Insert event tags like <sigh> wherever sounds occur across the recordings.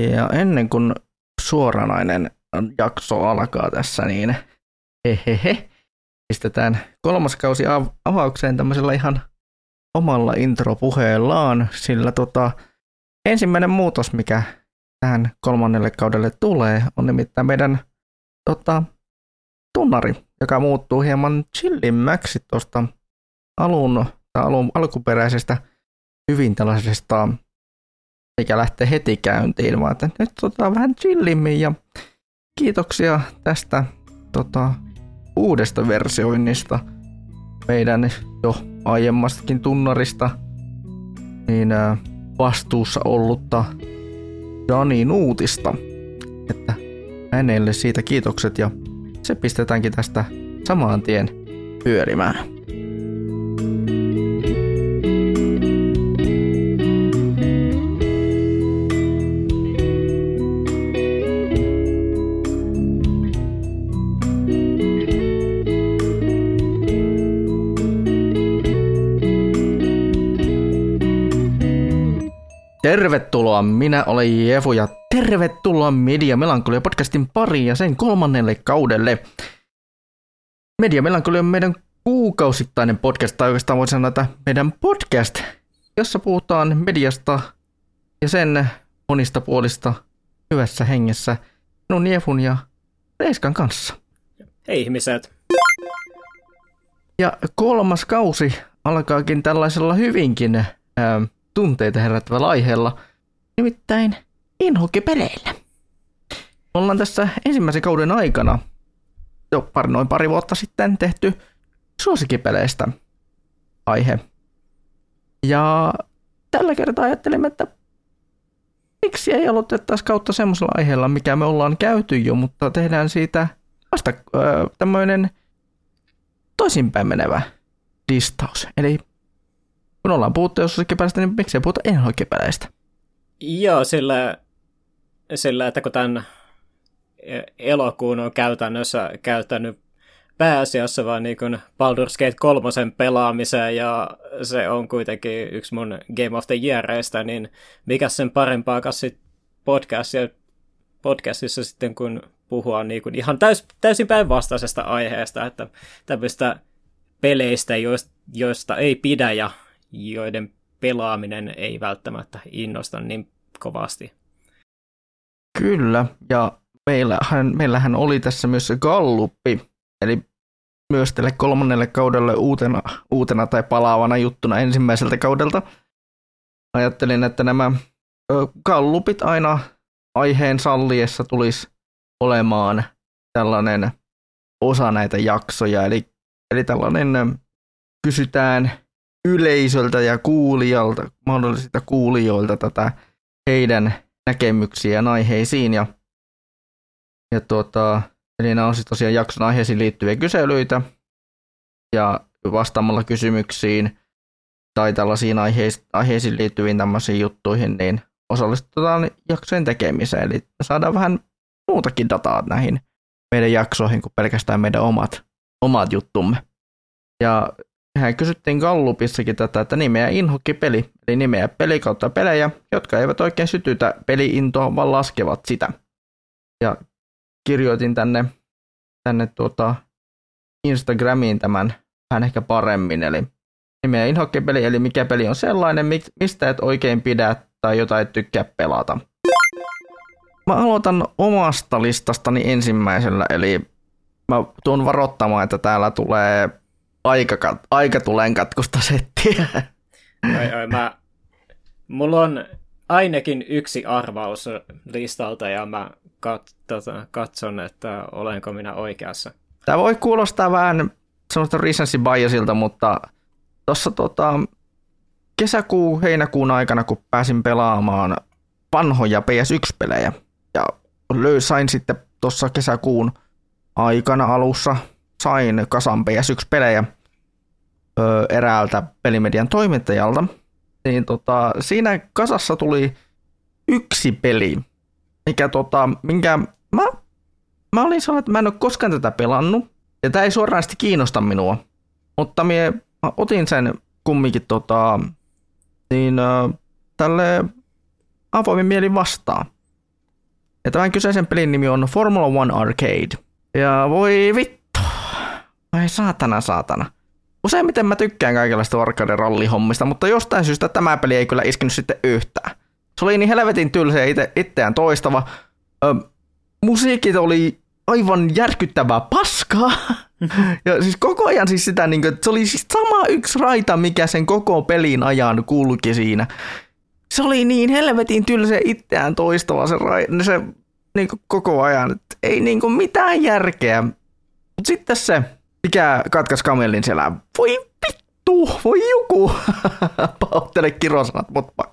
Ja ennen kuin suoranainen jakso alkaa tässä, niin hehehe, pistetään kolmas kausi avaukseen tämmöisellä ihan omalla intropuheellaan, sillä tota, ensimmäinen muutos, mikä tähän kolmannelle kaudelle tulee, on nimittäin meidän tota, tunnari, joka muuttuu hieman chillimmäksi tuosta alun, alun alkuperäisestä hyvin tällaisesta, eikä lähtee heti käyntiin, vaan että nyt tota, vähän chillimmin ja kiitoksia tästä tota, uudesta versioinnista meidän jo aiemmastakin tunnarista niin vastuussa ollutta Jani Nuutista. Että hänelle siitä kiitokset ja se pistetäänkin tästä samaan tien pyörimään. Tervetuloa, minä olen Jefu ja tervetuloa Media Melankolia podcastin pariin ja sen kolmannelle kaudelle. Media Melankolia on meidän kuukausittainen podcast, tai oikeastaan voisi sanoa, että meidän podcast, jossa puhutaan mediasta ja sen monista puolista hyvässä hengessä minun Jefun ja Reiskan kanssa. Hei ihmiset! Ja kolmas kausi alkaakin tällaisella hyvinkin ää, tunteita herättävällä aiheella, nimittäin inhokipeleillä. Ollaan tässä ensimmäisen kauden aikana jo pari, noin pari vuotta sitten tehty suosikkipeleistä aihe. Ja tällä kertaa ajattelimme, että miksi ei aloitettaisi kautta semmoisella aiheella, mikä me ollaan käyty jo, mutta tehdään siitä vasta öö, tämmöinen toisinpäin menevä listaus. Eli kun ollaan puhuttu jossakin niin miksei puhuta enhoikipeleistä? Joo, sillä, sillä, että kun tämän elokuun on käytännössä käyttänyt pääasiassa vaan niin kuin Baldur's Gate 3 pelaamiseen ja se on kuitenkin yksi mun Game of the Yearista, niin mikä sen parempaa sit podcastia, podcastissa sitten kun puhua niin kuin ihan täys, täysin päinvastaisesta aiheesta, että tämmöistä peleistä, joista, joista ei pidä ja joiden pelaaminen ei välttämättä innosta niin kovasti. Kyllä, ja meillähän, meillähän oli tässä myös Galluppi, eli myös tälle kolmannelle kaudelle uutena, uutena tai palaavana juttuna ensimmäiseltä kaudelta. Ajattelin, että nämä Gallupit aina aiheen salliessa tulisi olemaan tällainen osa näitä jaksoja, eli, eli tällainen kysytään yleisöltä ja kuulijalta, mahdollisilta kuulijoilta tätä heidän näkemyksiään aiheisiin. Ja, ja tuota, eli nämä on siis tosiaan jakson aiheisiin liittyviä kyselyitä ja vastaamalla kysymyksiin tai tällaisiin aiheisiin, liittyviin tämmöisiin juttuihin, niin osallistutaan jaksojen tekemiseen. Eli saadaan vähän muutakin dataa näihin meidän jaksoihin kuin pelkästään meidän omat, omat juttumme. Ja hän kysyttiin Gallupissakin tätä, että nimeä peli, eli nimeä peli kautta pelejä, jotka eivät oikein sytytä peliintoa, vaan laskevat sitä. Ja kirjoitin tänne, tänne tuota Instagramiin tämän vähän ehkä paremmin, eli nimeä peli, eli mikä peli on sellainen, mistä et oikein pidä tai jota et tykkää pelata. Mä aloitan omasta listastani ensimmäisellä, eli mä tuun varoittamaan, että täällä tulee aika, aika tulen katkusta settiä. Oi, oi, mä, mulla on ainakin yksi arvaus listalta ja mä kat, tota, katson, että olenko minä oikeassa. Tämä voi kuulostaa vähän semmoista recency biasilta, mutta tuossa tota, kesäkuu, heinäkuun aikana, kun pääsin pelaamaan vanhoja PS1-pelejä ja sain sitten tuossa kesäkuun aikana alussa sain kasan PS1-pelejä ö, eräältä pelimedian toimittajalta, niin tota, siinä kasassa tuli yksi peli, mikä tota, minkä mä, mä olin sanonut, että mä en ole koskaan tätä pelannut, ja tämä ei suoranaisesti kiinnosta minua, mutta mie, mä otin sen kumminkin tota, niin, ö, tälle avoimin mielin vastaan. Ja tämän kyseisen pelin nimi on Formula One Arcade. Ja voi vittu. Ai saatana saatana. Useimmiten mä tykkään kaikenlaista arcade rallihommista, mutta jostain syystä tämä peli ei kyllä iskenyt sitten yhtään. Se oli niin helvetin tylsä ja ite, itseään toistava. Ö, musiikit oli aivan järkyttävää paskaa. <laughs> ja siis koko ajan siis sitä, niin kuin, se oli siis sama yksi raita, mikä sen koko pelin ajan kulki siinä. Se oli niin helvetin tylsä itseään toistava se, ra- se niin kuin koko ajan. Et ei niin kuin mitään järkeä. Mutta sitten se, mikä katkas kamelin selän. Voi vittu, voi joku. <laughs> Pahoittele kirosanat, mutta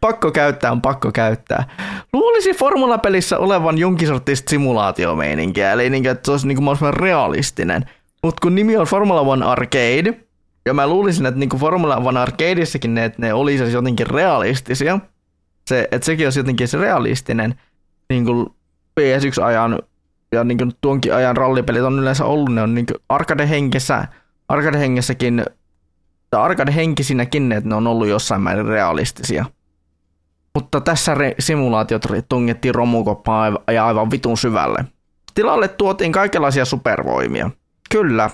pakko käyttää on pakko käyttää. Luulisi formulapelissä olevan jonkin sortista simulaatiomeininkiä, eli niin, että se olisi niin kuin realistinen. Mutta kun nimi on Formula One Arcade, ja mä luulisin, että niin kuin Formula One Arcadeissakin ne, että ne olisi jotenkin realistisia, se, että sekin olisi jotenkin se realistinen, niin kuin PS1-ajan ja niin kuin tuonkin ajan rallipelit on yleensä ollut, ne on niin arcade-hengessä, arcade-hengessäkin, tai arcade-henkisinäkin, että ne on ollut jossain määrin realistisia. Mutta tässä re- simulaatiot tungettiin romukoppaan ja aivan vitun syvälle. Tilalle tuotiin kaikenlaisia supervoimia. Kyllä,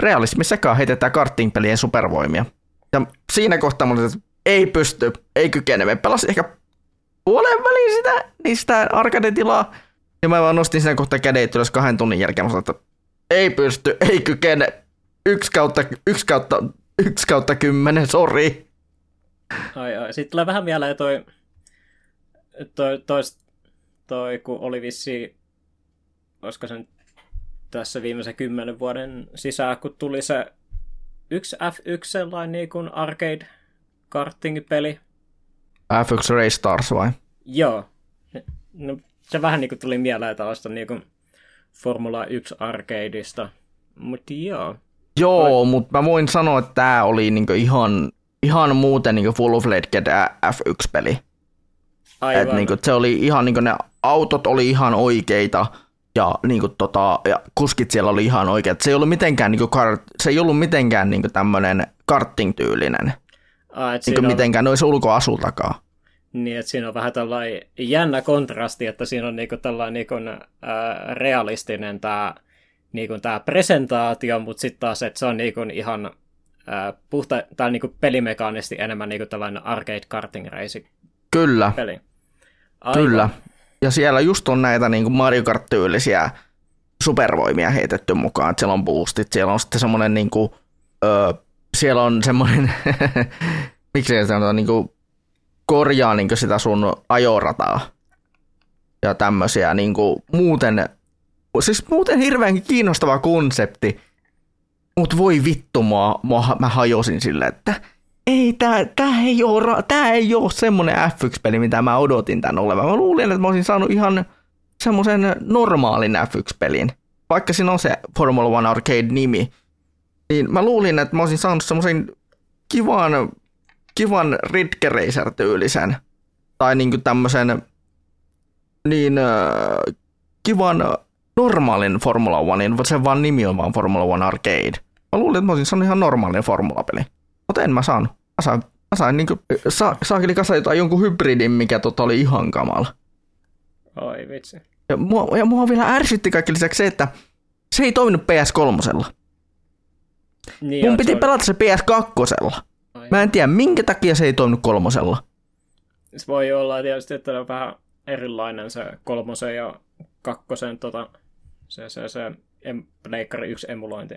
realismissakaan heitetään kartingpelien supervoimia. Ja siinä kohtaa mulla että ei pysty, ei kykene. Me pelasin ehkä puolen väliin sitä, niin sitä arcade-tilaa. Ja mä vaan nostin siinä kohtaa kädet ylös kahden tunnin jälkeen. Mä sanoin, että ei pysty, ei kykene. Yksi kautta, yksi kautta, yksi kautta kymmenen, sori. Ai, ai. Sitten tulee vähän mieleen toi, toi, toi, toi kun oli vissi, olisiko sen tässä viimeisen kymmenen vuoden sisään, kun tuli se yksi F1 sellainen niin kuin arcade karting-peli. F1 Race Stars vai? Joo. No, se vähän niin kuin tuli mieleen tällaista niin kuin Formula 1 arcadeista. Mutta joo. Joo, mutta mä voin sanoa, että tämä oli niinku ihan, ihan muuten niinku full fledged F1-peli. Aivan. Et niinku, se oli ihan, niinku, ne autot oli ihan oikeita ja, niinku, tota, ja kuskit siellä oli ihan oikeat. Se ei ollut mitenkään, niinku, kar, se ei ollut mitenkään niinku, tämmöinen karting-tyylinen. Ah, Niinku, on, mitenkään noissa ulkoasultakaan. Niin, että siinä on vähän tällainen jännä kontrasti, että siinä on niinku tällainen niinku, ää, realistinen tämä niinku, tää presentaatio, mutta sitten taas, että se on niinku, ihan ää, puhta, tai niinku pelimekaanisesti enemmän niinku tällainen arcade karting race Kyllä, peli. Kyllä. Ja siellä just on näitä niin kuin Mario Kart-tyylisiä supervoimia heitetty mukaan. Että siellä on boostit, siellä on sitten semmoinen niin kuin, ö, siellä on semmoinen, <laughs> miksi se sanotaan, niin kuin korjaa niin sitä sun ajorataa. Ja tämmöisiä niin kuin muuten, siis muuten hirveän kiinnostava konsepti. Mut voi vittu, mua, mua, mä hajosin silleen, että ei, tää, tää ei oo, tää ei oo semmonen F1-peli, mitä mä odotin tän olevan. Mä luulin, että mä olisin saanut ihan semmoisen normaalin F1-pelin. Vaikka siinä on se Formula One Arcade-nimi, niin mä luulin, että mä olisin saanut semmoisen kivan, kivan Ridge Racer-tyylisen. Tai niinku tämmöisen niin äh, kivan normaalin Formula Onein, se vaan nimi on vaan Formula One Arcade. Mä luulin, että mä olisin saanut ihan normaalin formulapeli. Mutta en mä saanut. Mä sain, mä sain niinku, sa, saakeli kasa jotain jonkun hybridin, mikä tota oli ihan kamala. Oi vitsi. Ja mua, ja mua vielä ärsytti kaikki lisäksi se, että se ei toiminut PS3. Niin Mun piti pelata se PS2. Mä en tiedä, minkä takia se ei toiminut kolmosella. Se voi olla tietysti, että on vähän erilainen se kolmosen ja kakkosen tota, se, se, se em, Pleikkari 1 emulointi.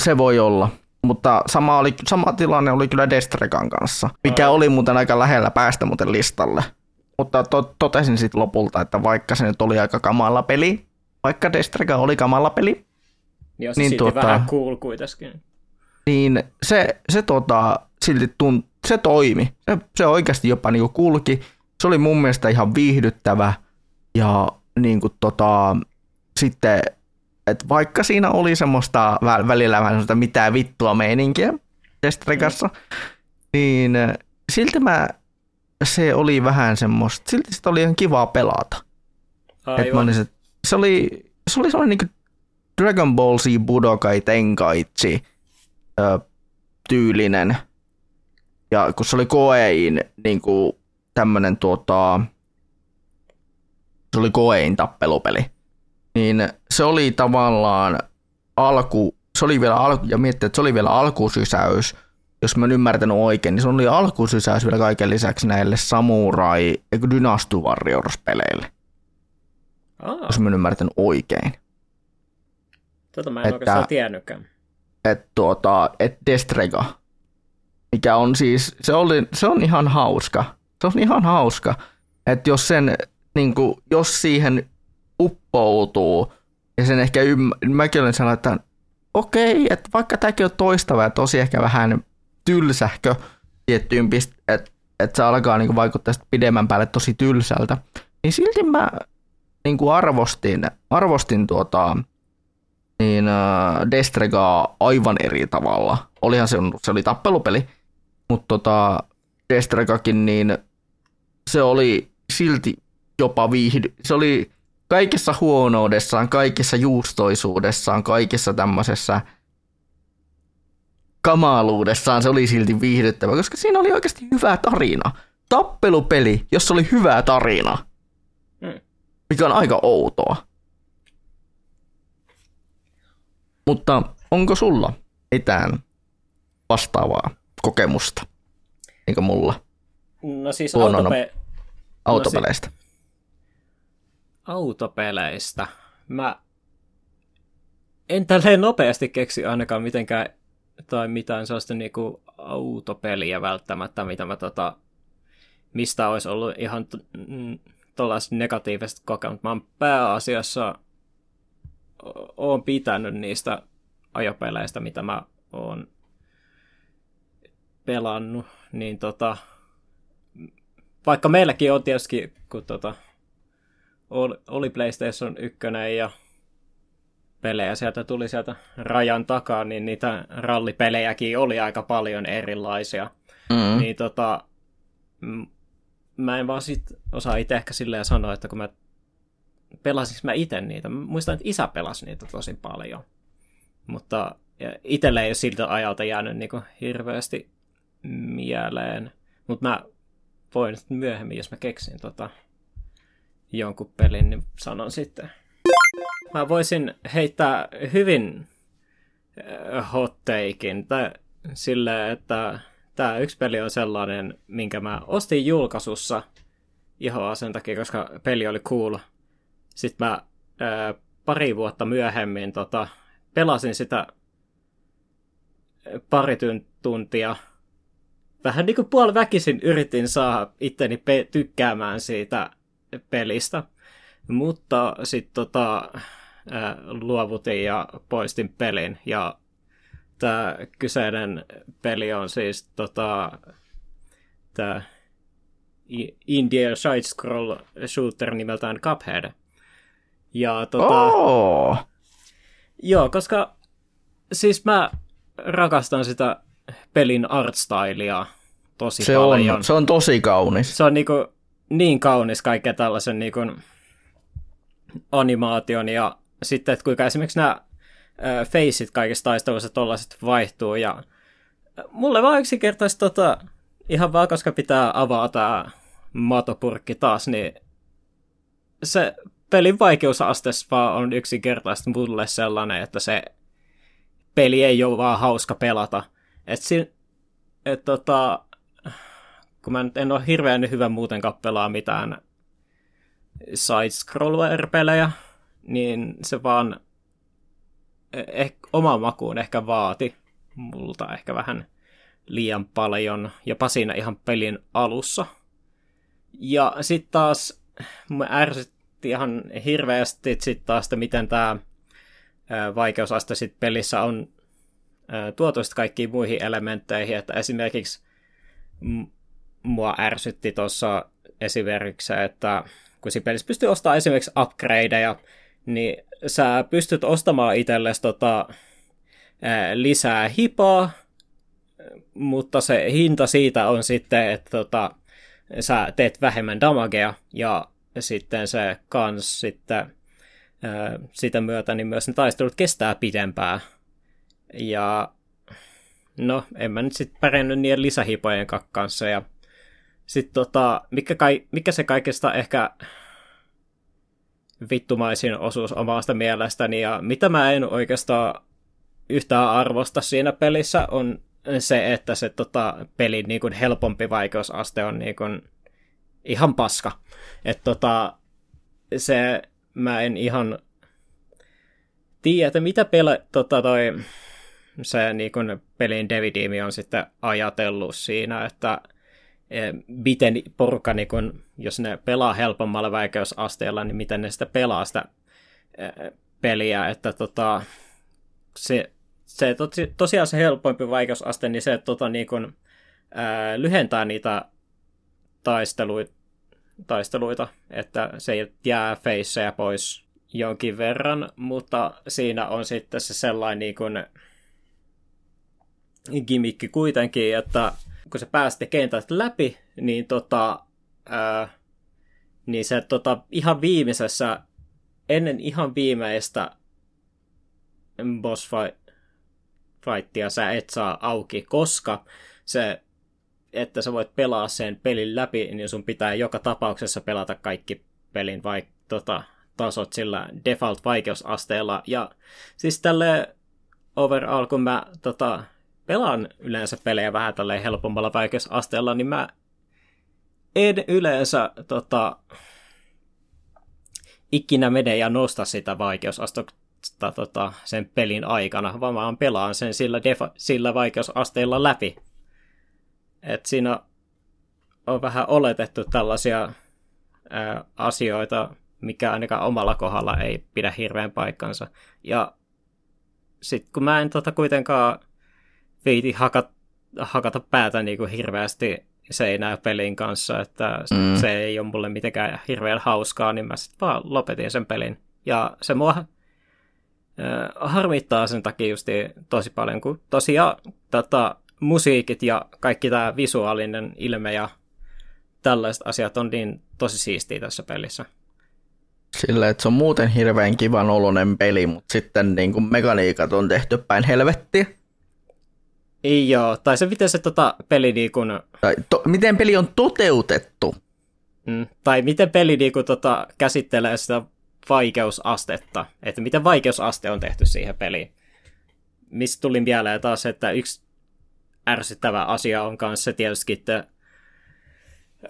Se voi olla. Mutta sama, oli, sama tilanne oli kyllä Destrekan kanssa, mikä oli muuten aika lähellä päästä muuten listalle. Mutta to, totesin sitten lopulta, että vaikka se nyt oli aika kamala peli, vaikka Destreka oli kamala peli, Niin se Niin tuota- vähän cool kuitenkin. niin se, se tota, silti tunt, se toimi. Se, se oikeasti jopa niinku kulki. Se oli mun mielestä ihan viihdyttävä ja niinku tota, sitten, että vaikka siinä oli semmoista vä- välillä vähän semmoista mitään vittua meininkiä Destrekassa, niin silti mä, se oli vähän semmoista, silti sitä oli ihan kivaa pelata. Et mä olin se, se oli, se oli sellainen niin Dragon Ball Z Budokai Tenkaichi ö, tyylinen. Ja kun se oli Koein niin kuin tämmönen tuota, se oli koein tappelupeli. Niin se oli tavallaan alku, se oli vielä alku, ja miettii, että se oli vielä alkusysäys, jos mä en ymmärtänyt oikein, niin se oli alkusysäys vielä kaiken lisäksi näille Samurai, eikö Dynasty Warriors-peleille. Aa, Jos mä en ymmärtänyt oikein. tota mä en että- oikeastaan tiennytkään. että tuota, et Destrega, mikä on siis, se, oli, se on ihan hauska. Se on ihan hauska, että jos sen, niin kuin, jos siihen uppoutuu, ja sen ehkä ymm- mäkin olen sellainen, että okei, että vaikka tämäkin on toistava ja tosi ehkä vähän tylsähkö tiettyyn että että se alkaa niin kuin, vaikuttaa pidemmän päälle tosi tylsältä, niin silti mä niin kuin arvostin, arvostin tuota, niin äh, Destregaa aivan eri tavalla. Olihan se, se oli tappelupeli, mutta tota, Destregakin niin se oli silti jopa viihdy. Se oli kaikessa huonoudessaan, kaikessa juustoisuudessaan, kaikessa tämmöisessä kamaluudessaan se oli silti viihdyttävä, koska siinä oli oikeasti hyvä tarina. Tappelupeli, jossa oli hyvä tarina, Mm. mikä on aika outoa. Mutta onko sulla mitään vastaavaa kokemusta, niin kuin mulla, No siis Huonona- autope- autopeleistä? autopeleistä. Mä en tälleen nopeasti keksi ainakaan mitenkään tai mitään sellaista niinku autopeliä välttämättä, mitä mä tota, mistä olisi ollut ihan tuollaiset negatiiviset kokemukset. Mä oon pääasiassa oon pitänyt niistä ajopeleistä, mitä mä oon pelannut, niin tota, vaikka meilläkin on tietysti, kun tota, oli, PlayStation 1 ja pelejä sieltä tuli sieltä rajan takaa, niin niitä rallipelejäkin oli aika paljon erilaisia. Mm. Niin tota, mä en vaan sit osaa itse ehkä silleen sanoa, että kun mä pelasinko mä itse niitä. Mä muistan, että isä pelasi niitä tosi paljon. Mutta itselle ei ole siltä ajalta jäänyt niinku hirveästi mieleen. Mutta mä voin sitten myöhemmin, jos mä keksin tota jonkun pelin, niin sanon sitten. Mä voisin heittää hyvin äh, hot takein, tai silleen, että tämä yksi peli on sellainen, minkä mä ostin julkaisussa ihan sen takia, koska peli oli cool. Sitten mä ää, pari vuotta myöhemmin tota, pelasin sitä ää, pari tuntia. Vähän niin kuin puoliväkisin yritin saada itteni pe- tykkäämään siitä pelistä. Mutta sitten tota, ää, luovutin ja poistin pelin. Ja tämä kyseinen peli on siis tota, tämä India side scroll shooter nimeltään Cuphead. Ja tota, Oh. joo, koska siis mä rakastan sitä pelin artstylia tosi Se paljon. on, se on tosi kaunis. se on niinku niin kaunis kaikkea tällaisen niinku animaation ja sitten, että kuinka esimerkiksi nämä faceit kaikissa taisteluissa tollaiset vaihtuu ja mulle vaan yksinkertaisesti tota, ihan vaan koska pitää avaa tämä matopurkki taas, niin se pelin vaikeusaste vaan on yksinkertaisesti mulle sellainen, että se peli ei ole vaan hauska pelata. Et si- et tota, kun mä nyt en ole hirveän hyvä muutenkaan pelaa mitään side-scroller-pelejä, niin se vaan eh, oma makuun ehkä vaati multa ehkä vähän liian paljon, jopa siinä ihan pelin alussa. Ja sitten taas mä ärsytti ihan hirveästi sitten taas, että miten tämä vaikeusaste sit pelissä on sit kaikkiin muihin elementteihin, että esimerkiksi mua ärsytti tuossa esimerkiksi että kun siinä pelissä pystyy ostamaan esimerkiksi upgradeja, niin sä pystyt ostamaan itsellesi tota, ää, lisää hipaa, mutta se hinta siitä on sitten, että tota, sä teet vähemmän damagea ja sitten se kans sitten sitä myötä niin myös ne taistelut kestää pidempään. Ja no, en mä nyt sitten pärjännyt niiden lisähipojen kanssa ja sitten tota, mikä, kai, mikä se kaikesta ehkä vittumaisin osuus omasta mielestäni, ja mitä mä en oikeastaan yhtään arvosta siinä pelissä on se, että se tota, pelin niin kuin helpompi vaikeusaste on niin kuin, ihan paska. Että tota, se mä en ihan tiedä, että mitä pela, tota, toi, se niin kuin pelin Devidiimi on sitten ajatellut siinä, että e, miten porukka, niin kun, jos ne pelaa helpommalla vaikeusasteella, niin miten ne sitä pelaa sitä e, peliä, että tota, se, se tosi, tosiaan se helpompi vaikeusaste, niin se tota, niin kun, ää, lyhentää niitä taisteluita, taisteluita, että se jää feissejä pois jonkin verran, mutta siinä on sitten se sellainen niin kuin gimmikki kuitenkin, että kun se päästi kentät läpi, niin, tota, ää, niin se tota, ihan viimeisessä, ennen ihan viimeistä boss fightia sä et saa auki, koska se, että sä voit pelaa sen pelin läpi, niin sun pitää joka tapauksessa pelata kaikki pelin vai, tota, tasot sillä default-vaikeusasteella. Ja siis tälle overall, kun mä tota, pelaan yleensä pelejä vähän tälleen helpommalla vaikeusasteella, niin mä en yleensä tota, ikinä mene ja nosta sitä vaikeusastetta tota, sen pelin aikana, vaan mä pelaan sen sillä, defa- sillä vaikeusasteella läpi. Et siinä on vähän oletettu tällaisia ää, asioita, mikä ainakaan omalla kohdalla ei pidä hirveän paikkansa. Ja sitten kun mä en tota kuitenkaan viiti hakata, hakata päätä niin kuin hirveästi seinää pelin kanssa, että mm. se ei ole mulle mitenkään hirveän hauskaa, niin mä sitten vaan lopetin sen pelin. Ja se mua äh, harmittaa sen takia just tosi paljon, kun tosiaan tota, musiikit ja kaikki tämä visuaalinen ilme ja tällaiset asiat on niin tosi siistiä tässä pelissä. Sillä, että se on muuten hirveän kivan oloinen peli, mutta sitten niin kuin mekaniikat on tehty päin helvettiä. Joo, tai se miten se tota, peli niin kuin... Tai to, miten peli on toteutettu. Mm, tai miten peli niin kuin, tota, käsittelee sitä vaikeusastetta, että miten vaikeusaste on tehty siihen peliin. Mistä tuli mieleen taas, että yksi ärsyttävä asia on kanssa tietysti, että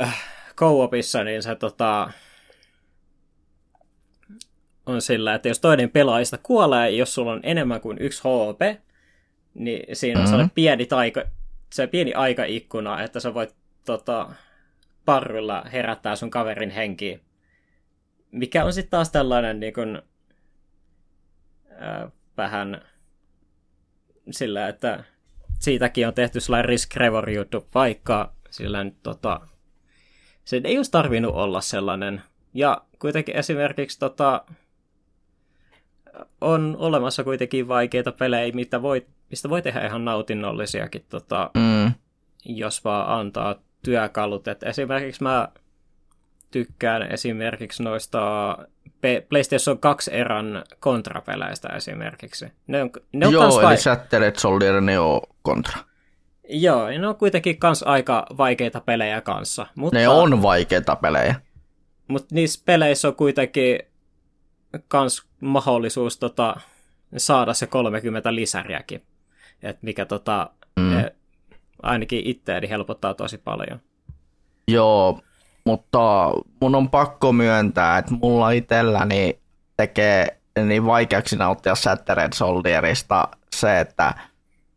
äh, co-opissa, niin se tota, on sillä, että jos toinen pelaajista kuolee, jos sulla on enemmän kuin yksi HP, niin siinä on mm-hmm. sellainen pieni, taika, se pieni aikaikkuna, että sä voit tota, parrulla herättää sun kaverin henkiin. Mikä on sitten taas tällainen niin kun, äh, vähän sillä, että siitäkin on tehty sellainen risk reward juttu, vaikka sillä nyt tota, se ei olisi tarvinnut olla sellainen. Ja kuitenkin esimerkiksi tota, on olemassa kuitenkin vaikeita pelejä, mitä voi, mistä voi tehdä ihan nautinnollisiakin, tota, mm. jos vaan antaa työkalut. Et esimerkiksi mä tykkään esimerkiksi noista PlayStation 2 erän kontrapeleistä esimerkiksi. Ne on, ne on Joo, eli vai... Shattered Soldier Neo Contra. Joo, ne on kuitenkin kans aika vaikeita pelejä kanssa. Mutta, ne on vaikeita pelejä. Mutta niissä peleissä on kuitenkin kans mahdollisuus tota, saada se 30 lisäriäkin, Et mikä tota, mm. e, ainakin itseäni helpottaa tosi paljon. Joo, mutta mun on pakko myöntää, että mulla itselläni tekee niin vaikeaksi nauttia Shattered Soldierista se, että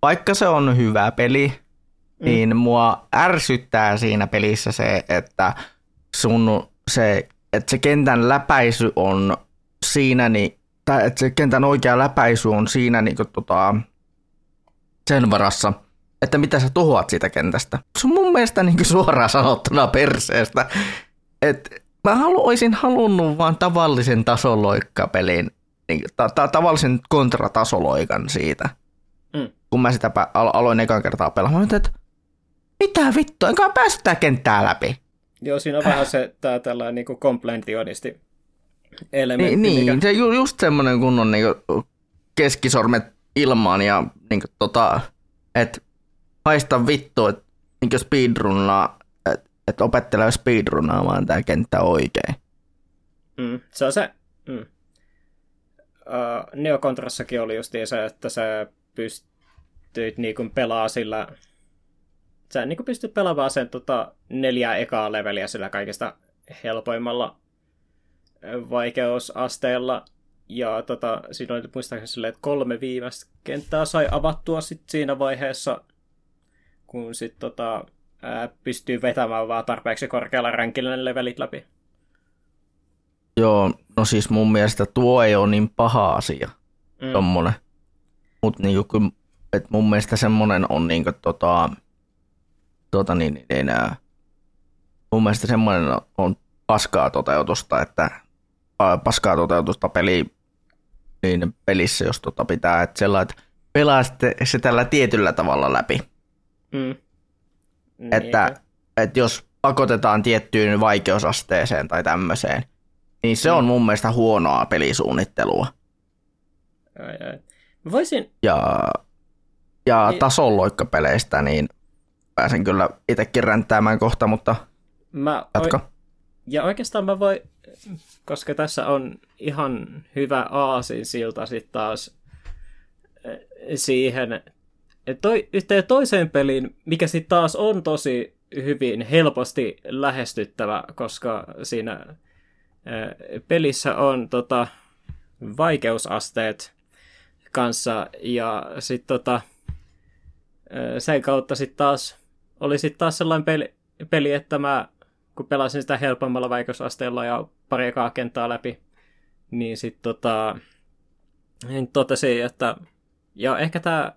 vaikka se on hyvä peli, mm. niin mua ärsyttää siinä pelissä se, että sun se, että se kentän läpäisy on siinä, niin, tai että se kentän oikea läpäisy on siinä niin kuin, tota, sen varassa, että mitä sä tuhoat siitä kentästä. Se on mun mielestä niin kuin suoraan sanottuna perseestä. että mä halu, olisin halunnut vaan tavallisen tasoloikkapelin, niin, ta- ta- tavallisen kontratasoloikan siitä. Mm. Kun mä sitä alo- aloin ekan kertaa pelaamaan, että mitä vittua, enkä päästä kenttää läpi. Joo, siinä on vähän se tää tällainen niin komplentionisti elementti. Niin, mikä... niin se ju, just semmoinen kunnon niin keskisormet ilmaan ja niin kuin, tota, että haista vittu, että niin speedrunnaa, että et opettelee speedrunnaamaan tämä kenttä oikein. Mm, se on se Mm. Uh, Neo Contrassakin oli just se, että sä pystyit niinku pelaa sillä sä niin pystyt pelaamaan sen tota, neljä ekaa leveliä sillä kaikista helpoimmalla vaikeusasteella. Ja tota, siinä oli muistaakseni silleen, että kolme viimeistä kenttää sai avattua sit siinä vaiheessa, kun sit tota, ää, pystyy vetämään vaan tarpeeksi korkealla rankilla ne levelit läpi. Joo, no siis mun mielestä tuo ei ole niin paha asia, mm. tommonen. Mutta niinku, et mun mielestä semmonen on niinku tota, tota niin, niin, niin ää, mun mielestä semmoinen on paskaa toteutusta, että paskaa toteutusta peli, niin pelissä, jos tota pitää, että sellainen, että pelaa se tällä tietyllä tavalla läpi. Mm. Että, että jos pakotetaan tiettyyn vaikeusasteeseen tai tämmöiseen, niin se mm. on mun mielestä huonoa pelisuunnittelua. Ai, ai. Mä voisin... Ja, ja niin... tasonloikkapeleistä, niin pääsen kyllä itsekin ränttäämään kohta, mutta mä jatka. Ja oikeastaan mä voi, koska tässä on ihan hyvä aasin silta sitten taas eh, siihen toi, yhteen toiseen peliin, mikä sitten taas on tosi hyvin helposti lähestyttävä, koska siinä eh, pelissä on tota, vaikeusasteet kanssa ja sitten tota, eh, sen kautta sitten taas oli sitten taas sellainen peli, peli, että mä kun pelasin sitä helpommalla vaikeusasteella ja pari ekaa kenttää läpi, niin sitten tota, niin totesin, että ja ehkä tämä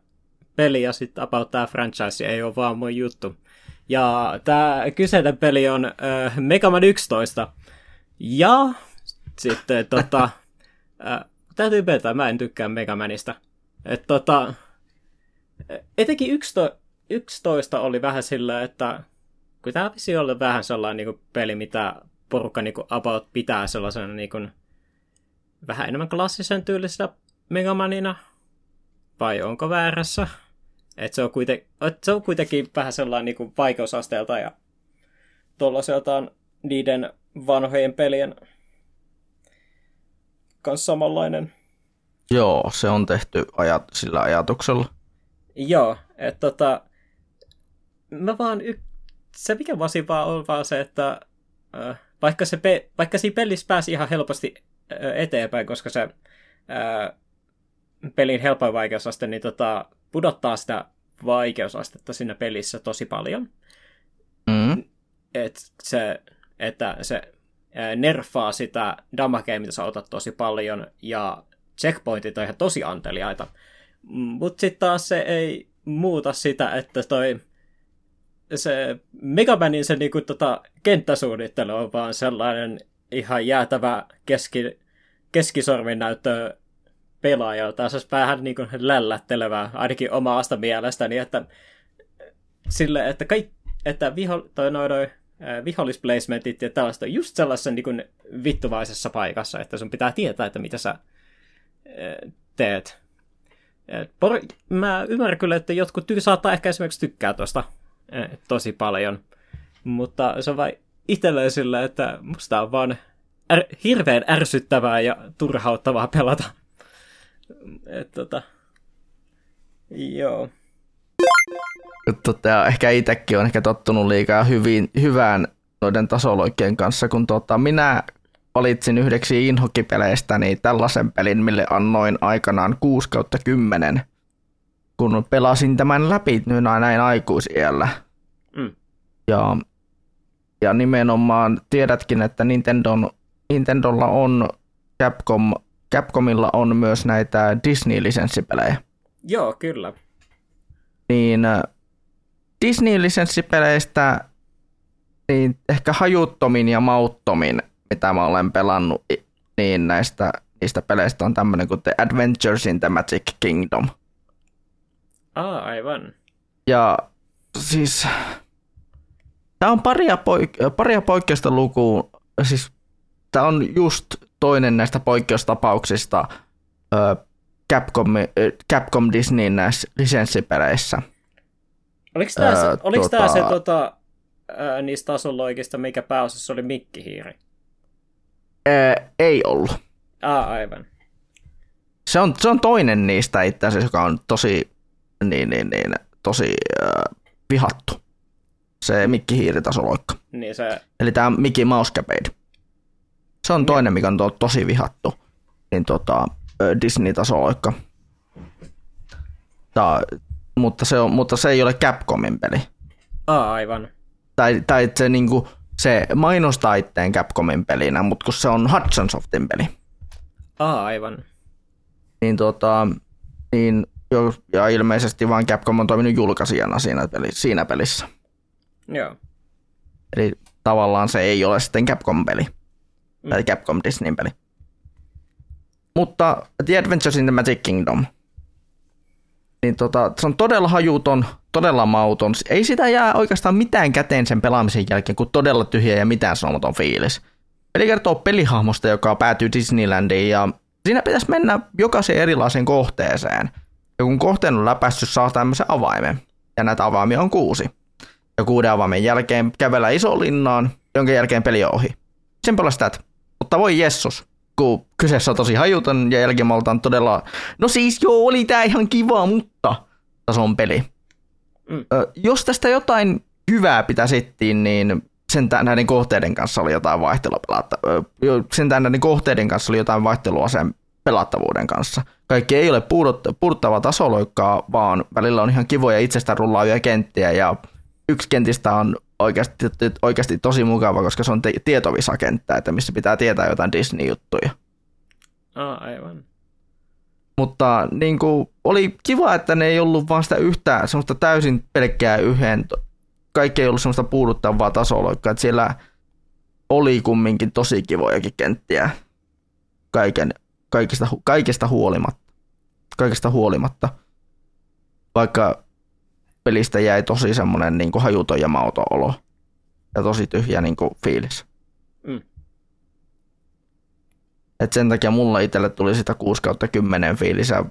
peli ja sitten about tämä franchise ei ole vaan mun juttu. Ja tämä kyseinen peli on äh, Mega Man 11. Ja sitten tota, <laughs> äh, täytyy vetää, mä en tykkää Mega Manista. Et, tota, etenkin 11, 11 oli vähän sillä, että kun tämä visi olla vähän sellainen niin kuin peli, mitä porukka niin kuin about pitää sellaisena niin kuin, vähän enemmän klassisen tyylisellä Megamanina, vai onko väärässä? Et se, on kuiten, et se on kuitenkin vähän sellainen niin kuin vaikeusasteelta ja tuollaiseltaan niiden vanhojen pelien kanssa samanlainen. Joo, se on tehty ajat, sillä ajatuksella. Joo, että tota, mä vaan, y- se mikä vasi vaan on vaan se, että äh, vaikka, se pe- vaikka siinä pelissä pääsi ihan helposti äh, eteenpäin, koska se äh, pelin helpoin vaikeusaste, niin tota, pudottaa sitä vaikeusastetta siinä pelissä tosi paljon. Mm. Et se, että se nerfaa sitä damagea, mitä sä otat tosi paljon, ja checkpointit on ihan tosi anteliaita. Mutta sitten taas se ei muuta sitä, että toi se Megamanin se niinku, tota, kenttäsuunnittelu on vaan sellainen ihan jäätävä keski, keskisormin näyttö pelaajalta. Se vähän niin kuin lällättelevää, ainakin omasta mielestäni, että sille, että, kaik, että viho, toi, noi, noi, vihollisplacementit ja tällaista on just sellaisessa niin kuin vittuvaisessa paikassa, että sun pitää tietää, että mitä sä teet. Por, mä ymmärrän kyllä, että jotkut ty- saattaa ehkä esimerkiksi tykkää tuosta tosi paljon. Mutta se on vain itselleen sillä, että musta on vaan är, hirveän ärsyttävää ja turhauttavaa pelata. Et, tota, joo. Tota, ehkä itsekin on ehkä tottunut liikaa hyvin, hyvään noiden tasoloikkien kanssa, kun tota, minä valitsin yhdeksi inhokipeleistä niin tällaisen pelin, mille annoin aikanaan 6 kautta 10 kun pelasin tämän läpi nyt näin aikuisiellä. Mm. Ja, ja nimenomaan tiedätkin, että Nintendon, Nintendolla on Capcom, Capcomilla on myös näitä Disney-lisenssipelejä. Joo, kyllä. Niin äh, Disney-lisenssipeleistä niin ehkä hajuttomin ja mauttomin, mitä mä olen pelannut, niin näistä niistä peleistä on tämmöinen kuin The Adventures in the Magic Kingdom. Ah, aivan. Ja siis tämä on paria, poik- paria poikkeusta lukuun. Siis tämä on just toinen näistä poikkeustapauksista ö, Capcom, Capcom Disneyn näissä lisenssipeleissä. Oliko tämä se, oliko tota... tämä se tota, ää, niistä tasolloikista, mikä pääosassa oli mikkihiiri? Ää, ei ollut. Ah, aivan. Se on, se on toinen niistä itse asiassa, joka on tosi, niin, niin, niin, tosi äh, vihattu. Se Mikki Hiiritasoloikka. Niin se... Eli tämä Mickey Mouse Capade. Se on toinen, mikä on to, tosi vihattu. Niin tota, Disney-tasoloikka. Tää, mutta, se on, mutta se ei ole Capcomin peli. Ah, aivan. Tai, tai se, niinku, se mainostaa itteen Capcomin pelinä, mutta kun se on Hudson Softin peli. Ah, aivan. Niin, tota, niin ja ilmeisesti vain Capcom on toiminut julkaisijana siinä, peli, siinä pelissä. Joo. Eli tavallaan se ei ole sitten Capcom-peli. Mm. Tai Capcom Disneyn peli. Mutta The Adventures in the Magic Kingdom. Niin tota, se on todella hajuton, todella mauton. Ei sitä jää oikeastaan mitään käteen sen pelaamisen jälkeen, kun todella tyhjä ja mitään sanomaton fiilis. Peli kertoo pelihahmosta, joka päätyy Disneylandiin ja siinä pitäisi mennä jokaiseen erilaiseen kohteeseen. Ja kun kohteen on läpäissyt, saa tämmöisen avaimen. Ja näitä avaimia on kuusi. Ja kuuden avaimen jälkeen kävellä iso linnaan, jonka jälkeen peli on ohi. Simple as that. Mutta voi jessus, kun kyseessä on tosi hajuton ja jälkimaaltaan todella, no siis joo, oli tää ihan kiva, mutta tason peli. Mm. Ö, jos tästä jotain hyvää pitäisi etsiä, niin sentään näiden kohteiden kanssa oli jotain vaihtelua pelata. Sentään näiden kohteiden kanssa oli jotain vaihtelua sen pelattavuuden kanssa. Kaikki ei ole puudut- puuduttava tasoloikkaa, vaan välillä on ihan kivoja itsestään rullaavia kenttiä ja yksi kentistä on oikeasti, oikeasti tosi mukava, koska se on te- tietovisakenttä, että missä pitää tietää jotain Disney-juttuja. Ah, aivan. Mutta niin kuin, oli kiva, että ne ei ollut vaan sitä yhtään semmoista täysin pelkkää yhden, kaikki ei ollut semmoista puuduttavaa tasoloikkaa, että siellä oli kumminkin tosi kivojakin kenttiä kaiken, kaikista, kaikista huolimatta. Kaikista huolimatta. Vaikka pelistä jäi tosi semmoinen niin kuin hajuton ja mauton olo. Ja tosi tyhjä niin kuin fiilis. Mm. Et sen takia mulla itselle tuli sitä 6 kautta 10 fiilis ja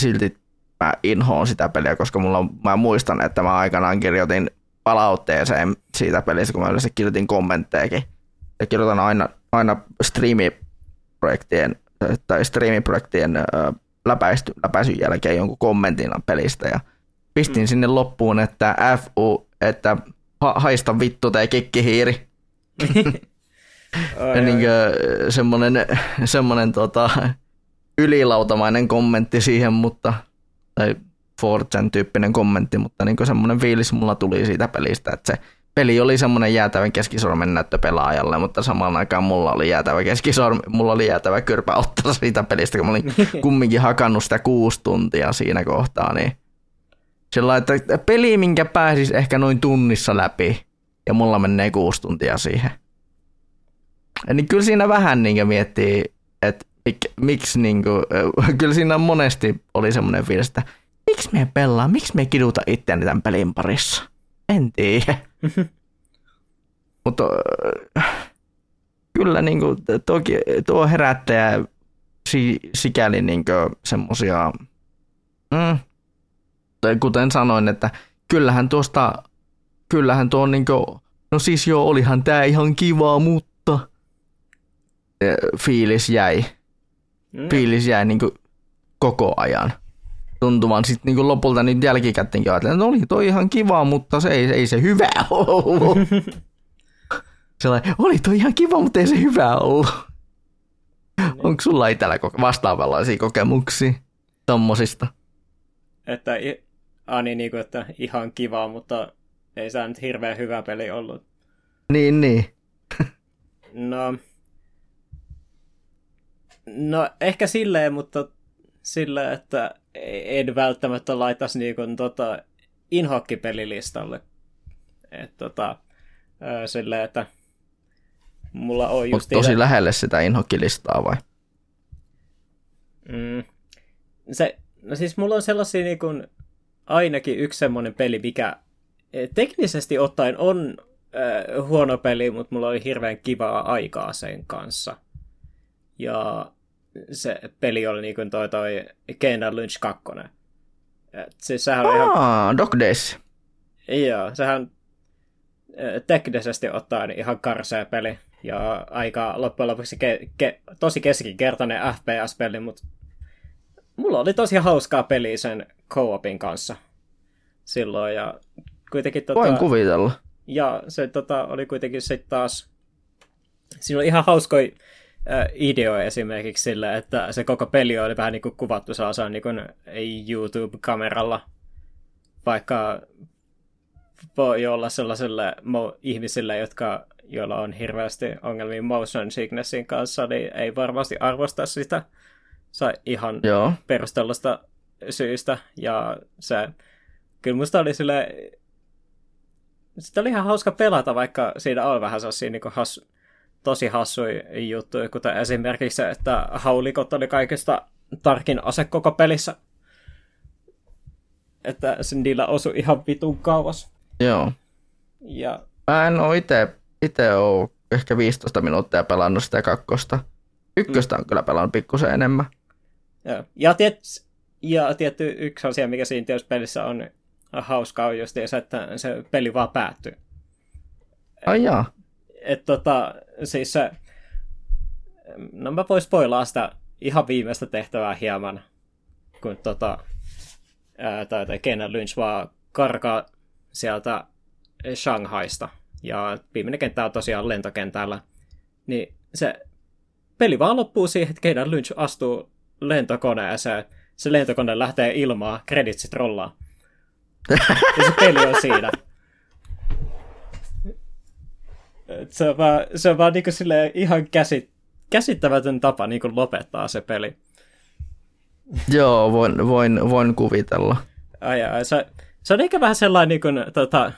silti mä inhoon sitä peliä, koska mulla on, mä muistan, että mä aikanaan kirjoitin palautteeseen siitä pelistä, kun mä yleensä kirjoitin kommenttejakin. Ja kirjoitan aina, aina striimiprojektien tai striimiprojektien ö, läpäisty, läpäisyn jälkeen jonkun kommentin pelistä ja pistin mm. sinne loppuun, että FU, että ha, haista vittu tai kikkihiiri. <laughs> Ai, niin ai. semmoinen, semmoinen tota, ylilautamainen kommentti siihen, mutta, tai Fortune tyyppinen kommentti, mutta niin semmoinen fiilis mulla tuli siitä pelistä, että se peli oli semmoinen jäätävän keskisormen näyttö pelaajalle, mutta samaan aikaan mulla oli jäätävä keskisormi, mulla oli jäätävä kyrpä ottaa siitä pelistä, kun mä olin <laughs> kumminkin hakannut sitä kuusi tuntia siinä kohtaa, niin sillä että peli, minkä pääsis ehkä noin tunnissa läpi, ja mulla menee kuusi tuntia siihen. Niin kyllä siinä vähän niin miettii, että mik, miksi niin kuin, <laughs> kyllä siinä monesti oli semmoinen fiilis, että miksi me pelaa, miksi me kiduta itseäni tämän pelin parissa. En tiedä. Mutta kyllä niin kuin, toki, tuo herättäjä si, sikäli niin semmoisia, mm, kuten sanoin, että kyllähän tuosta, kyllähän tuo niin kuin, no siis joo, olihan tämä ihan kiva, mutta eh, fiilis jäi, Mm. fiilis jäi niin koko ajan tuntuvan sitten niin lopulta nyt jälkikäteenkin ajatellen, että no oli toi ihan kiva, mutta se ei, ei se hyvä ollut. <laughs> Sellainen, oli toi ihan kiva, mutta ei se hyvä ollut. Onko sulla itsellä vastaavanlaisia kokemuksia tommosista? Että, ah, niin, niin kuin, että ihan kiva, mutta ei se nyt hirveän hyvä peli ollut. Niin, niin. <laughs> No, no ehkä silleen, mutta silleen, että en välttämättä laitaisi niin kuin, tota, inhokkipelilistalle. Et, tota, ö, silleen, että mulla on just tosi lähelle sitä inhokkilistaa vai? Mm. Se, no siis mulla on sellaisia niin kuin, ainakin yksi semmoinen peli, mikä eh, teknisesti ottaen on äh, huono peli, mutta mulla oli hirveän kivaa aikaa sen kanssa. Ja se peli oli niin kuin toi, toi Kena Lynch 2. Et siis sehän oli ihan, Aa, Dog Days. joo, sehän äh, teknisesti ottaen ihan karsea peli. ja aika loppujen lopuksi ke- ke- tosi keskinkertainen FPS-peli, mutta mulla oli tosi hauskaa peliä sen co-opin kanssa silloin, ja kuitenkin tota, Voin kuvitella. ja se tota, oli kuitenkin sitten taas, siinä oli ihan hauskoja ideo esimerkiksi sillä, että se koko peli oli vähän niin kuin kuvattu sellaisella niin kuin YouTube-kameralla, vaikka voi olla sellaiselle mo- ihmisille, jotka, joilla on hirveästi ongelmia motion sicknessin kanssa, niin ei varmasti arvosta sitä sai ihan Joo. perustellusta syystä. Ja se, kyllä musta oli sille, sitä oli ihan hauska pelata, vaikka siinä on vähän sellaisia niin has, tosi hassuja juttuja, kuten esimerkiksi se, että haulikot oli kaikista tarkin ase koko pelissä. Että se niillä osui ihan vitun kauas. Joo. Ja Mä en oo ite, ite oo ehkä 15 minuuttia pelannut sitä kakkosta. Ykköstä on kyllä pelannut pikkusen enemmän. Ja, ja, tiet, ja tietty yksi asia, mikä siinä tietysti pelissä on hauskaa, on just se, että se peli vaan päättyy. Ai jaa. Et tota, siis se, no mä voin spoilaa sitä ihan viimeistä tehtävää hieman, kun tota, ää, tai, tai Kenan Lynch vaan karkaa sieltä Shanghaista, ja viimeinen kenttä on tosiaan lentokentällä, niin se peli vaan loppuu siihen, että Kenan Lynch astuu lentokoneeseen, se lentokone lähtee ilmaan, kreditsit rollaa. Ja se peli on siinä. Se on vaan, se on vaan niinku ihan käsit, käsittämätön tapa niinku lopettaa se peli. Joo, voin, voin, voin kuvitella. Ai, ai, se, se on ehkä vähän sellainen, niin kuin, tota,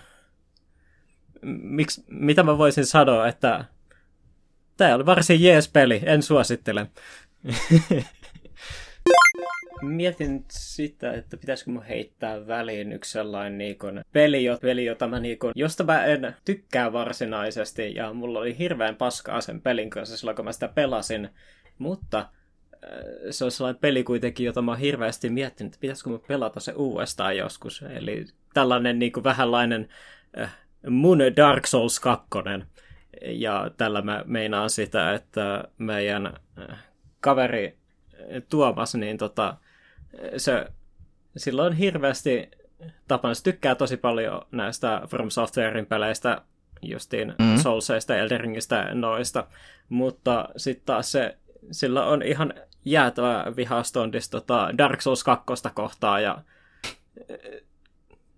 miksi, mitä mä voisin sanoa, että tämä oli varsin jees peli, en suosittele. <laughs> Mietin sitä, että pitäisikö mun heittää väliin yksi sellainen niin kuin, peli, peli, jota mä, niin kuin, josta mä en tykkää varsinaisesti, ja mulla oli hirveän paskaa sen pelin kanssa silloin, kun mä sitä pelasin, mutta äh, se on sellainen peli kuitenkin, jota mä oon hirveästi miettinyt, että pitäisikö mä pelata se uudestaan joskus. Eli tällainen niin vähänlainen äh, mun Dark Souls 2. Ja tällä mä meinaan sitä, että meidän äh, kaveri Tuomas, niin tota, se, sillä on hirveästi tapana, se tykkää tosi paljon näistä From Softwarein peleistä, justiin mm. Soulseista ja Elden Ringistä noista, mutta sitten taas se, sillä on ihan jäätävä vihastondis tota Dark Souls 2 kohtaa, ja,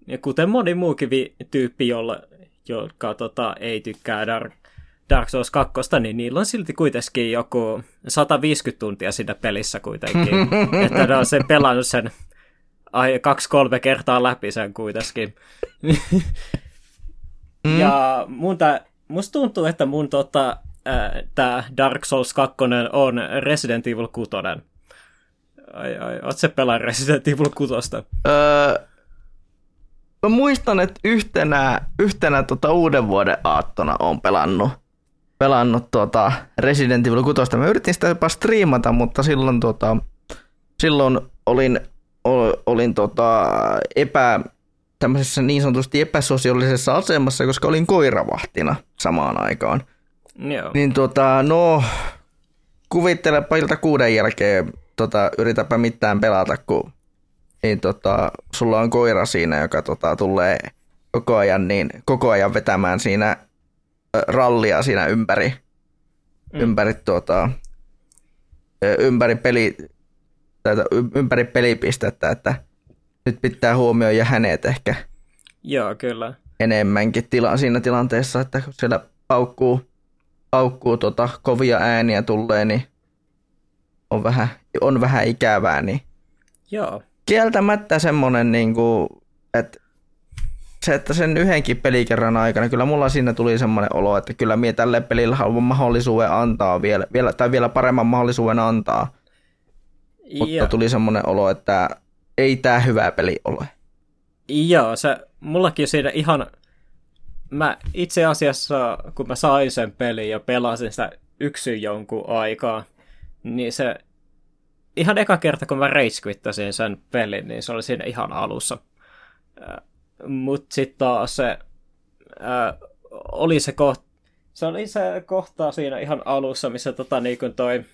ja kuten moni muukin vi- tyyppi, jolla, joka tota, ei tykkää Dark, Dark Souls 2, niin niillä on silti kuitenkin joku 150 tuntia siinä pelissä kuitenkin. <laughs> että ne on sen pelannut sen ai, kaksi-kolme kertaa läpi sen kuitenkin. mm. Ja mun tää, musta tuntuu, että mun tota, tää Dark Souls 2 on Resident Evil 6. Ai, ai, oot se pelaa Resident Evil 6? Öö, mä muistan, että yhtenä, yhtenä tota uuden vuoden aattona on pelannut pelannut tuota Resident Evil 6. Mä yritin sitä jopa striimata, mutta silloin, tuota, silloin olin, olin tota, epä, tämmöisessä niin sanotusti epäsosiaalisessa asemassa, koska olin koiravahtina samaan aikaan. Joo. Niin tota, no, kuvittelepa ilta kuuden jälkeen tota, yritäpä mitään pelata, kun niin, tota, sulla on koira siinä, joka tota, tulee koko ajan, niin, koko ajan vetämään siinä rallia siinä ympäri, mm. ympäri, tuota, ympäri, peli, tai ympäri pelipistettä, että nyt pitää huomioida hänet ehkä Joo, kyllä. enemmänkin tila, siinä tilanteessa, että kun siellä paukkuu, paukkuu tota, kovia ääniä tulee, niin on vähän, on vähän ikävää. Niin Joo. Kieltämättä semmoinen, niin kuin, että se, että sen yhdenkin pelikerran aikana, kyllä mulla siinä tuli semmoinen olo, että kyllä minä tälle pelille haluan mahdollisuuden antaa vielä, vielä, tai vielä paremman mahdollisuuden antaa. Mutta ja. tuli semmoinen olo, että ei tämä hyvä peli ole. Joo, se mullakin siinä ihan... Mä itse asiassa, kun mä sain sen pelin ja pelasin sitä yksin jonkun aikaa, niin se ihan eka kerta, kun mä reiskuittasin sen pelin, niin se oli siinä ihan alussa mutta sitten taas se ää, oli se koht, se oli se kohta siinä ihan alussa, missä tota, niin kuin toi,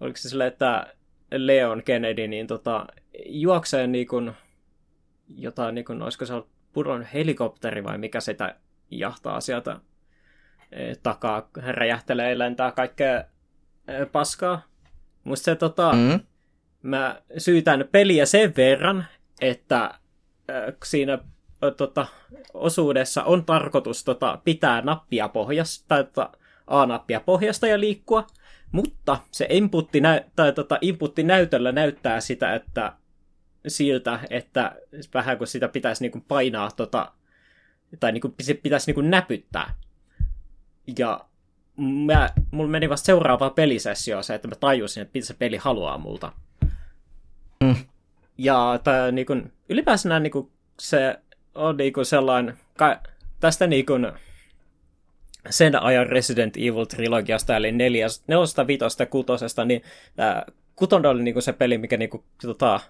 oliko se silleen, että Leon Kennedy niin tota, juoksee niin kuin, jotain, niin kuin, olisiko se ollut pudonnut helikopteri vai mikä sitä jahtaa sieltä e, takaa, räjähtelee, lentää kaikkea e, paskaa. Musta se tota, mm. mä syytän peliä sen verran, että siinä tota, osuudessa on tarkoitus tota, pitää nappia pohjasta, tai tota, A-nappia pohjasta ja liikkua, mutta se inputti, nä- tai, tota, inputti näytöllä näyttää sitä, että siltä, että vähän kun sitä pitäisi niinku painaa, tota, tai niinku, se pitäisi niinku näpyttää. Ja mä, mulla meni vasta seuraava pelisessio se, että mä tajusin, että mitä se peli haluaa multa. Mm. Ja tää, niinku, ylipäänsä nämä, niinku, se on niinku sellainen, ka, tästä niinku, sen ajan Resident Evil-trilogiasta, eli neljäs, nelosta, vitosta, kutosesta, niin tämä kutonen oli niinku se peli, mikä niinku, tota,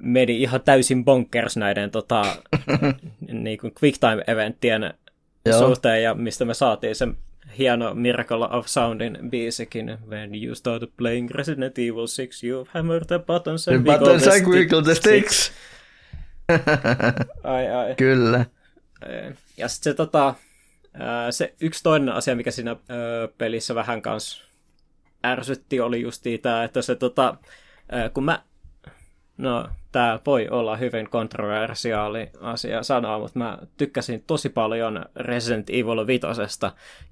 meni ihan täysin bonkers näiden tota, <laughs> niinku quicktime-eventtien suhteen, ja mistä me saatiin sen hieno Miracle of Soundin biisikin. When you start playing Resident Evil 6, you hammer the buttons and the buttons wiggle the sticks. Ai ai. Kyllä. Ja sitten se, tota, se yksi toinen asia, mikä siinä pelissä vähän kanssa ärsytti, oli just tämä, että se tota, kun mä, no tämä voi olla hyvin kontroversiaali asia sanoa, mutta mä tykkäsin tosi paljon Resident Evil 5.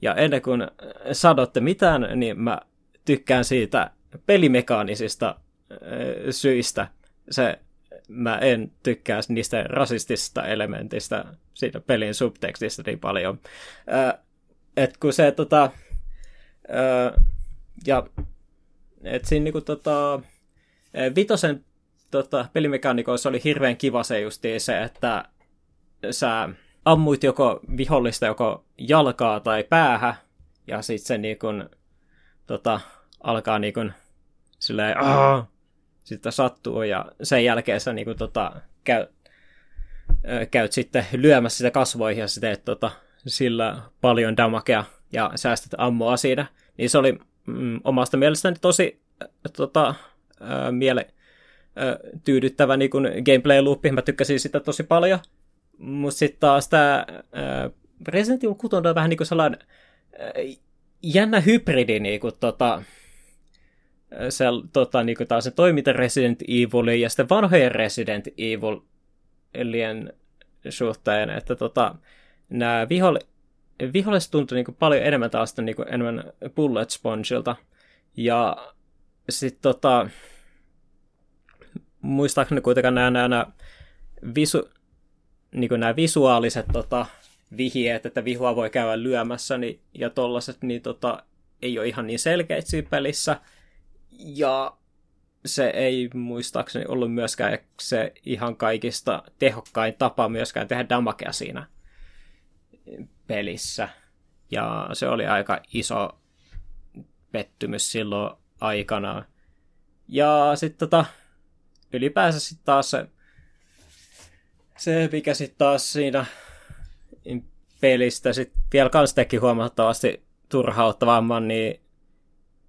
Ja ennen kuin sanotte mitään, niin mä tykkään siitä pelimekaanisista syistä. Se, mä en tykkää niistä rasistisista elementistä siitä pelin subtekstistä niin paljon. et kun se tota, ja et siinä niinku tota, vitosen tota, pelimekaanikoissa oli hirveän kiva se justiin se, että sä ammuit joko vihollista joko jalkaa tai päähän, ja sitten se niin kun, tota, alkaa niin kun, silleen, sitten sattuu, ja sen jälkeen sä niin kun, tota, käy, käyt sitten lyömässä sitä kasvoihin, ja sitten tota, sillä paljon damakea, ja säästät ammoa siinä. Niin se oli mm, omasta mielestäni tosi tota, äh, miele, tyydyttävä niin kuin gameplay-loopi, mä tykkäsin sitä tosi paljon. Mutta sitten taas tämä Resident Evil 6 on vähän niin kuin sellainen jännä hybridi niin kuin, tota, se, tota, niin kuin taas se toiminta Resident Evil ja sitten vanhojen Resident Evilien suhteen, että tota, nämä viholle, viholliset tuntui niin kuin paljon enemmän taas niin kuin enemmän bullet spongeilta. Ja sitten tota, muistaakseni kuitenkaan nämä, nämä, nämä, visu, niin nämä visuaaliset tota, vihjeet, että vihua voi käydä lyömässä niin, ja tollaset, niin tota, ei ole ihan niin selkeitä siinä pelissä. Ja se ei muistaakseni ollut myöskään se ihan kaikista tehokkain tapa myöskään tehdä damakea siinä pelissä. Ja se oli aika iso pettymys silloin aikana. Ja sitten tota, ylipäänsä sitten taas se, se mikä sitten taas siinä pelistä sitten vielä kans teki huomattavasti turhauttavamman, niin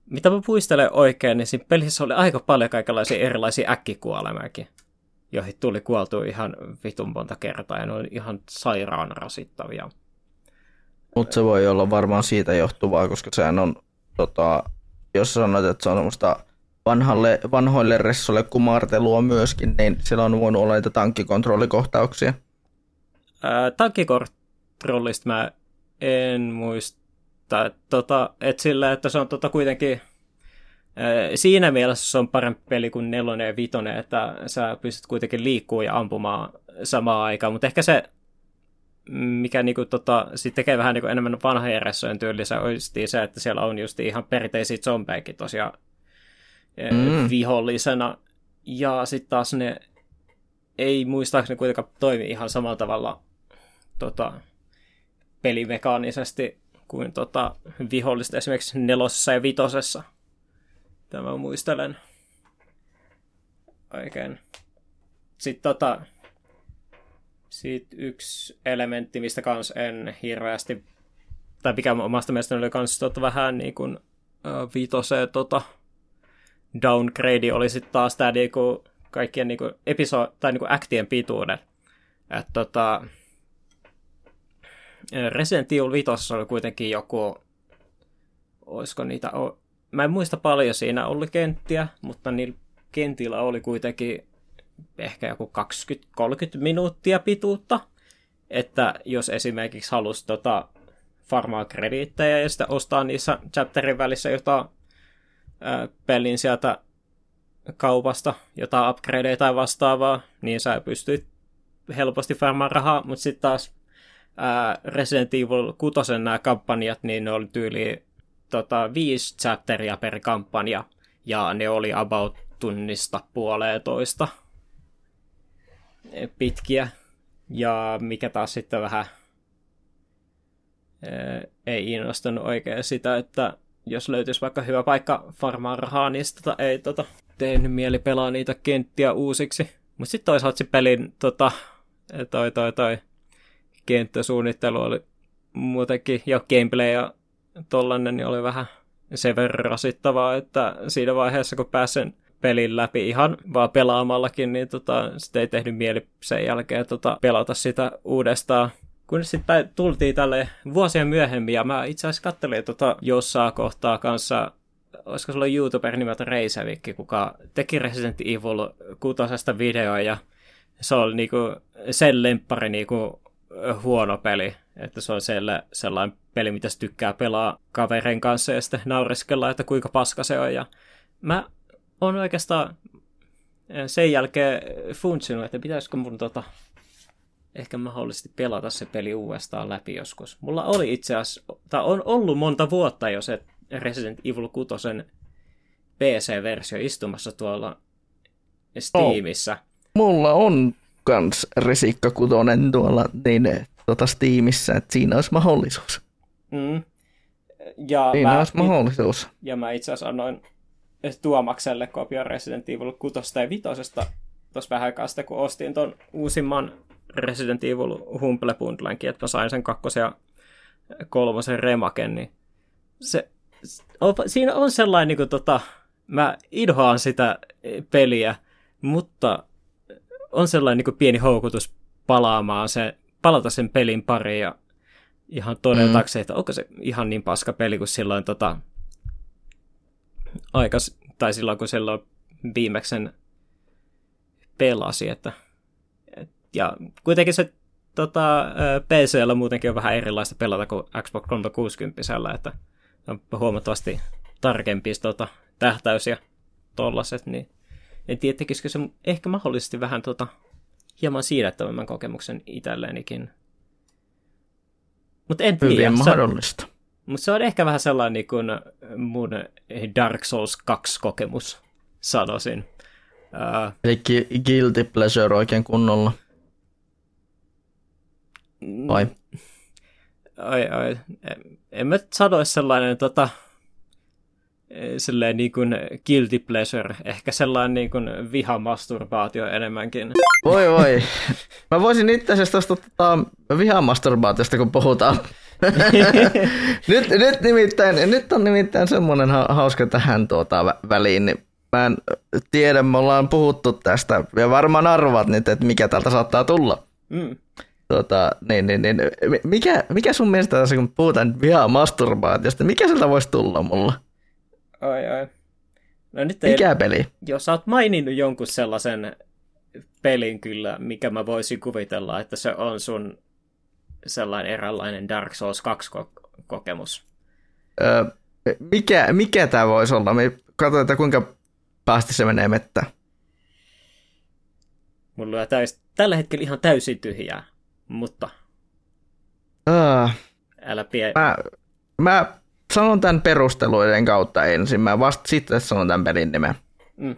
mitä mä puistelen oikein, niin siinä pelissä oli aika paljon kaikenlaisia erilaisia äkkikuolemiakin, joihin tuli kuoltu ihan vitun monta kertaa, ja ne oli ihan sairaan rasittavia. Mutta se voi olla varmaan siitä johtuvaa, koska sehän on, tota, jos sanoit, että se on semmoista vanhalle, vanhoille ressoille kumartelua myöskin, niin siellä on voinut olla niitä tankkikontrollikohtauksia. Ää, tankkikontrollista mä en muista. Tota, et sillä, että se on tota kuitenkin siinä mielessä se on parempi peli kuin nelonen ja vitonen, että sä pystyt kuitenkin liikkuu ja ampumaan samaan aikaan, mutta ehkä se mikä niinku, tota, sit tekee vähän niinku enemmän vanhojen ressojen tyylissä, on se, että siellä on just ihan perinteisiä zombeikin tosiaan mm. vihollisena. Ja sitten taas ne ei muistaakseni kuitenkaan toimi ihan samalla tavalla tota, pelimekaanisesti kuin tota, vihollista esimerkiksi nelosessa ja vitosessa. Tämä muistelen oikein. Sitten tota, sit yksi elementti, mistä kans en hirveästi tai mikä omasta mielestäni oli kans tota, vähän niin kuin uh, viitoseen tota, downgrade oli sitten taas tämä niinku, kaikkien niinku, episo- tai niinku, aktien pituuden. Että tota, Resident Evil 5 oli kuitenkin joku, olisiko niitä, mä en muista paljon siinä oli kenttiä, mutta niillä kentillä oli kuitenkin ehkä joku 20-30 minuuttia pituutta, että jos esimerkiksi halusi tota, farmaa krediittejä ja sitten ostaa niissä chapterin välissä jotain ää, pelin sieltä kaupasta, jotain upgradeja tai vastaavaa, niin sä pystyt helposti farmaan rahaa, mutta sitten taas ää, Resident Evil 6 nämä kampanjat, niin ne oli tyyli tota, viisi chapteria per kampanja, ja ne oli about tunnista puoleen toista pitkiä, ja mikä taas sitten vähän ei innostunut oikein sitä, että jos löytyisi vaikka hyvä paikka farmaa rahaa, niin sitä tota, ei tota, tehnyt mieli pelaa niitä kenttiä uusiksi. Mutta sitten toisaalta se pelin tota, toi, toi, toi kenttäsuunnittelu oli muutenkin, ja gameplay ja tollanen, niin oli vähän sen verran rasittavaa, että siinä vaiheessa, kun pääsen pelin läpi ihan vaan pelaamallakin, niin tota, sitten ei tehnyt mieli sen jälkeen tota, pelata sitä uudestaan. Kun sitten tultiin tälle vuosia myöhemmin, ja mä itse asiassa kattelin tota jossain kohtaa kanssa, olisiko sulla YouTuber nimeltä Reisevikki, kuka teki Resident Evil 6 videoa, ja se oli niinku sen lemppari niinku huono peli. Että se on selle, sellainen peli, mitä se tykkää pelaa kaverin kanssa ja sitten nauriskella, että kuinka paska se on. Ja mä on oikeastaan sen jälkeen funtsinut, että pitäisikö mun tota, ehkä mahdollisesti pelata se peli uudestaan läpi joskus. Mulla oli itse asiassa, tai on ollut monta vuotta jo se Resident Evil 6 PC-versio istumassa tuolla Steamissa. Oh. Mulla on kans Resikka 6 tuolla niin, tota Steamissa, että siinä olisi mahdollisuus. Mm. Ja siinä mä, olisi mahdollisuus. Ja mä itse asiassa annoin Tuomakselle kopion Resident Evil 6 ja 5 tuossa vähän aikaa sitten, kun ostin ton uusimman Resident Evil Humble Bundlenkin, että mä sain sen kakkosen ja kolmosen remaken, niin se, siinä on sellainen, niin kuin, tota, mä idhoan sitä peliä, mutta on sellainen niin kuin pieni houkutus palaamaan se, palata sen pelin pariin ja ihan todetakseen, mm. että onko se ihan niin paska peli kuin silloin tota, aikas, tai silloin kun silloin viimeksen pelasi, että ja kuitenkin se tota, PCllä muutenkin on vähän erilaista pelata kuin Xbox 360, että on huomattavasti tarkempi tota, tähtäys ja tollaset, niin en tiedä, tekisikö se ehkä mahdollisesti vähän tota, hieman siirrettävämmän kokemuksen itselleenikin. Mutta en tiedä. Hyvin mahdollista. Mutta se on ehkä vähän sellainen niin kuin mun Dark Souls 2-kokemus, sanoisin. Uh, Eli guilty pleasure oikein kunnolla. Vai? Ai, ai. En, en mä sanoisi sellainen tota, sellainen niin kuin guilty pleasure, ehkä sellainen niin kuin vihamasturbaatio enemmänkin. Voi voi. Mä voisin itse asiassa tuosta tota, vihamasturbaatiosta, kun puhutaan. <laughs> nyt, nyt, nimittäin, nyt on nimittäin semmoinen hauska tähän tuota väliin, niin mä en tiedä, me ollaan puhuttu tästä, ja varmaan arvaat nyt, että mikä täältä saattaa tulla. Mm. Tota, niin, niin, niin. Mikä, mikä sun mielestä tässä, kun puhutaan vihaa masturbaatiosta, mikä sieltä voisi tulla mulla? Ai ai. No nyt ei, mikä peli? Jos sä oot maininnut jonkun sellaisen pelin kyllä, mikä mä voisin kuvitella, että se on sun sellainen eräänlainen Dark Souls 2-kokemus. Öö, mikä, mikä tämä voisi olla? Me katsotaan, että kuinka päästi se menee mettä. Mulla on täys, tällä hetkellä ihan täysin tyhjää mutta uh, älä pie... Mä, mä sanon tämän perusteluiden kautta ensin, mä vasta sitten sanon tämän pelin nimen. Mm.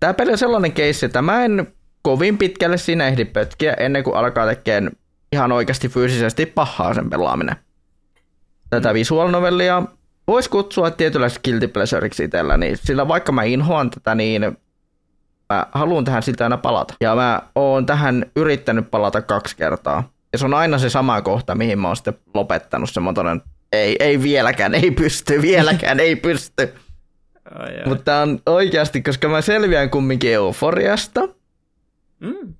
Tämä peli on sellainen keissi, että mä en kovin pitkälle siinä ehdi pötkiä ennen kuin alkaa tekemään ihan oikeasti fyysisesti pahaa sen pelaaminen. Tätä mm. visual novellia voisi kutsua tietynlaisiksi guilty pleasureiksi itsellä, niin sillä vaikka mä inhoan tätä, niin mä haluan tähän siltä aina palata. Ja mä oon tähän yrittänyt palata kaksi kertaa. Ja se on aina se sama kohta, mihin mä oon sitten lopettanut se motonen. Ei, ei vieläkään, ei pysty, vieläkään ei pysty. Ai, ai. Mutta on oikeasti, koska mä selviän kumminkin euforiasta. Mm.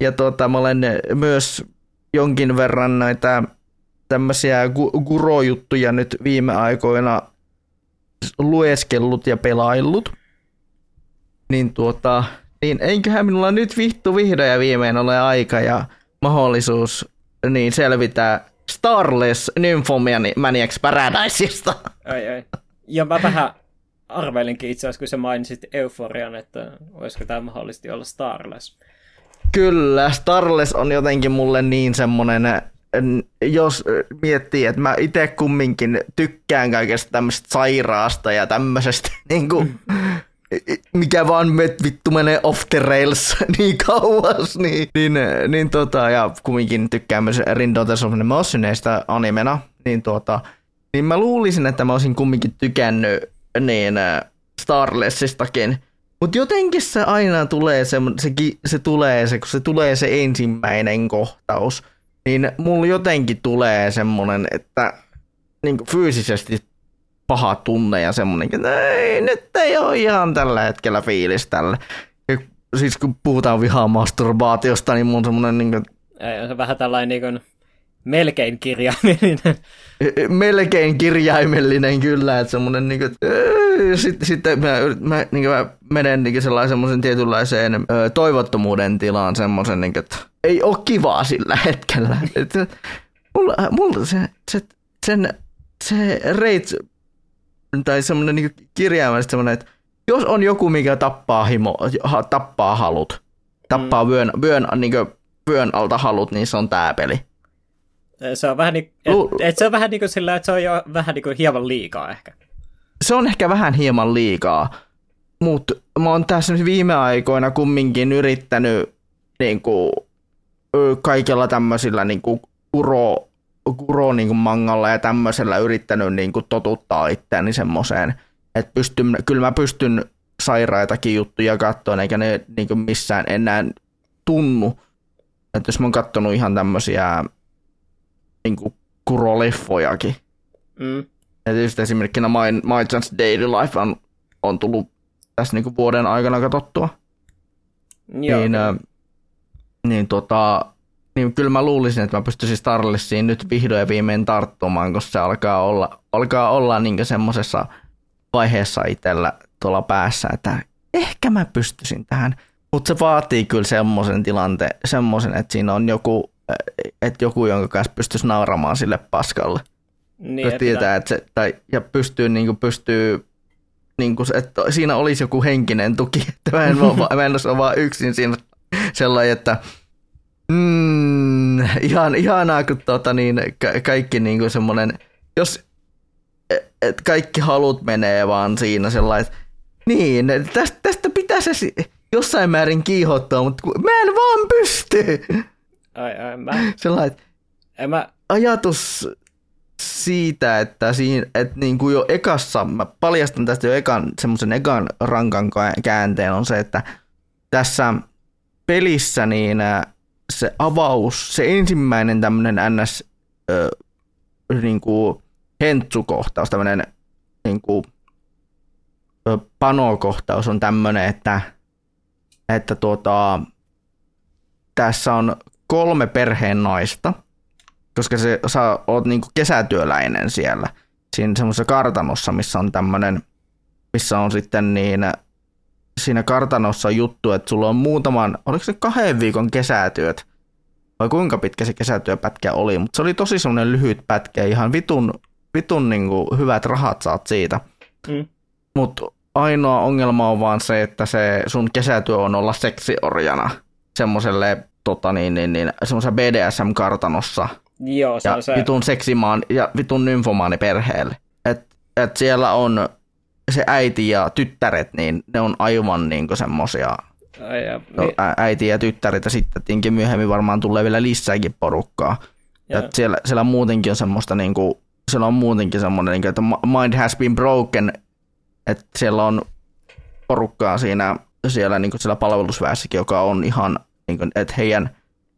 Ja tuota, mä olen myös jonkin verran näitä tämmöisiä gu- guro-juttuja nyt viime aikoina lueskellut ja pelaillut. Niin tuota, niin eiköhän minulla nyt vittu vihdoin ja viimein ole aika ja mahdollisuus niin selvitä Starless Nymphomaniacs Paradiseista. Ai, ai. Ja mä vähän arveilinkin itse asiassa, kun sä mainitsit Euforian, että olisiko tämä mahdollisesti olla Starless. Kyllä, Starless on jotenkin mulle niin semmonen, jos miettii, että mä itse kumminkin tykkään kaikesta tämmöistä sairaasta ja tämmöisestä, <laughs> niin kuin, mikä vaan met, vittu menee off the rails <laughs> niin kauas, niin, niin, niin tota, ja kumminkin tykkään myös of Motioneista animena, niin tota, niin mä luulisin, että mä olisin kumminkin tykännyt niin Starlessistakin, mutta jotenkin se aina tulee se, se, se, tulee se, kun se tulee se ensimmäinen kohtaus, niin mulla jotenkin tulee semmoinen, että niin fyysisesti paha tunne ja semmoinen, että ei, nyt ei ole ihan tällä hetkellä fiilis tälle. Ja siis kun puhutaan vihaa masturbaatiosta, niin mun semmoinen niin kuin, ei, se vähän tällainen niin kuin, melkein kirjaimellinen. Melkein kirjaimellinen kyllä, että semmoinen niin kuin, sitten, sitten mä, mä, niin kuin, mä menen niin sellaisen semmoisen tietynlaiseen ö, toivottomuuden tilaan semmoisen, niin kuin, että ei ole kivaa sillä hetkellä. Että, mulla, mulla se, se, sen, se reit, tai semmoinen niin kirjaimellisesti semmoinen, että jos on joku, mikä tappaa, himo, tappaa halut, tappaa mm. vyön, vyön, niin kuin, vyön alta halut, niin se on tää peli. Se on vähän niin, et, et se on vähän niin kuin sillä, että se on jo vähän niin kuin hieman liikaa ehkä. Se on ehkä vähän hieman liikaa, mutta mä oon tässä nyt viime aikoina kumminkin yrittänyt niin kuin, kaikella tämmöisillä niin kuin kuro, kuro niin kuin mangalla ja tämmöisellä yrittänyt niin kuin totuttaa itseäni semmoiseen, että pystyn, kyllä mä pystyn sairaitakin juttuja katsoa, eikä ne niin kuin missään enää tunnu. Että jos mä oon katsonut ihan tämmöisiä niin kuin kuroleffojakin. Mm. Ja tietysti esimerkkinä My, My Chance Daily Life on, on tullut tässä niin kuin vuoden aikana katsottua. Joo. Niin, äh, niin, tota, niin kyllä mä luulisin, että mä pystyisin Starlessiin nyt vihdoin ja viimein tarttumaan, koska se alkaa olla, alkaa olla niin semmoisessa vaiheessa itsellä tuolla päässä, että ehkä mä pystyisin tähän. Mutta se vaatii kyllä semmoisen tilanteen, semmoisen, että siinä on joku että joku, jonka kanssa pystyisi nauramaan sille paskalle. Niin, että tietää, että se, tai, ja pystyy, niin kuin, pystyy niin kuin, että siinä olisi joku henkinen tuki, <laughs> että mä en, ole, mä en ole vaan yksin siinä sellainen, että mm, <laughs> ihan, ihanaa, kun tuota, niin, ka- kaikki niin kuin semmoinen, jos et, et kaikki halut menee vaan siinä sellainen, että niin, tästä, tästä pitäisi jossain määrin kiihottaa, mutta mä en vaan pysty. Ai, ai, mä... Sellainen en mä... ajatus siitä, että, siinä, että niin kuin jo ekassa, mä paljastan tästä jo ekan, semmoisen ekan rankan käänteen, on se, että tässä pelissä niin se avaus, se ensimmäinen tämmöinen ns. Ö, niin kuin hentsukohtaus, tämmöinen niin kuin, panokohtaus on tämmöinen, että, että tuota, tässä on kolme perheen naista, koska se, sä oot niinku kesätyöläinen siellä, siinä semmoisessa kartanossa, missä on tämmöinen, missä on sitten niin, siinä kartanossa juttu, että sulla on muutaman, oliko se kahden viikon kesätyöt, vai kuinka pitkä se kesätyöpätkä oli, mutta se oli tosi semmoinen lyhyt pätkä, ihan vitun, vitun niinku hyvät rahat saat siitä. Mm. Mutta ainoa ongelma on vaan se, että se sun kesätyö on olla seksiorjana semmoiselle tota, niin, niin, niin, BDSM-kartanossa. Joo, se ja on se. vitun seksimaan ja vitun nymfomaani perheelle. Et, et siellä on se äiti ja tyttäret, niin ne on aivan niin semmoisia niin. äiti ja tyttäret ja sitten tietenkin myöhemmin varmaan tulee vielä lisääkin porukkaa. Et siellä, siellä muutenkin on semmoista niin kuin, siellä on muutenkin semmoinen, niin kuin, että mind has been broken, että siellä on porukkaa siinä siellä, niin kuin siellä palvelusväessäkin, joka on ihan niin kuin, että heidän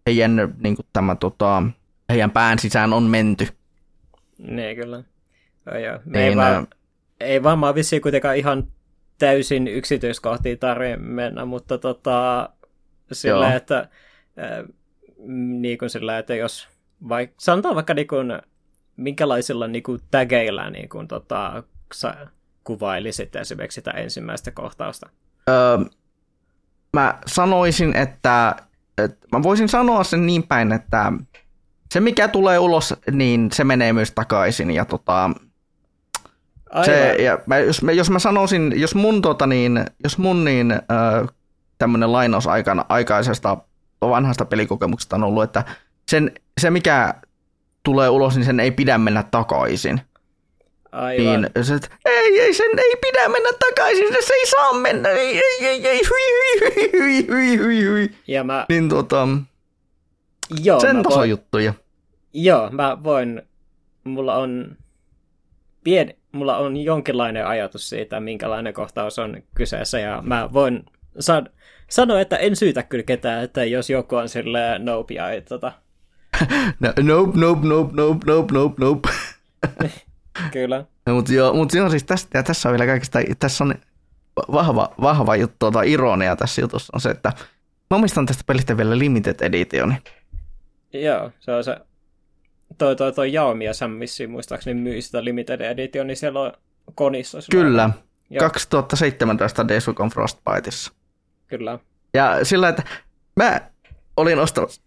heidän, niin kuin tämä, tota, heidän pään sisään on menty. Niin, kyllä. No, joo. Me niin, ei, vaan, ei varmaan vissiin kuitenkaan ihan täysin yksityiskohtiin tarvitse mennä, mutta tota, sillä, joo. että äh, niin kuin sillä, että jos vai, sanotaan vaikka niin kuin, minkälaisilla niin kuin, tägeillä niin kuin, tota, sä kuvailisit esimerkiksi sitä ensimmäistä kohtausta? Öö, mä sanoisin, että, että mä voisin sanoa sen niin päin, että se mikä tulee ulos, niin se menee myös takaisin. Ja tota, se, ja mä, jos, mä, jos mä sanoisin, jos mun, tota niin, jos mun niin, äh, tämmöinen lainaus aikana, aikaisesta vanhasta pelikokemuksesta on ollut, että sen, se mikä tulee ulos, niin sen ei pidä mennä takaisin. Aivan. Niin, se, että ei, ei, sen ei pidä mennä takaisin, se ei saa mennä, ei, ei, ei, ei, hui, hui, hui, hui, hui, hui. Ja mä... Niin tota, Joo, sen tason voin... juttuja. Joo, mä voin, mulla on pien, mulla on jonkinlainen ajatus siitä, minkälainen kohtaus on kyseessä, ja mä voin san, sanoa, että en syytä kyllä ketään, että jos joku on silleen nope ja ei tota... <laughs> no, nope, nope, nope, nope, nope, nope, nope. <laughs> kyllä. No, mutta joo, mutta joo, siis tästä, ja tässä on vielä kaikista, tässä on vahva, vahva juttu, tuota, ironia tässä jutussa on se, että mä omistan tästä pelistä vielä limited editioni. Joo, se on se toi, toi, toi Jaomi ja Sam Missi muistaakseni myi sitä Limited Edition, niin siellä on konissa. Kyllä, ja... 2017 Days of Frostbiteissa. Kyllä. Ja sillä, että mä olin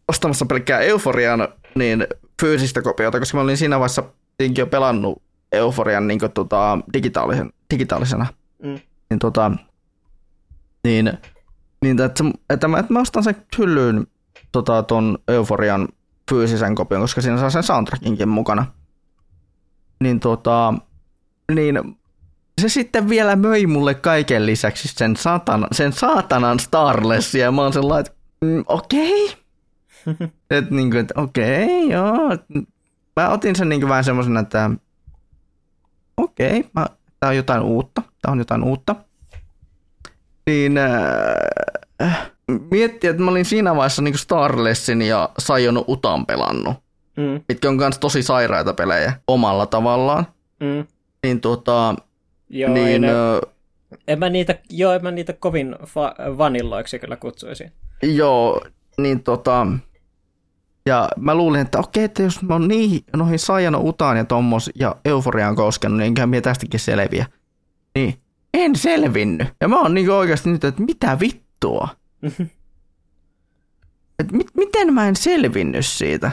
ostamassa pelkkää Euforian niin fyysistä kopiota, koska mä olin siinä vaiheessa jo pelannut Euforian niin kuin, tota, digitaalisen, digitaalisena. Mm. Niin, tota, niin, niin että, että, mä, että mä ostan sen hyllyyn tota, ton Euforian fyysisen kopion, koska siinä saa sen soundtrackinkin mukana. Niin tota, niin se sitten vielä möi mulle kaiken lisäksi sen, satana, sen saatanan Starlessia, ja mä oon sellainen, että mm, okei. <laughs> Okay. että niinku, että okei, okay, joo. Mä otin sen niinku vähän semmoisen, että okei, okay, tää on jotain uutta, tää on jotain uutta. Niin äh, miettiä, että mä olin siinä vaiheessa niin Starlessin ja Sajon Utan pelannut, mm. mitkä on myös tosi sairaita pelejä omalla tavallaan. Mm. Niin tuota, Joo, niin, ne, ö, en mä niitä, joo, en mä niitä kovin fa- vanilloiksi kyllä kutsuisin. Joo, niin tota, ja mä luulin, että okei, että jos mä oon niihin, noihin Sajano Utaan ja tommos ja Euforiaan koskenut, niin enkä minä tästäkin selviä. Niin, en selvinnyt. Ja mä oon niinku oikeasti nyt, että mitä vittua. Et mit, miten mä en selvinnyt siitä?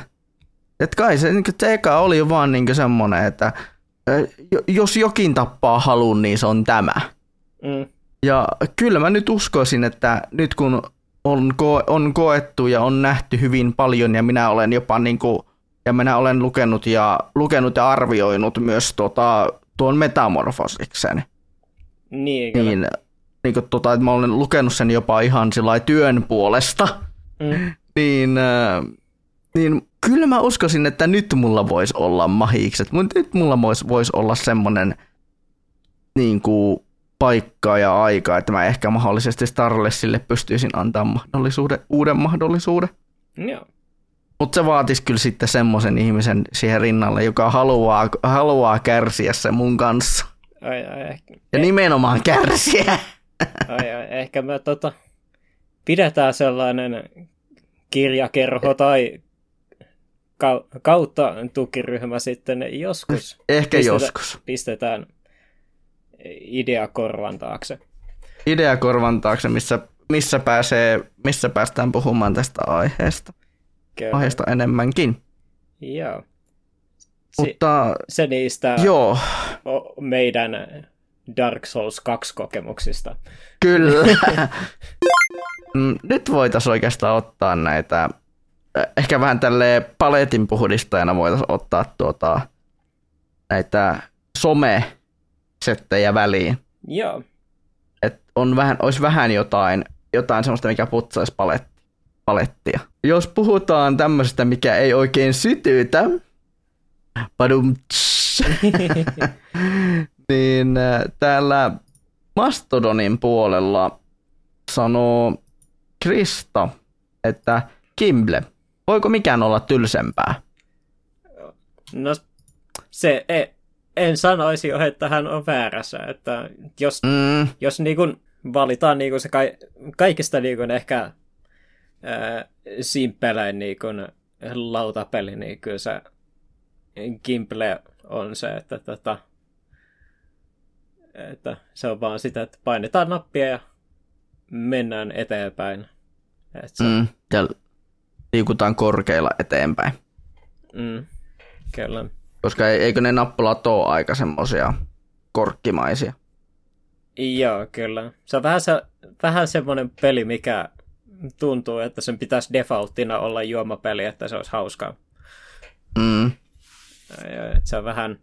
Et kai se, niin se eka oli vaan niin semmoinen, että jos jokin tappaa halun, niin se on tämä. Mm. Ja kyllä mä nyt uskoisin, että nyt kun on, ko- on koettu ja on nähty hyvin paljon ja minä olen jopa niin kuin, ja minä olen lukenut ja, lukenut ja arvioinut myös tota, tuon metamorfosiksen. Niin, kyllä. niin niin kuin, tota, että mä olen lukenut sen jopa ihan työn puolesta, mm. niin, äh, niin kyllä mä uskoisin, että nyt mulla voisi olla mahikset. Nyt mulla voisi vois olla semmoinen niin kuin, paikka ja aika, että mä ehkä mahdollisesti Starlessille pystyisin antaa mahdollisuuden, uuden mahdollisuuden. Joo. Mutta se vaatisi kyllä sitten semmoisen ihmisen siihen rinnalle, joka haluaa, haluaa kärsiä se mun kanssa. Ai, ai, ehkä. Ja nimenomaan kärsiä. Ai, ai, ehkä me tota, pidetään sellainen kirjakerho tai kautta tukiryhmä sitten joskus. Ehkä pistetä, joskus. Pistetään idea korvan taakse. Idea korvan taakse, missä, missä, pääsee, missä päästään puhumaan tästä aiheesta. Kyllä. Aiheesta enemmänkin. Joo. Mutta, se niistä joo. meidän Dark Souls 2 kokemuksista. Kyllä. <laughs> Mm, nyt voitaisiin oikeastaan ottaa näitä, eh, ehkä vähän tälle paletin puhdistajana voitaisiin ottaa tuota, näitä some-settejä väliin. Joo. Et on vähän, olisi vähän jotain, jotain sellaista, mikä putsaisi paletti, palettia. Jos puhutaan tämmöisestä, mikä ei oikein sytytä, padum <laughs> niin äh, täällä Mastodonin puolella sanoo Krista, että Kimble, voiko mikään olla tylsempää? No se, e, en sanoisi jo, että hän on väärässä. Että jos, mm. jos niin kuin valitaan niin kuin se ka- kaikista niin kuin ehkä ää, simppelein niin kuin lautapeli, niin kyllä se Gimple on se, että, että, tota, että se on vaan sitä, että painetaan nappia ja mennään eteenpäin. Että se... mm, ja liikutaan korkeilla eteenpäin. Mm, kyllä. Koska eikö ne nappulat ole aika semmoisia korkkimaisia? Joo, kyllä. Se on vähän, se, vähän semmoinen peli, mikä tuntuu, että sen pitäisi defaulttina olla juomapeli, että se olisi hauskaa. Mm. Se on vähän,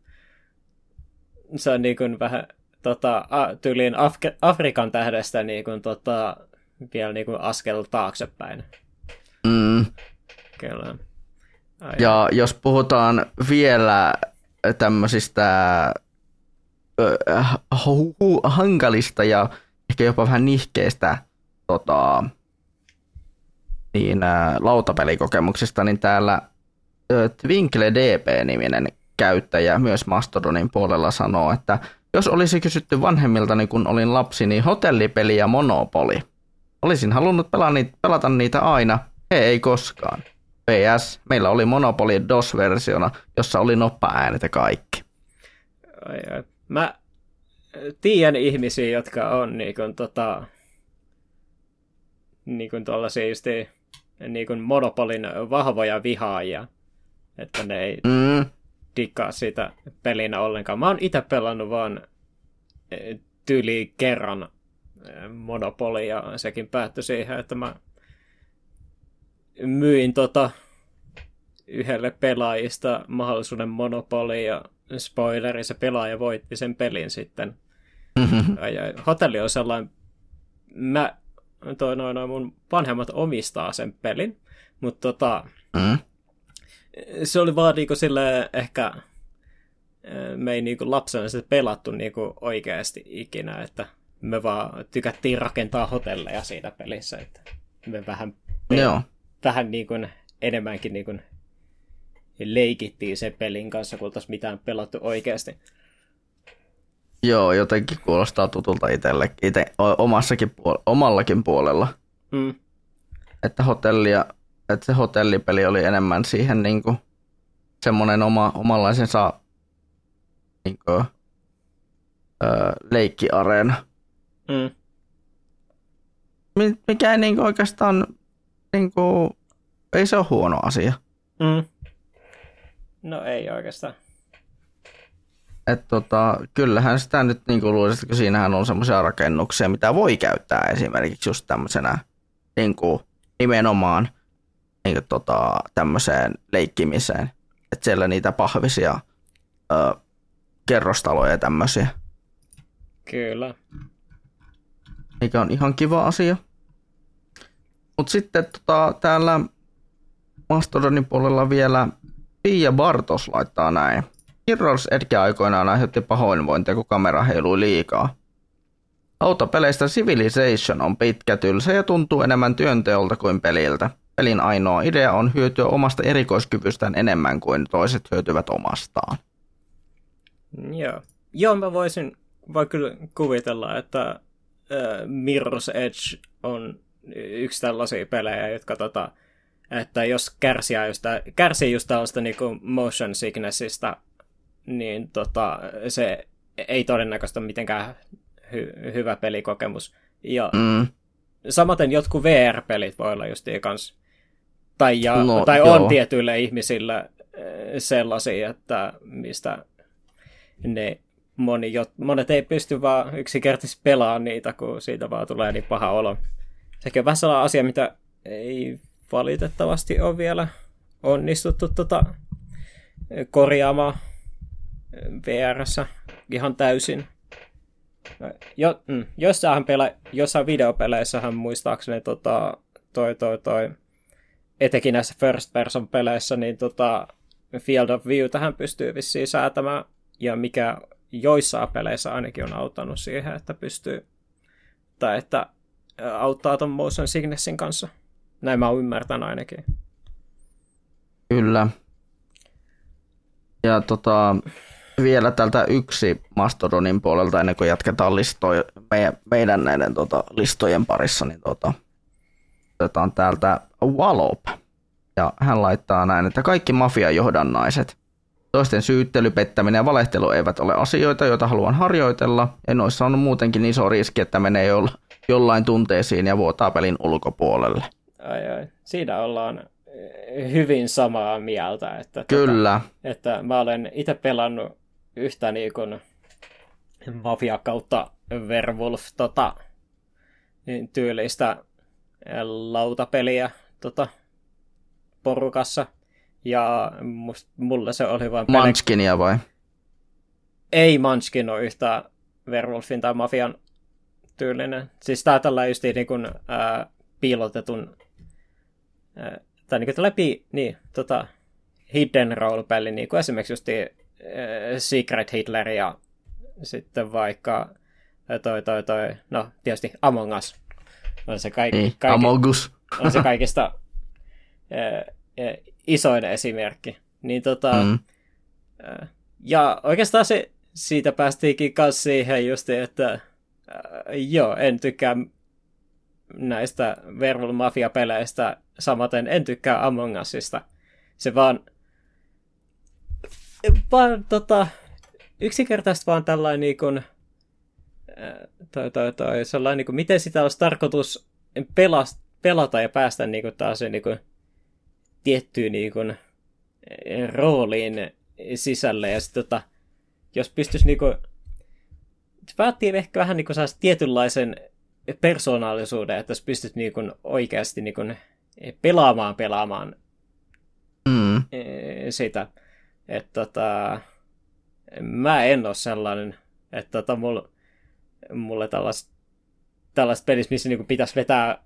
se on niin kuin vähän tota, tyyliin Af- Afrikan tähdestä niin kuin, tota, vielä niin kuin askel taaksepäin. Mm. Kyllä. Ai ja jos puhutaan vielä tämmöisistä hankalista ja ehkä jopa vähän nihkeistä tota, niin, ä, lautapelikokemuksista, niin täällä ä, Twinkle DP-niminen käyttäjä myös Mastodonin puolella sanoo, että jos olisi kysytty vanhemmiltani, kun olin lapsi, niin hotellipeli ja monopoli. Olisin halunnut pelata niitä, pelata niitä aina, he ei koskaan. PS, meillä oli Monopoli DOS-versiona, jossa oli noppa-äänet ja kaikki. Ai, ai. Mä tiedän ihmisiä, jotka on niin kuin, tota, niin kuin tuolla siisti, niin kuin Monopolin vahvoja vihaajia. Että ne ei mm. Dikkaa sitä pelinä ollenkaan. Mä oon itse pelannut vaan e, tyyli kerran e, Monopolia, ja sekin päättyi siihen, että mä myin tota yhdelle pelaajista mahdollisuuden monopoli ja spoileri, se pelaaja voitti sen pelin sitten. <laughs> Mm-hmm. Ja hotelli on sellainen, mä, toi noin, noin mun vanhemmat omistaa sen pelin, mutta tota, mm. Se oli vaan niinku sille ehkä, me ei niinku lapsena sitä pelattu niinku oikeasti ikinä, että me vaan tykättiin rakentaa hotelleja siinä pelissä, että me vähän, Joo. vähän niin kuin enemmänkin niin kuin leikittiin sen pelin kanssa, kun oltaisiin mitään pelattu oikeasti. Joo, jotenkin kuulostaa tutulta itselle, ite, omassakin puol- omallakin puolella. Mm. Että, hotellia, että se hotellipeli oli enemmän siihen niin kuin, semmoinen oma, omanlaisensa niin kuin, öö, leikkiareena. Mm. Mikä ei niin kuin, oikeastaan, niin kuin, ei se ole huono asia. Mm. No ei oikeastaan. Et tota, kyllähän sitä nyt niin kuin luulisin, että siinähän on semmoisia rakennuksia, mitä voi käyttää esimerkiksi just tämmöisenä niin kuin nimenomaan niin kuin tota, tämmöiseen leikkimiseen. Että siellä niitä pahvisia ö, kerrostaloja ja tämmöisiä. Kyllä. Mikä on ihan kiva asia. Mutta sitten tota, täällä Mastodonin puolella vielä Pia Bartos laittaa näin. Mirror's Edge aikoinaan aiheutti pahoinvointia, kun kamera heilui liikaa. Autopeleistä Civilization on pitkä, tylsä ja tuntuu enemmän työnteolta kuin peliltä. Pelin ainoa idea on hyötyä omasta erikoiskyvystään enemmän kuin toiset hyötyvät omastaan. Joo. Joo, mä voisin voi kyllä kuvitella, että äh, Mirror's Edge on yksi tällaisia pelejä, jotka tota, että jos kärsii just, kärsii just tällaista niin motion sicknessista, niin tota, se ei todennäköisesti ole mitenkään hy- hyvä pelikokemus. Ja mm. samaten jotkut VR-pelit voi olla just kans, tai, ja, no, tai on tietyille ihmisille eh, sellaisia, että mistä ne moni, monet ei pysty vaan yksinkertaisesti pelaamaan niitä, kun siitä vaan tulee niin paha olo. Sekin on vähän sellainen asia, mitä ei valitettavasti ole vielä onnistuttu tota, korjaamaan VRssä ihan täysin. Jo, mm, jossain, pela, jossain videopeleissähän muistaakseni tota, toi, toi, toi, etenkin näissä first person peleissä, niin tota, Field of View tähän pystyy vissiin säätämään, ja mikä joissain peleissä ainakin on auttanut siihen, että pystyy, tai että auttaa ton motion sicknessin kanssa. Näin mä oon ymmärtänyt ainakin. Kyllä. Ja tota, vielä tältä yksi Mastodonin puolelta, ennen kuin jatketaan listoja, meidän, meidän näiden tota, listojen parissa, niin tota, otetaan täältä Wallop. Ja hän laittaa näin, että kaikki mafiajohdannaiset, toisten syyttely, pettäminen ja valehtelu eivät ole asioita, joita haluan harjoitella, ja noissa on muutenkin iso riski, että menee jolla, jollain tunteisiin ja vuotaa pelin ulkopuolelle. Ai, ai. Siinä ollaan hyvin samaa mieltä. Että, Kyllä. Tota, että mä olen itse pelannut yhtä niin kuin mafia kautta werewolf tota, niin tyylistä lautapeliä tota, porukassa. Ja must, mulle se oli vain... Munchkinia vai? Ei Munchkin ole yhtä werewolfin tai mafian tyylinen. Siis tää tällä just niin kuin, ää, piilotetun ää, tai niin kuin läpi, niin, tota, hidden role-peli, niin kuin esimerkiksi just äh, Secret Hitler ja sitten vaikka toi, toi, toi, no tietysti Among Us on se, kaik, niin, kaik, on se kaikista äh, äh, isoin esimerkki. Niin tota, mm. äh, ja oikeastaan se, siitä päästiinkin kanssa siihen just, että äh, joo, en tykkää näistä Werewolf Mafia-peleistä, samaten en tykkää Among Usista. Se vaan, vaan tota, yksinkertaisesti vaan tällainen niin kuin, toi, toi, toi, sellainen, niin kuin, miten sitä olisi tarkoitus pelast, pelata ja päästä niin kuin, taas niin kuin, tiettyyn niin kuin, rooliin sisälle. Ja sitten tota, jos pystyisi niin kuin, vaatii ehkä vähän niin kuin tietynlaisen persoonallisuuden, että jos pystyt niin kuin oikeasti niin kuin pelaamaan pelaamaan mm. sitä. Että tota, mä en ole sellainen, että tota, mulle, mulle tällaista, tällaista pelissä, missä niin pitäisi vetää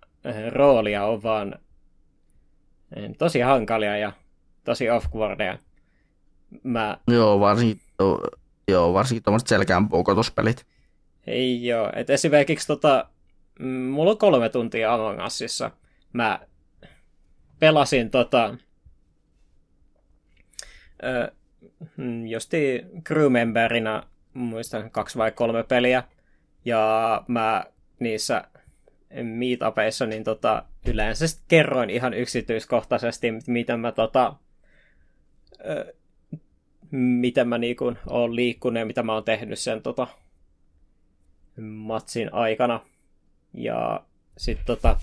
roolia, on vaan tosi hankalia ja tosi off Mä... Joo, varsinkin, joo, varsinkin tuommoiset selkään puukotuspelit. Ei joo, että esimerkiksi tota, Mm, mulla on kolme tuntia Among Usissa. Mä pelasin tota, ö, mm, josti crewmemberina, muistan kaksi vai kolme peliä, ja mä niissä meetupeissa niin tota, yleensä kerroin ihan yksityiskohtaisesti, miten mä tota, miten mä niinku oon liikkunut ja mitä mä oon tehnyt sen tota, matsin aikana. Ja sitten tota,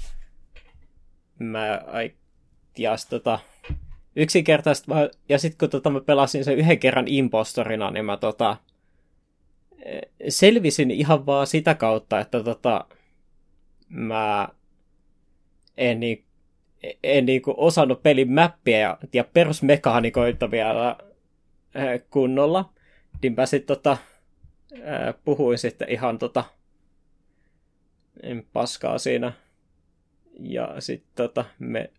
mä, ja sit, tota, yksinkertaisesti, ja sitten kun tota, mä pelasin sen yhden kerran impostorina, niin mä tota, selvisin ihan vaan sitä kautta, että tota, mä en, niin, en niin kuin osannut pelin mäppiä ja, ja perusmekaanikoita vielä kunnolla. Niin mä sitten tota, puhuin sitten ihan tota, paskaa siinä. Ja sitten tota, me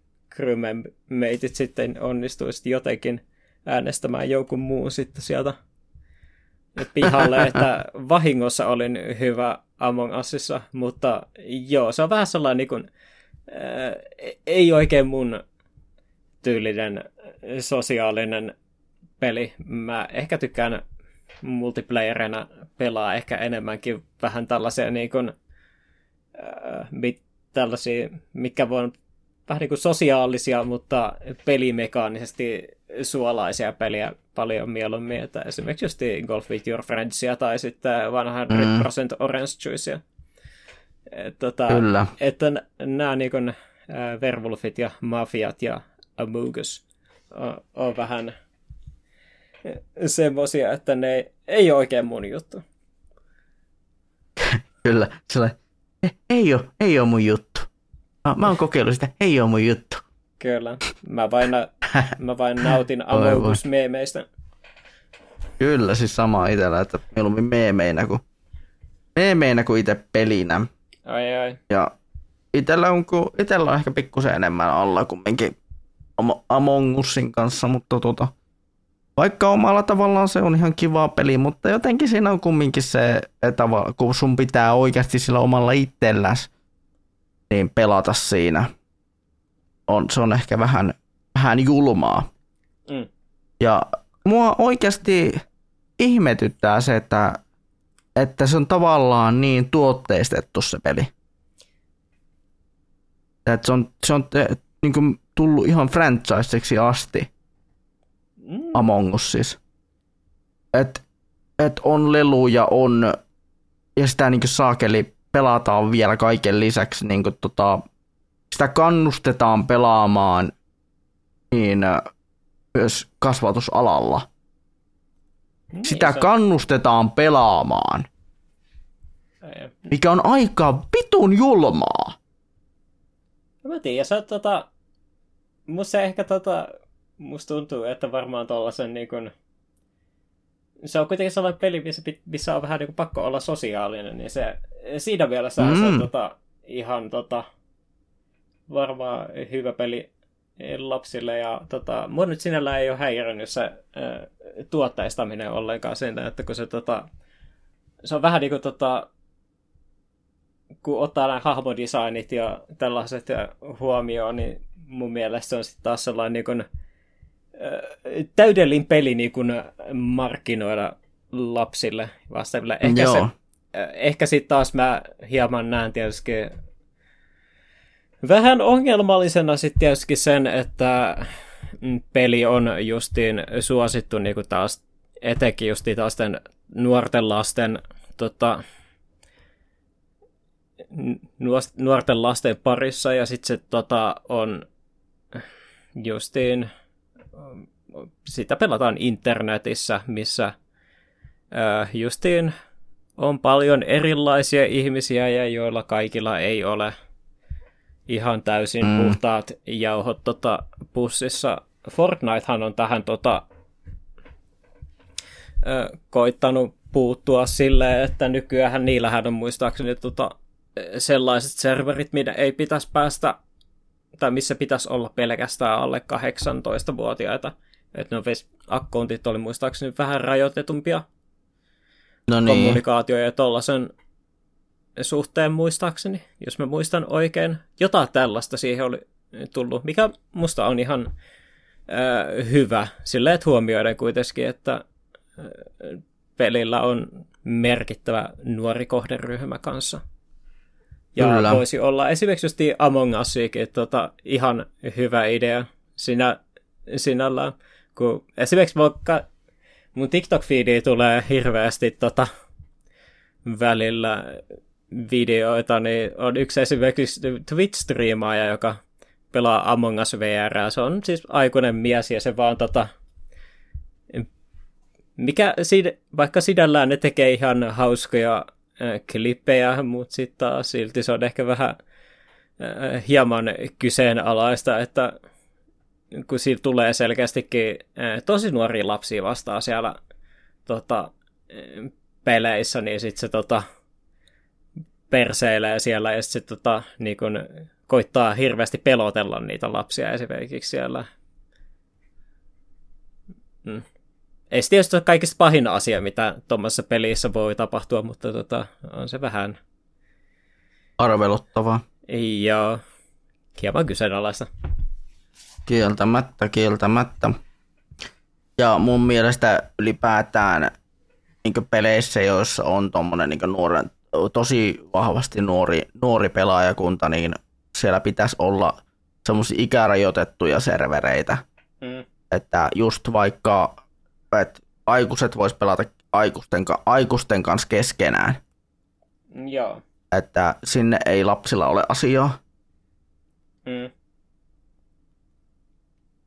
meitit sitten onnistuisi jotenkin äänestämään jonkun muun sitten sieltä pihalle, että vahingossa olin hyvä Among Usissa, mutta joo, se on vähän sellainen niin kuin, ää, ei oikein mun tyylinen sosiaalinen peli. Mä ehkä tykkään multiplayerina pelaa ehkä enemmänkin vähän tällaisia niin kuin, äh, mit, tällaisia, mikä voi vähän niin kuin sosiaalisia, mutta pelimekaanisesti suolaisia peliä paljon mieluummin, että esimerkiksi just Golf with Your Friendsia tai sitten 100% mm. Orange Juicea. Tota, Kyllä. Että nämä niin kuin, äh, Werewolfit ja Mafiat ja Amogus on, on vähän semmosia, että ne ei ole oikein mun juttu. <laughs> Kyllä, sellainen ei ole, ei ole mun juttu. Mä, mä oon kokeillut sitä, ei ole mun juttu. Kyllä, mä vain, <laughs> mä vain nautin Amogus-meemeistä. Kyllä, siis sama itsellä, että mieluummin meemeinä kuin, meemeinä kuin itse pelinä. Ai ai. Ja itellä on, itellä on ehkä pikkusen enemmän alla kumminkin Among Usin kanssa, mutta tota, vaikka omalla tavallaan se on ihan kiva peli, mutta jotenkin siinä on kumminkin se, että kun sun pitää oikeasti sillä omalla itselläs niin pelata siinä. On, se on ehkä vähän, vähän julmaa. Mm. Ja mua oikeasti ihmetyttää se, että, että se on tavallaan niin tuotteistettu se peli. Että se on, se on te, niin kuin tullut ihan franchiseksi asti. Mm. Among Us siis. Et, et on leluja, on, ja sitä niin saakeli pelataan vielä kaiken lisäksi, niin kuin tota, sitä kannustetaan pelaamaan niin myös kasvatusalalla. Niin, Sitä se- kannustetaan pelaamaan, mikä on aika vitun julmaa. No mä tiedän, se tota... Musta ehkä tota... Musta tuntuu, että varmaan tollasen niin kun... Se on kuitenkin sellainen peli, missä, missä on vähän niin kuin pakko olla sosiaalinen, niin se siinä mielessä mm. se tota, ihan tota, varmaan hyvä peli lapsille ja tota, mua nyt sinällään ei ole häirinyt se ää, tuotteistaminen ollenkaan sen, että kun se tota, se on vähän niin kuin tota, kun ottaa nämä hahmodesignit ja tällaiset ja huomioon, niin mun mielestä se on sitten taas sellainen niin kuin, äh, täydellinen peli niin kuin markkinoida lapsille vastaaville. Ehkä, Joo. se, äh, ehkä sitten taas mä hieman näen tietysti vähän ongelmallisena sitten tietysti sen, että mm, peli on justiin suosittu niin kuin taas etenkin justiin taas nuorten lasten tota, nuorten lasten parissa ja sitten se tota, on justiin sitä pelataan internetissä, missä äh, justiin on paljon erilaisia ihmisiä ja joilla kaikilla ei ole ihan täysin Mm. puhtaat jauhot tota, pussissa. Fortnitehan on tähän tota, ö, koittanut puuttua silleen, että nykyään niillähän on muistaakseni tota, sellaiset serverit, mitä ei pitäisi päästä, tai missä pitäisi olla pelkästään alle 18-vuotiaita. Että no akkontit oli muistaakseni vähän rajoitetumpia No niin, kommunikaatio ja tollasen suhteen muistaakseni, jos mä muistan oikein. Jotain tällaista siihen oli tullut, mikä musta on ihan äh, hyvä. Silleen, että huomioiden kuitenkin, että äh, pelillä on merkittävä nuori kohderyhmä kanssa. Ja Kyllä. Voisi olla esimerkiksi just Among Usikin tota, ihan hyvä idea sinä, sinällään. Kun esimerkiksi vaikka mun TikTok-feediin tulee hirveästi tota, välillä videoita, niin on yksi esimerkiksi Twitch-striimaaja, joka pelaa Among Us VR. Se on siis aikuinen mies ja se vaan tota, mikä, vaikka sinällään ne tekee ihan hauskoja äh, klippejä, mutta sitten silti se on ehkä vähän äh, hieman kyseenalaista, että kun siitä tulee selkeästikin äh, tosi nuoria lapsia vastaan siellä tota, peleissä, niin sitten se tota, perseilee siellä ja sitten tota, niin kun koittaa hirveästi pelotella niitä lapsia esimerkiksi siellä. Mm. Ei se tietysti ole kaikista pahin asia, mitä tuommoisessa pelissä voi tapahtua, mutta tota, on se vähän, arveluttavaa. ja hieman kyseenalaista. Kieltämättä, kieltämättä. Ja mun mielestä ylipäätään niin peleissä, joissa on tommonen niin nuoren, tosi vahvasti nuori, nuori pelaajakunta, niin siellä pitäisi olla semmoisia ikärajoitettuja servereitä. Mm. Että just vaikka että aikuiset vois pelata aikuisten, aikuisten kanssa keskenään, Joo. että sinne ei lapsilla ole asiaa. Mm.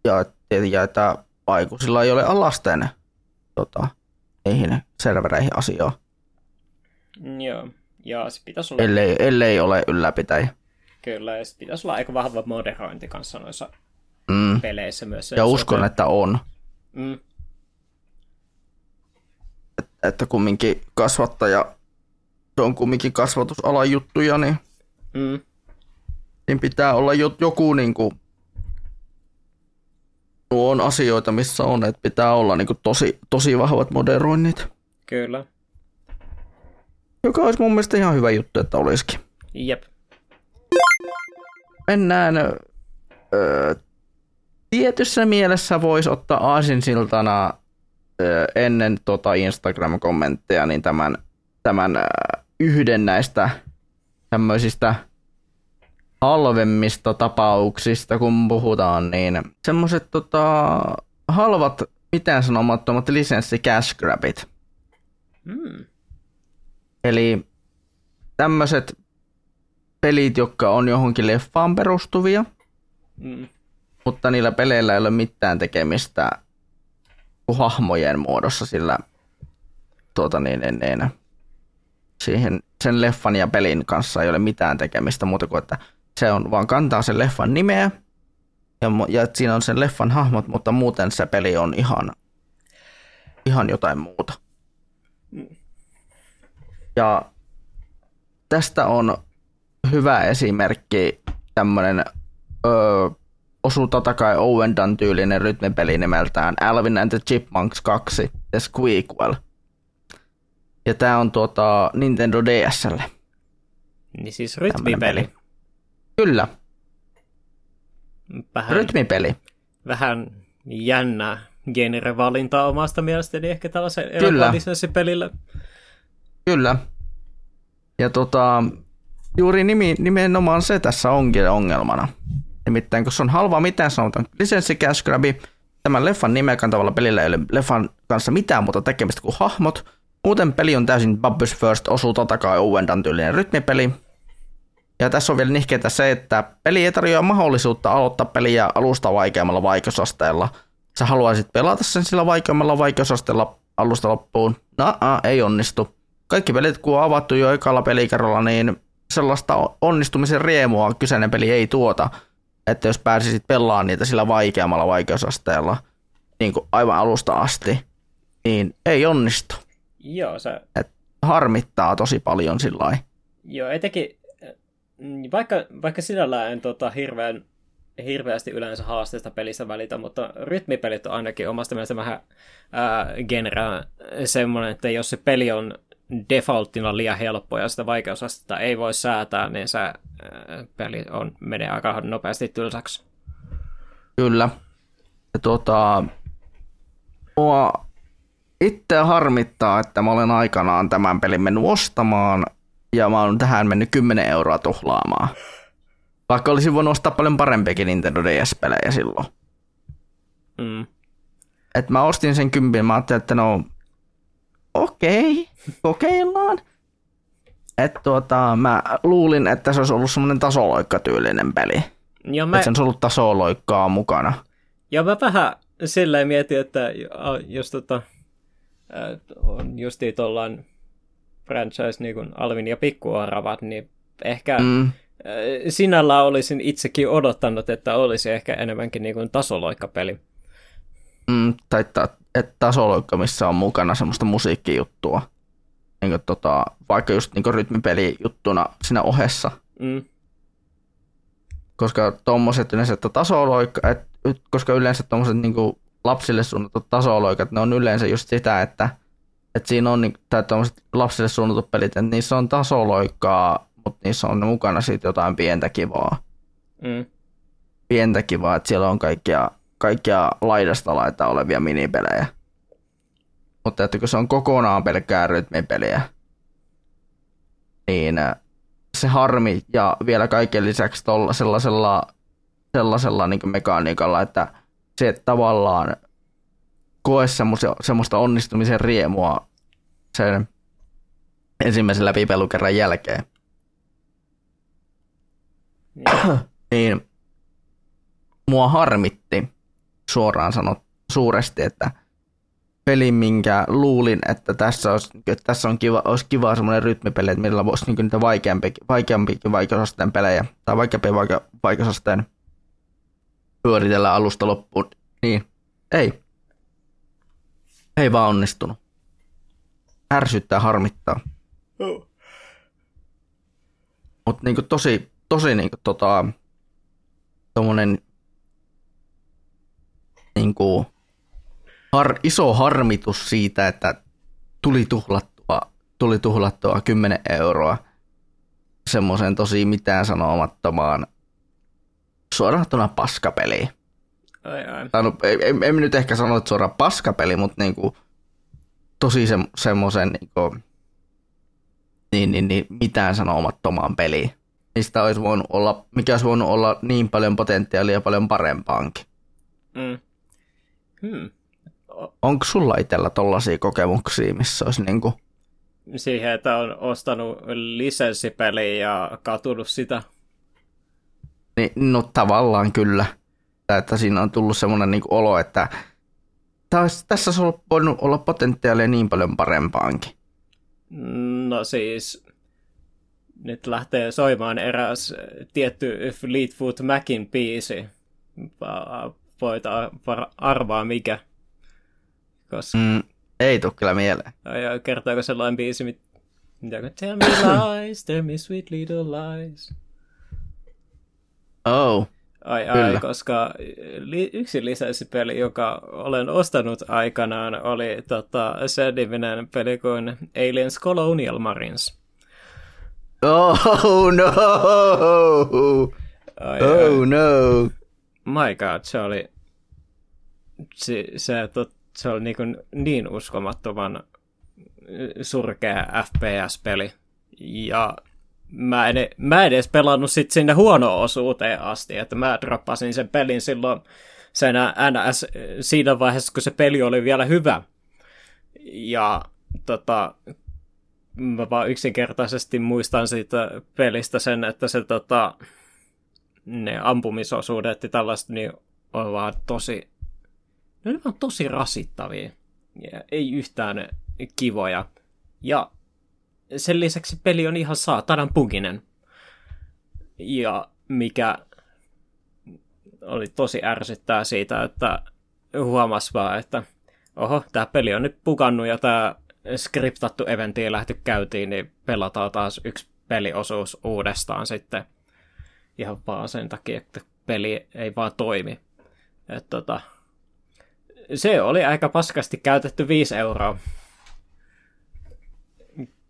Ja, ja että aikuisilla ei ole lasten tota, niihin servereihin asiaa, Joo. Ja se pitäisi olla, ellei, ellei ole ylläpitäjä. kyllä, ja se pitäisi olla aika vahva moderointi kanssa noissa Mm. peleissä myös. Ja uskon, suhteen. että on. Mm. Että kumminkin kasvattaja, se on kumminkin kasvatusalan juttuja, niin, Mm. niin pitää olla jo, joku niin kuin, nuo on asioita, missä on, että pitää olla niin kuin tosi, tosi vahvat moderoinnit. Kyllä. Joka olisi mun mielestä ihan hyvä juttu, että olisikin. Jep. Mennään öö, tietyssä mielessä voisi ottaa aasinsiltana ennen tota Instagram-kommentteja niin tämän, tämän yhden näistä tämmöisistä halvemmista tapauksista, kun puhutaan, niin semmoiset tota, halvat, mitään sanomattomat lisenssi cash grabit. Hmm. Eli tämmöiset pelit, jotka on johonkin leffaan perustuvia, hmm. mutta niillä peleillä ei ole mitään tekemistä hahmojen muodossa sillä tuota niin, niin, niin, siihen, sen leffan ja pelin kanssa ei ole mitään tekemistä muuta kuin, että se on vaan kantaa sen leffan nimeä ja, ja siinä on sen leffan hahmot, mutta muuten se peli on ihan, ihan jotain muuta. Ja tästä on hyvä esimerkki tämmöinen öö, osuu Tatakai Owendan tyylinen rytmipeli nimeltään Alvin and the Chipmunks 2 The Squeakquel. Ja tää on tuota Nintendo DSlle. Niin siis rytmipeli. Kyllä. Vähän, Rytmipeli. Vähän jännä genre-valinta omasta mielestäni ehkä tällaisen pelille. Kyllä. Ja tota, juuri nimi, nimenomaan se tässä onkin ongelmana. Nimittäin kun se on halva mitään sanotaan lisenssi cash grabi, tämän leffan nimeä kantavalla pelillä ei ole leffan kanssa mitään muuta tekemistä kuin hahmot. Muuten peli on täysin Bubbles First osuu totakai Owendan tyylinen rytmipeli. Ja tässä on vielä nihkeetä se, että peli ei tarjoa mahdollisuutta aloittaa peliä alusta vaikeammalla vaikeusasteella. Sä haluaisit pelata sen sillä vaikeammalla vaikeusasteella alusta loppuun. No, ei onnistu. Kaikki pelit, kun on avattu jo ekalla pelikerralla, niin sellaista onnistumisen riemua kyseinen peli ei tuota – että jos pääsisit pelaamaan niitä sillä vaikeammalla vaikeusasteella niin kuin aivan alusta asti, niin ei onnistu. Joo, se... Et harmittaa tosi paljon sillä Joo, etenkin vaikka, vaikka sinällään en tota, hirveän, hirveästi yleensä haasteesta pelistä välitä, mutta rytmipelit on ainakin omasta mielestä vähän ää, genreä semmoinen, että jos se peli on defaulttina liian helppo ja sitä vaikeusastetta ei voi säätää, niin se äh, peli on, menee aika nopeasti tylsäksi. Kyllä. Ja tuota, mua itse harmittaa, että mä olen aikanaan tämän pelin mennyt ostamaan ja mä oon tähän mennyt 10 euroa tuhlaamaan. Vaikka olisin voinut ostaa paljon parempiakin Nintendo DS-pelejä silloin. Mm. Et mä ostin sen kympin, mä ajattelin, että no okei, kokeillaan. Et tuota, mä luulin, että se olisi ollut semmoinen tasoloikkatyylinen peli. Ja mä... Että se olisi ollut tasoloikkaa mukana. Ja mä vähän silleen mietin, että jos tota, on justiin tuollaan franchise niin kuin Alvin ja Pikkuaravat, niin ehkä mm. sinällä olisin itsekin odottanut, että olisi ehkä enemmänkin niin kuin tasoloikkapeli. Mm, tai että tasoloikka, missä on mukana semmoista musiikkijuttua. Niin kuin, tota, vaikka just niin rytmipelijuttuna siinä ohessa. Mm. Koska tuommoiset yleensä, että tasoloikka, et, koska yleensä tuommoiset niin lapsille suunnatut tasoloikat, ne on yleensä just sitä, että, että siinä on, niin, tai tuommoiset lapsille suunnatut pelit, että niissä on tasoloikkaa, mutta niissä on mukana sitten jotain pientä kivaa. Mm. Pientä kivaa, että siellä on kaikkia kaikkia laidasta laita olevia minipelejä. Mutta että kun se on kokonaan pelkkää rytmipeliä, niin äh, se harmi ja vielä kaiken lisäksi tolla, sellaisella, sellaisella niin mekaniikalla, että se tavallaan koe semmoista onnistumisen riemua sen ensimmäisen läpipelukerran jälkeen. Niin. <clears throat> niin mua harmitti, suoraan sanot suuresti, että peli, minkä luulin, että tässä, olisi, että tässä on kiva, olisi kiva semmoinen rytmipeli, että millä voisi niin niitä vaikeampikin, vaikeampikin vaikeusasteen pelejä, tai vaikeampi vaike, vaikeusasteen pyöritellä alusta loppuun, niin ei. Ei vaan onnistunut. Ärsyttää, harmittaa. Oh. Mutta niin tosi, tosi niin kuin, tota, tommonen niin kuin, har, iso harmitus siitä, että tuli tuhlattua, tuli tuhlattua 10 euroa semmoisen tosi mitään sanomattomaan suorahtuna paskapeliin. Ai, ai. Tai no, ei, ei nyt ehkä sano, että suoraan paskapeli, mutta niinku, tosi se, semmoisen niinku, niin, niin, niin, mitään sanomattomaan peliin. Mistä olisi voinut olla, mikä olisi voinut olla niin paljon potentiaalia paljon parempaankin. Mm. Hmm. Onko sulla itsellä tollaisia kokemuksia, missä olisi niinku, Siihen, että on ostanut lisenssipeliä ja katunut sitä. niin, no tavallaan kyllä. Että siinä on tullut semmoinen niinku olo, että taas, tässä olisi ollut- voinut olla potentiaalia niin paljon parempaankin. No siis, nyt lähtee soimaan eräs tietty Fleetwood Macin biisi. Voit arvaa mikä. Koska, Mm, ei tule kyllä mieleen. ja kertooko sellainen biisi, mit... mitä Tell me lies, tell me sweet little lies. Oh, Ai ai, Kyllä. koska li- yksi lisenssipeli, joka olen ostanut aikanaan, oli tota, sen niminen peli kuin Aliens Colonial Marines. oh no, Ai, ai. oh no. My god, se oli, se, se, tot, se oli niin, kuin niin uskomattoman surkea FPS-peli. Ja mä en, mä en edes pelannut sit sinne huonoon osuuteen asti, että mä droppasin sen pelin silloin sen NS siinä vaiheessa, kun se peli oli vielä hyvä. Ja tota, mä vaan yksinkertaisesti muistan siitä pelistä sen, että se tota, ne ampumisosuudet ja tällaista, niin on vaan tosi, ne on vaan tosi rasittavia. Ja ei yhtään kivoja. Ja sen lisäksi peli on ihan saatanan puginen. Ja mikä oli tosi ärsyttää siitä, että huomas vaan, että oho, tämä peli on nyt pukannut ja tämä skriptattu eventti ei lähty käyntiin, niin pelataan taas yksi peliosuus uudestaan sitten ihan vaan sen takia, että peli ei vaan toimi. Et tota, se oli aika paskasti käytetty 5 euroa.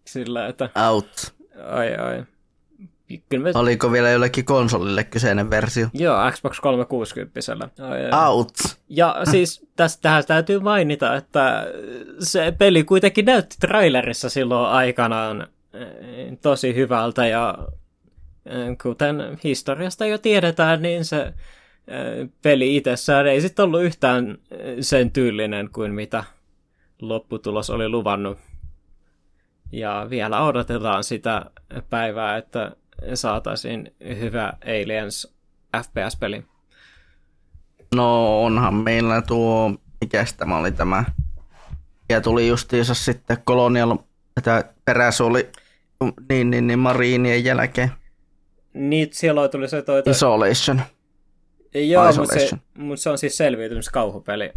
Sillä, että Out. ai ai. Kyllä me, Oliko vielä jollekin konsolille kyseinen versio? joo, Xbox 360. Ai. Out. Ja siis tästä tähän täytyy mainita, että se peli kuitenkin näytti trailerissa silloin aikanaan eh, tosi hyvältä ja eh, kuten historiasta jo tiedetään, niin se peli itsessään ei sitten ollut yhtään sen tyylinen kuin mitä lopputulos oli luvannut. Ja vielä odotetaan sitä päivää, että saataisiin hyvä Aliens FPS-peli. No onhan meillä tuo, mikäs tämä oli tämä, ja tuli justiinsa sitten Colonial, tämä peräs oli niin, niin, niin Mariinien jälkeen. Niin, silloin tuli se toi... toi Isolation. Joo, mutta se, mut se on siis selviytymiskauhupeli.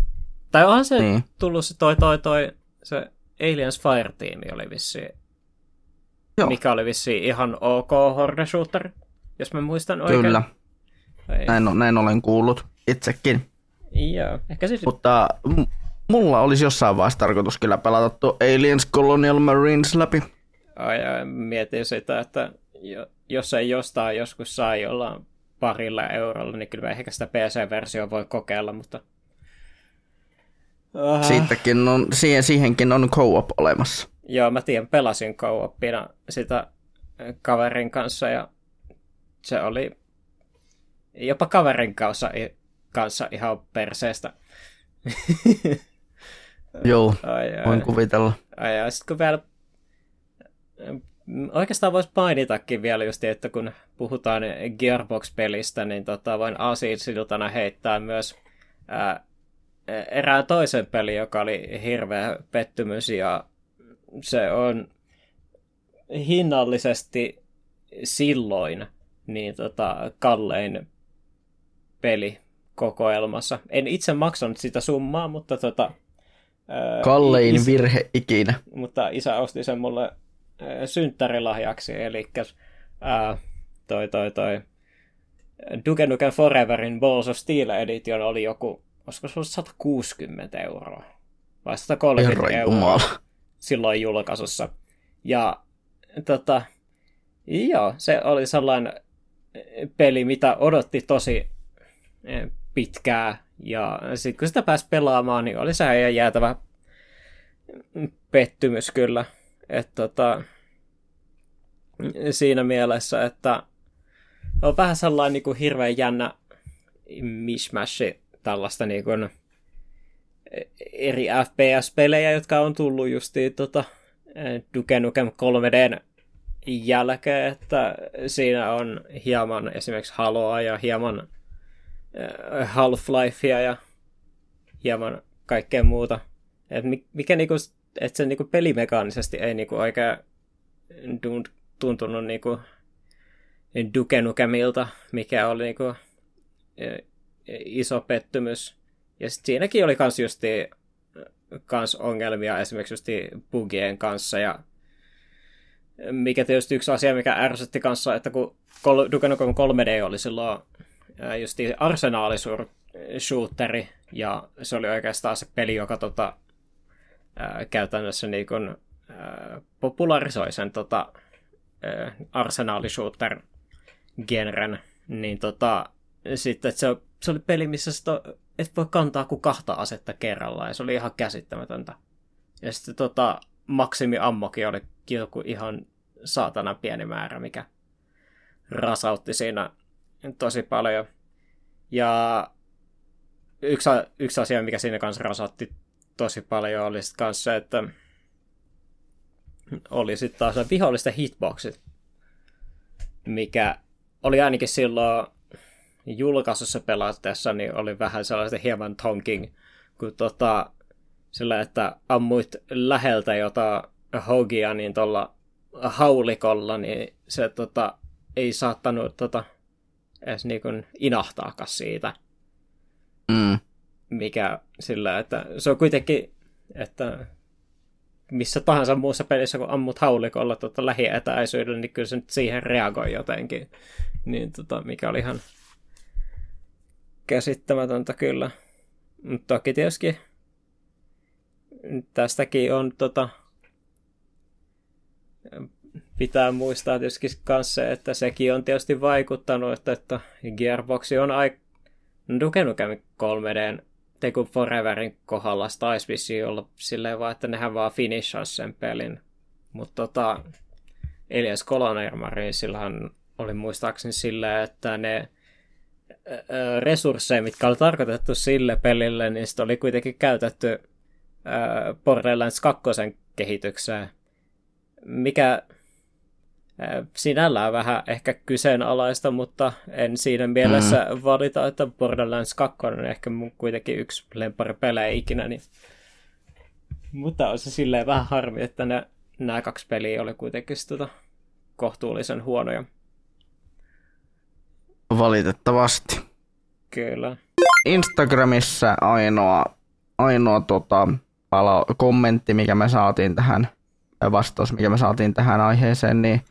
Tai onhan se Niin. tullut se toi, toi, toi, se Aliens Fire Team oli vissiin, Joo, mikä oli vissiin ihan ok horde shooter, jos mä muistan oikein. kyllä. Ei. Näin, näin olen kuullut itsekin. Joo, ehkä siis... Mutta m- mulla olisi jossain vaiheessa tarkoitus kyllä pelata tuo Aliens Colonial Marines läpi. Ai, ai, mietin sitä, että jo, jos ei jostain joskus saa jollain parilla eurolla, niin kyllä ehkä sitä PC-versiota voi kokeilla, mutta... Aha. Siitäkin on, siihen, siihenkin on co-op olemassa. Joo, mä tiedän, pelasin co sitä eh, kaverin kanssa ja se oli jopa kaverin kanssa, kanssa ihan perseestä. Joo, Ai, ai, voin kuvitella. ai, ai. Sitten kun vielä Oikeastaan voisi mainitakin vielä just, että kun puhutaan Gearbox-pelistä, niin tota, voin Aasisiltana heittää myös ää, erään toisen pelin, joka oli hirveä pettymys, ja se on hinnallisesti silloin niin tota, kallein peli kokoelmassa. En itse maksanut sitä summaa, mutta tota, ää, Kallein is- virhe ikinä. mutta isä osti sen mulle synttärilahjaksi, eli ää, toi toi toi Duke Nukem Foreverin Balls of Steel Edition oli joku, olisiko se ollut 160 euroa vai 130 Herra euroa Jumala. silloin julkaisussa. Ja tota, joo, se oli sellainen peli, mitä odotti tosi eh, pitkää Ja sitten kun sitä pääsi pelaamaan, niin oli se ihan jäätävä pettymys kyllä. Että tota, siinä mielessä, että on vähän sellainen niin kuin hirveän jännä mishmashi tällaista niin kuin eri FPS-pelejä, jotka on tullut justiin tota, Duke Nukem 3Dn jälkeen, että siinä on hieman esimerkiksi Haloa ja hieman äh, Half-Lifea ja hieman kaikkea muuta. Et mikä niinku, et se niinku pelimekaanisesti ei niinku oikein tuntunut niinku Duke Nukemilta, mikä oli niinku iso pettymys. Ja sit siinäkin oli kans justi kans ongelmia esimerkiksi justi bugien kanssa ja mikä tietysti yksi asia, mikä ärsytti kanssa, että kun Duke Nukem 3D oli silloin just arsenaalishooteri, ja se oli oikeastaan se peli, joka tota, ää, käytännössä niin kun, ää, popularisoi sen tota, arsenaalishooter genren, niin tota, sitten että se, se oli peli, missä sitä, et voi kantaa kuin kahta asetta kerrallaan, ja se oli ihan käsittämätöntä. Ja sitten tota, maksimi ammokin oli joku ihan saatana pieni määrä, mikä rasautti siinä tosi paljon. Ja yksi, yksi asia, mikä siinä kanssa rasautti tosi paljon, oli sitten kanssa että oli sitten taas vihollisten hitboxit, mikä oli ainakin silloin julkaisussa pelaatteessa, niin oli vähän sellaista hieman tonking, kun tota, sillä, että ammuit läheltä jota hogia, niin tuolla haulikolla, niin se tota, ei saattanut tota, edes niin inahtaakaan siitä. Mm. Mikä sillä, että se on kuitenkin, että missä tahansa muussa pelissä, kun ammut haulikolla tota, lähietäisyydellä, niin kyllä se nyt siihen reagoi jotenkin. Niin tota, mikä oli ihan käsittämätöntä kyllä. Mutta toki tietysti tästäkin on tota, pitää muistaa tietysti myös se, että sekin on tietysti vaikuttanut, että, että Gearbox on aika Duke Nukem 3D Teku Foreverin kohdalla taisi vissiin olla silleen vaan, että nehän vaan finishas sen pelin. Mutta tota, Elias Kolonermarin sillähän oli muistaakseni silleen, että ne resursseja, mitkä oli tarkoitettu sille pelille, niin oli kuitenkin käytetty Borderlands 2 kehitykseen mikä sinällään vähän ehkä kyseenalaista, mutta en siinä mielessä mm. valita, että Borderlands 2 on ehkä mun kuitenkin yksi pelejä ikinä. Niin... Mutta on se silleen vähän harmi, että ne, nämä kaksi peliä oli kuitenkin tota, kohtuullisen huonoja. Valitettavasti. Kyllä. Instagramissa ainoa, ainoa tota, pala- kommentti, mikä me saatiin tähän vastaus, mikä me saatiin tähän aiheeseen, niin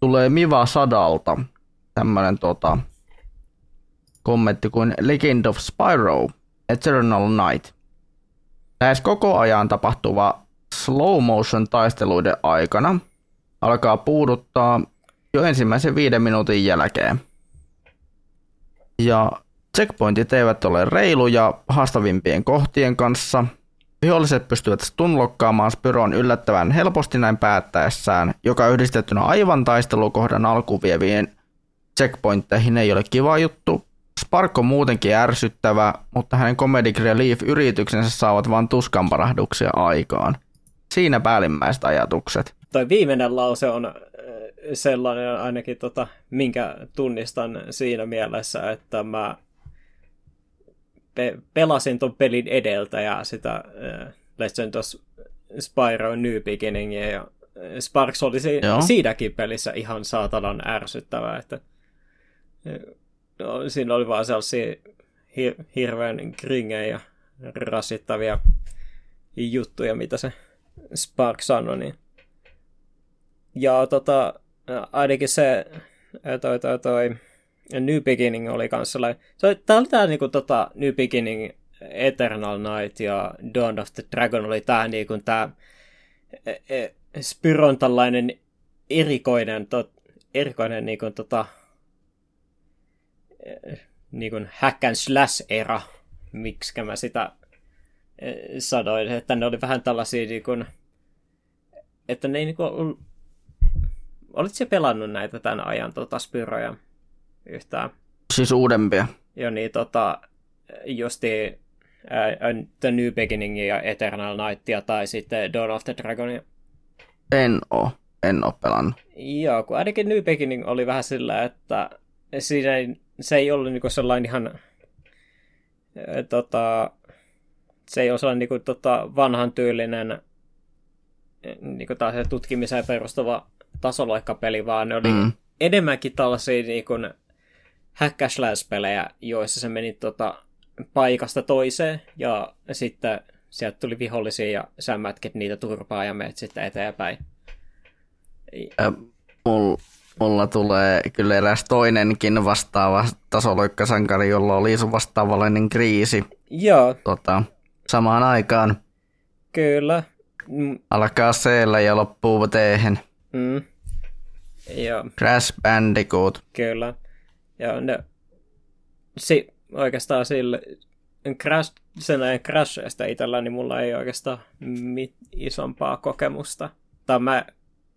tulee Miva Sadalta tämmöinen tota, kommentti kuin Legend of Spyro, Eternal Night. Lähes koko ajan tapahtuva slow motion taisteluiden aikana alkaa puuduttaa jo ensimmäisen viiden minuutin jälkeen. Ja checkpointit eivät ole reiluja haastavimpien kohtien kanssa – Viholliset pystyvät stunlokkaamaan Spyron yllättävän helposti näin päättäessään, joka yhdistettynä aivan taistelukohdan alkuvieviin checkpointteihin ei ole kiva juttu. Spark on muutenkin ärsyttävä, mutta hänen Comedic Relief-yrityksensä saavat vain tuskanparahduksia aikaan. Siinä päällimmäiset ajatukset. Toi viimeinen lause on äh, sellainen ainakin, tota, minkä tunnistan siinä mielessä, että mä pe- pelasin ton pelin edeltä ja sitä äh, Legend of Spyro New Beginningia ja Sparks oli si- siinäkin pelissä ihan saatanan ärsyttävää, että no, siinä oli vaan sellaisia hir- hirveän kringejä ja rasittavia juttuja, mitä se Spark sanoi. Niin. Ja tota, ainakin se toi, toi, toi, New Beginning oli kanssa sellainen. Se, tää oli tää niinku tota New Beginning, Eternal Night ja Dawn of the Dragon oli tää niinku tää e, e, Spyron tällainen erikoinen, to, erikoinen niinku tota e, niinku hack and slash era, miksi mä sitä eh, sanoin, että ne oli vähän tällaisia niin kuin, että ne ei niin kuin, olitko se pelannut näitä tämän ajan tota, Spyroja yhtään? Siis uudempia. Joo, niin tota, justi uh, The New Beginning ja Eternal Nightia tai sitten Dawn of the Dragonia. En oo, en oo pelannut. Joo, kun ainakin New Beginning oli vähän sillä, että siinä ei, se ei ollut niinku sellainen ihan tota, se ei ole sellainen niinku, tota, vanhan tyylinen niinku taas tutkimiseen perustuva tasoloikkapeli, vaan ne oli mm. enemmänkin tällaisia niinku, hack-slash-pelejä, joissa se meni tota, paikasta toiseen, ja sitten sieltä tuli vihollisia, ja sä mätkit niitä turpaa ja menet sitten eteenpäin. Äh, mulla, mulla tulee kyllä eräs toinenkin vastaava tasoloikkasankari, jolla oli vastaavallinen kriisi. Joo. Tota, samaan aikaan. Kyllä. Alkaa c ja loppuu t Mm. Joo. Crash Bandicoot. Kyllä. Joo, ne, si, oikeastaan sille, Crash, sen ajan Crashista itsellä, niin mulla ei oikeastaan mit, isompaa kokemusta. Tai mä...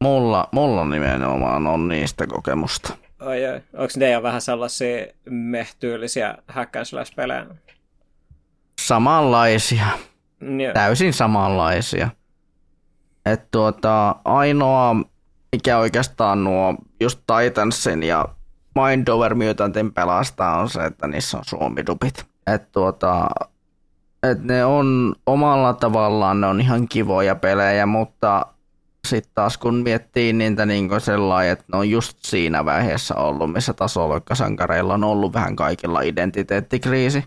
Mulla, mulla nimenomaan on niistä kokemusta. Oi, oi. Onko ne jo vähän sellaisia mehtyylisiä hack pelejä Samanlaisia. Yeah. Täysin samanlaisia. Et tuota, ainoa, mikä oikeastaan nuo just Titansin ja Mind Over Mutantin pelastaa on se, että niissä on suomidupit. Et tuota, et ne on omalla tavallaan, ne on ihan kivoja pelejä, mutta sitten taas kun miettii niitä niin sellainen, että ne on just siinä vaiheessa ollut, missä tasoloikkasankareilla on ollut vähän kaikilla identiteettikriisi.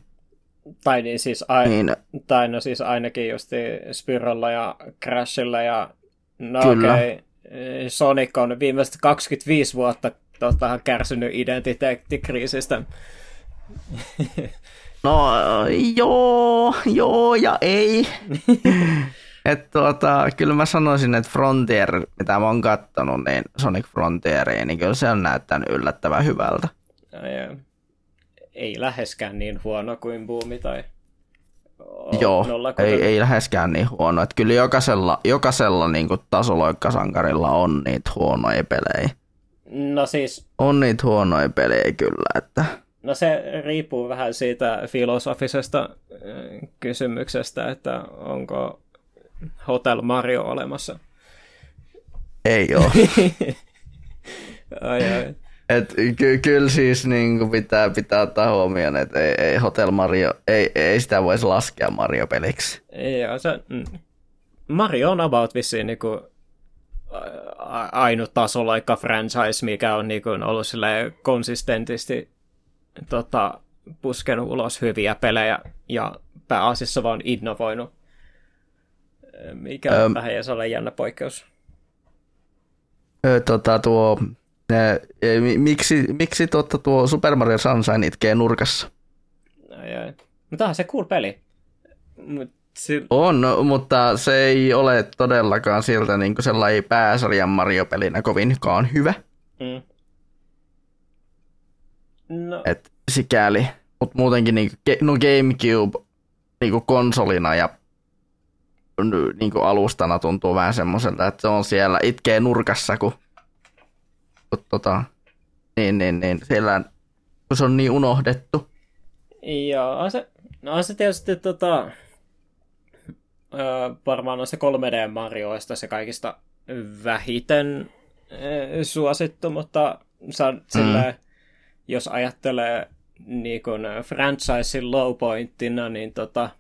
Tai, niin siis, ai- niin. tai no siis ainakin just Spyrolla ja Crashilla ja no Kyllä. Okay, Sonic on viimeiset 25 vuotta tota, kärsinyt identiteettikriisistä. <laughs> No joo, joo ja ei. <laughs> Et tuota, kyllä mä sanoisin, että Frontier, mitä mä oon kattonut, niin Sonic Frontieriin, niin kyllä se on näyttänyt yllättävän hyvältä. Ja, ja. Ei läheskään niin huono kuin Boomi tai Joo, ei, ei läheskään niin huono. Että kyllä jokaisella, jokaisella niin tasoloikkasankarilla on niitä huonoja pelejä. No siis... On niitä huonoja pelejä kyllä, että... No se riippuu vähän siitä filosofisesta äh, kysymyksestä, että onko Hotel Mario olemassa. Ei ole. <laughs> ai, ai. Et ky- kyllä siis niin pitää, pitää ottaa huomioon, että ei, ei Hotel Mario, ei, ei sitä voisi laskea Mario-peliksi. Joo, se, mm. Mario on about vissiin niin kuin, ainut tasolaikka franchise, mikä on niin kuin, ollut konsistentisti tota, puskenut ulos hyviä pelejä ja pääasiassa vaan innovoinut, mikä on Öm, vähän ole jännä poikkeus. Ö, tota, tuo, ne, miksi, miksi totta tuo Super Mario Sunshine itkee nurkassa? Ai. Mutta on se cool peli. Mut si- on, mutta se ei ole todellakaan sieltä niin sellainen pääsarjan Mario-pelinä kovinkaan hyvä. Mm. No. Et sikäli. Mutta muutenkin niin, no Gamecube niin konsolina ja niin alustana tuntuu vähän semmoiselta, että se on siellä itkee nurkassa, kun, kun tota, niin, niin, niin, siellä, kun se on niin unohdettu. Joo, on se, no on se tietysti tota, varmaan noista 3D Marioista se kaikista vähiten suosittu, mutta mm. silleen, jos ajattelee niin kuin franchisein low pointtina, niin tota,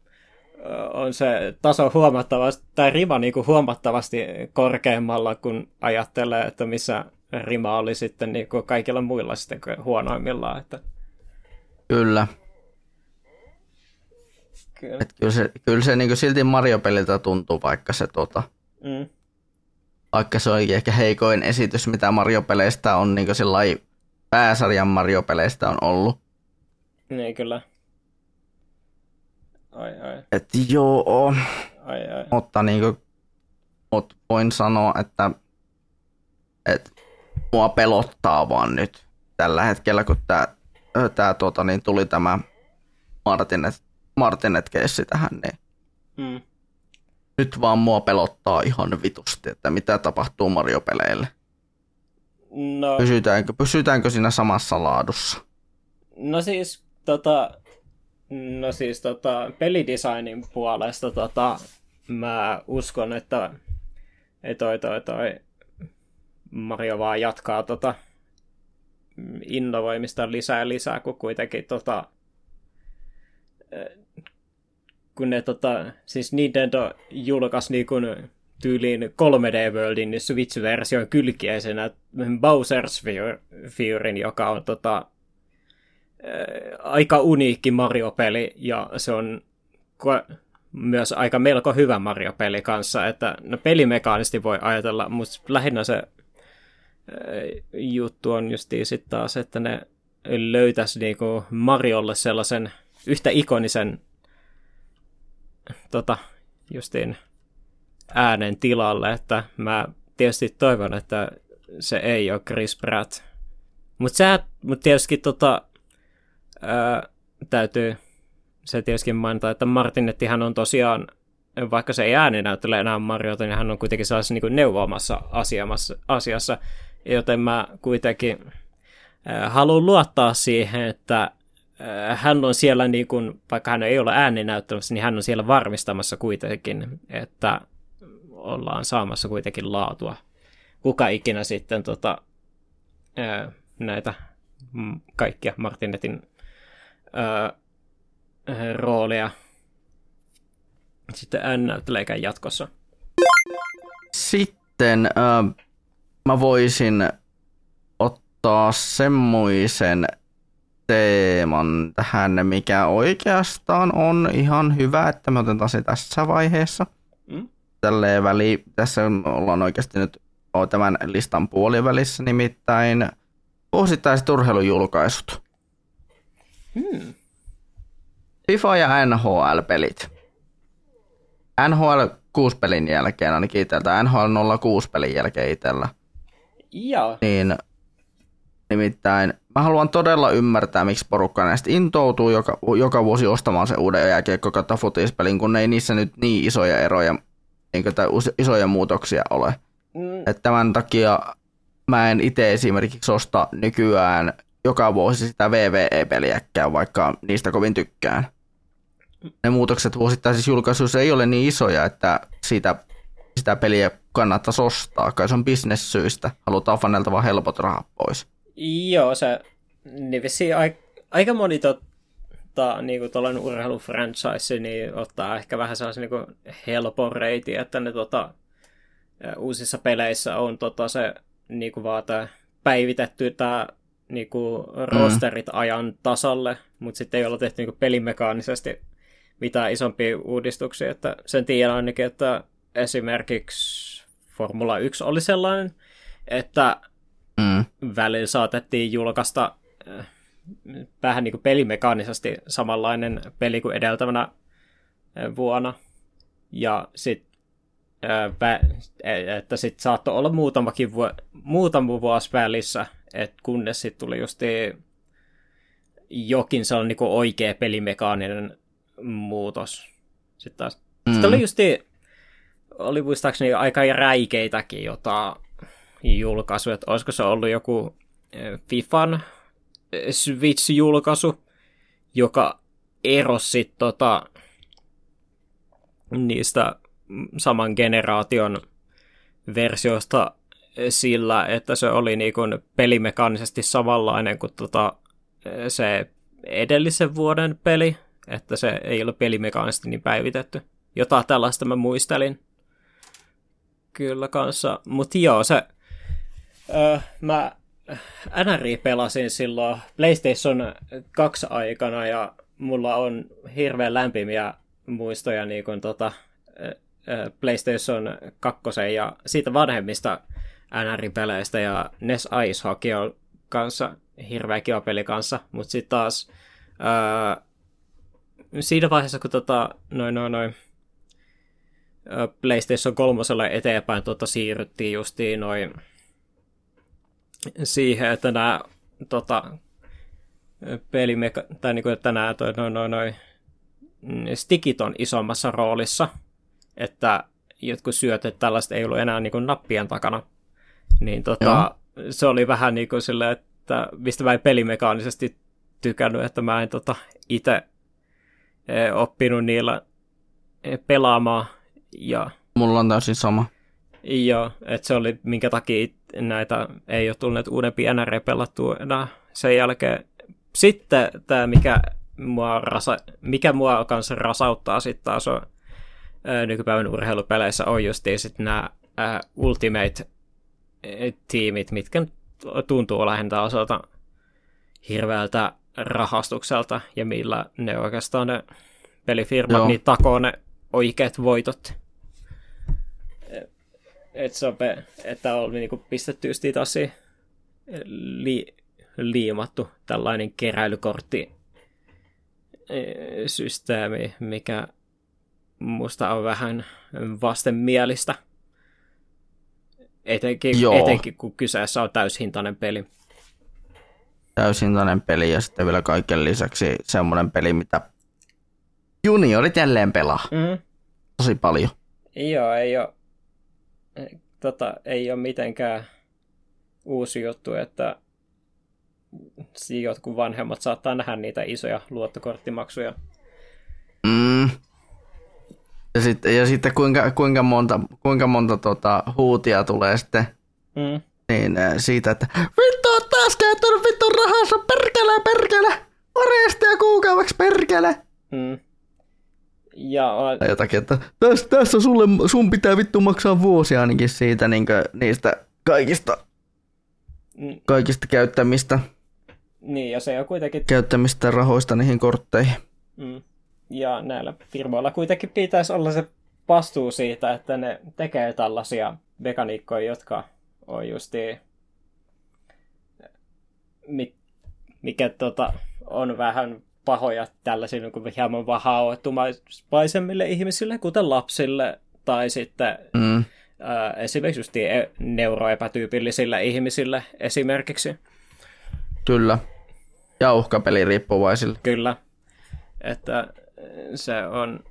on se taso huomattavasti, tai rima niin kuin huomattavasti korkeammalla, kun ajattelee, että missä rima oli sitten niin kuin kaikilla muilla sitten huonoimmillaan. Että... Kyllä. Kyllä. Et kyllä se, kyllä se niin kuin silti Mario-peliltä tuntuu, vaikka se tota, mm. vaikka se on ehkä heikoin esitys, mitä Mario-peleistä on niin kuin pääsarjan Mario-peleistä on ollut. Niin, kyllä. Ai, ai. Et joo, ai, ai. mutta niin kuin, mut voin sanoa, että et mua pelottaa vaan nyt tällä hetkellä, kun tää, tää tuota, niin tuli tämä Martin, että Martinet-keissi tähän, niin Mm. nyt vaan mua pelottaa ihan vitusti, että mitä tapahtuu Mario-peleille. No, Pysytäänkö, pysytäänkö siinä samassa laadussa? no siis tota, no siis tota, pelidesignin puolesta tota, mä uskon, että ei toi, toi, toi Mario vaan jatkaa tota, innovoimista lisää ja lisää, kun kuitenkin tota, kun ne tota, siis Nintendo julkaisi niin kun tyyliin 3D Worldin niin Switch-version kylkiäisenä Bowser's Furyn, joka on tota, eh, aika uniikki Mario-peli, ja se on myös aika melko hyvä Mario-peli kanssa, että no pelimekaanisesti voi ajatella, mutta lähinnä se eh, juttu on justiin sitten taas, että ne löytäisi niinku Mariolle sellaisen yhtä ikonisen tota, justiin äänen tilalle, että mä tietysti toivon, että se ei ole Chris Pratt. Mutta mut tietysti tota, ää, täytyy se tietysti mainita, että Martinettihan on tosiaan, vaikka se ei ääninäyttele enää Mariota, niin hän on kuitenkin sellaisessa niin neuvoamassa asiamassa, asiassa, joten mä kuitenkin haluan luottaa siihen, että hän on siellä, niin kuin, vaikka hän ei ole ääninäyttämässä, niin hän on siellä varmistamassa kuitenkin, että ollaan saamassa kuitenkin laatua. Kuka ikinä sitten tota, ää, näitä kaikkia Martinetin ää, rooleja sitten ääninäytteleekään jatkossa. Sitten äh, mä voisin ottaa semmoisen teeman tähän, mikä oikeastaan on ihan hyvä, että me otetaan se tässä vaiheessa. Mm? Tälleen väli, tässä ollaan oikeasti nyt tämän listan puolivälissä, nimittäin vuosittaiset urheilujulkaisut. Hmm. FIFA ja NHL-pelit. NHL 6 pelin jälkeen ainakin itseltä, NHL 06 pelin jälkeen itsellä. Joo. Niin nimittäin mä haluan todella ymmärtää, miksi porukka näistä intoutuu joka, joka vuosi ostamaan se uuden jääkiekko kautta futispelin, kun ei niissä nyt niin isoja eroja niin tai isoja muutoksia ole. Mm, Et tämän takia mä en itse esimerkiksi osta nykyään joka vuosi sitä VVE-peliäkään, vaikka niistä kovin tykkään. Ne muutokset vuosittaisissa julkaisuissa ei ole niin isoja, että siitä, sitä peliä kannattaisi ostaa. Kai se on bisnessyistä. Halutaan fanelta vaan helpot rahat pois. Joo, se niin vissiin ai, aika moni tota, niin kuin urheilufranchise niin ottaa ehkä vähän sellaisen niin kuin helpon reitin, että ne tota, uusissa peleissä on tota, se niin kuin vaan tää päivitetty tämä niin kuin rosterit ajan tasalle, mutta sitten ei olla tehty niin kuin pelimekaanisesti mitään isompia uudistuksia. Että sen tiedän ainakin, että esimerkiksi Formula 1 oli sellainen, että Mm. välillä saatettiin julkaista äh, vähän niin kuin pelimekaanisesti samanlainen peli kuin edeltävänä äh, vuonna. Ja sitten että sit saattoi olla muutamakin vu- muutama vuosi välissä, että kunnes sitten tuli just jokin sellainen niin kuin oikea pelimekaaninen muutos. Sitten taas. Mm. Sitten oli just oli muistaakseni aika räikeitäkin jota julkaisuja, että olisiko se ollut joku eh, FIFAn eh, Switch-julkaisu, joka erosi tota, niistä saman generaation versioista sillä, että se oli niin pelimekaanisesti samanlainen kuin tota, se edellisen vuoden peli, että se ei ole pelimekaanisesti niin päivitetty. Jotain tällaista mä muistelin kyllä kanssa, mutta joo, se mä NRI pelasin silloin PlayStation 2 aikana ja mulla on hirveän lämpimiä muistoja niin kuin tota, PlayStation 2 ja siitä vanhemmista NR-peleistä ja NES Ice Hockey on kanssa hirveä kiva peli kanssa, mutta sitten taas ää, siinä vaiheessa, kun tota, noin, noin, noin, PlayStation 3 eteenpäin tota, siirryttiin justiin noin siihen, että nämä tota, pelimeka- tai niinku, että nämä toi, noin, noin, noin, stikit on isommassa roolissa, että jotkut syötet tällaiset ei ollut enää niin kuin nappien takana. Niin tota, se oli vähän niin kuin sille, että mistä mä en pelimekaanisesti tykännyt, että mä en tota, itse e, oppinut niillä e, pelaamaan. Ja, Mulla on täysin sama. Joo, että se oli minkä takia näitä ei ole tullut uudempia NR pelattua enää sen jälkeen. Sitten tämä, mikä mua, rasa, mikä mua kanssa rasauttaa sitten taas on ää, nykypäivän urheilupeleissä on justiin sitten nämä Ultimate-tiimit, mitkä tuntuu lähinnä osalta hirveältä rahastukselta ja millä ne oikeastaan ne pelifirmat Joo. niin takoo ne oikeat voitot. Et on, että on niinku pistetty just tosi li, liimattu tällainen keräilykortti e, systeemi, mikä musta on vähän vastenmielistä. Etenkin, etenkin kun kyseessä on täyshintainen peli. Täyshintainen peli ja sitten vielä kaiken lisäksi semmoinen peli, mitä juniorit jälleen pelaa. Mm. Tosi paljon. Joo, ei ole, tota, ei ole mitenkään uusi juttu, että jotkut vanhemmat saattaa nähdä niitä isoja luottokorttimaksuja. Mm. Ja sitten, ja sitten kuinka, kuinka monta, kuinka monta tota, huutia tulee sitten mm. niin, äh, siitä, että vittu on taas käyttänyt vittu rahansa, perkele, perkele, ja kuukaudeksi, perkele. Mm. Ja, tai jotakin, että tässä, tässä sulle, sun pitää vittu maksaa vuosia ainakin siitä niin kuin, niistä kaikista, mm. kaikista käyttämistä. Niin, ja se on kuitenkin... Käyttämistä rahoista niihin kortteihin. Mm. Ja näillä firmoilla kuitenkin pitäisi olla se vastuu siitä, että ne tekee tällaisia mekaniikkoja, jotka on justi mikä tota, on vähän pahoja tällaisille niin hieman vahaoittumaisemmille ihmisille, kuten lapsille tai sitten mm. ää, esimerkiksi just neuroepätyypillisille ihmisille esimerkiksi. Kyllä. Ja uhkapeli riippuvaisille. Kyllä. Että se on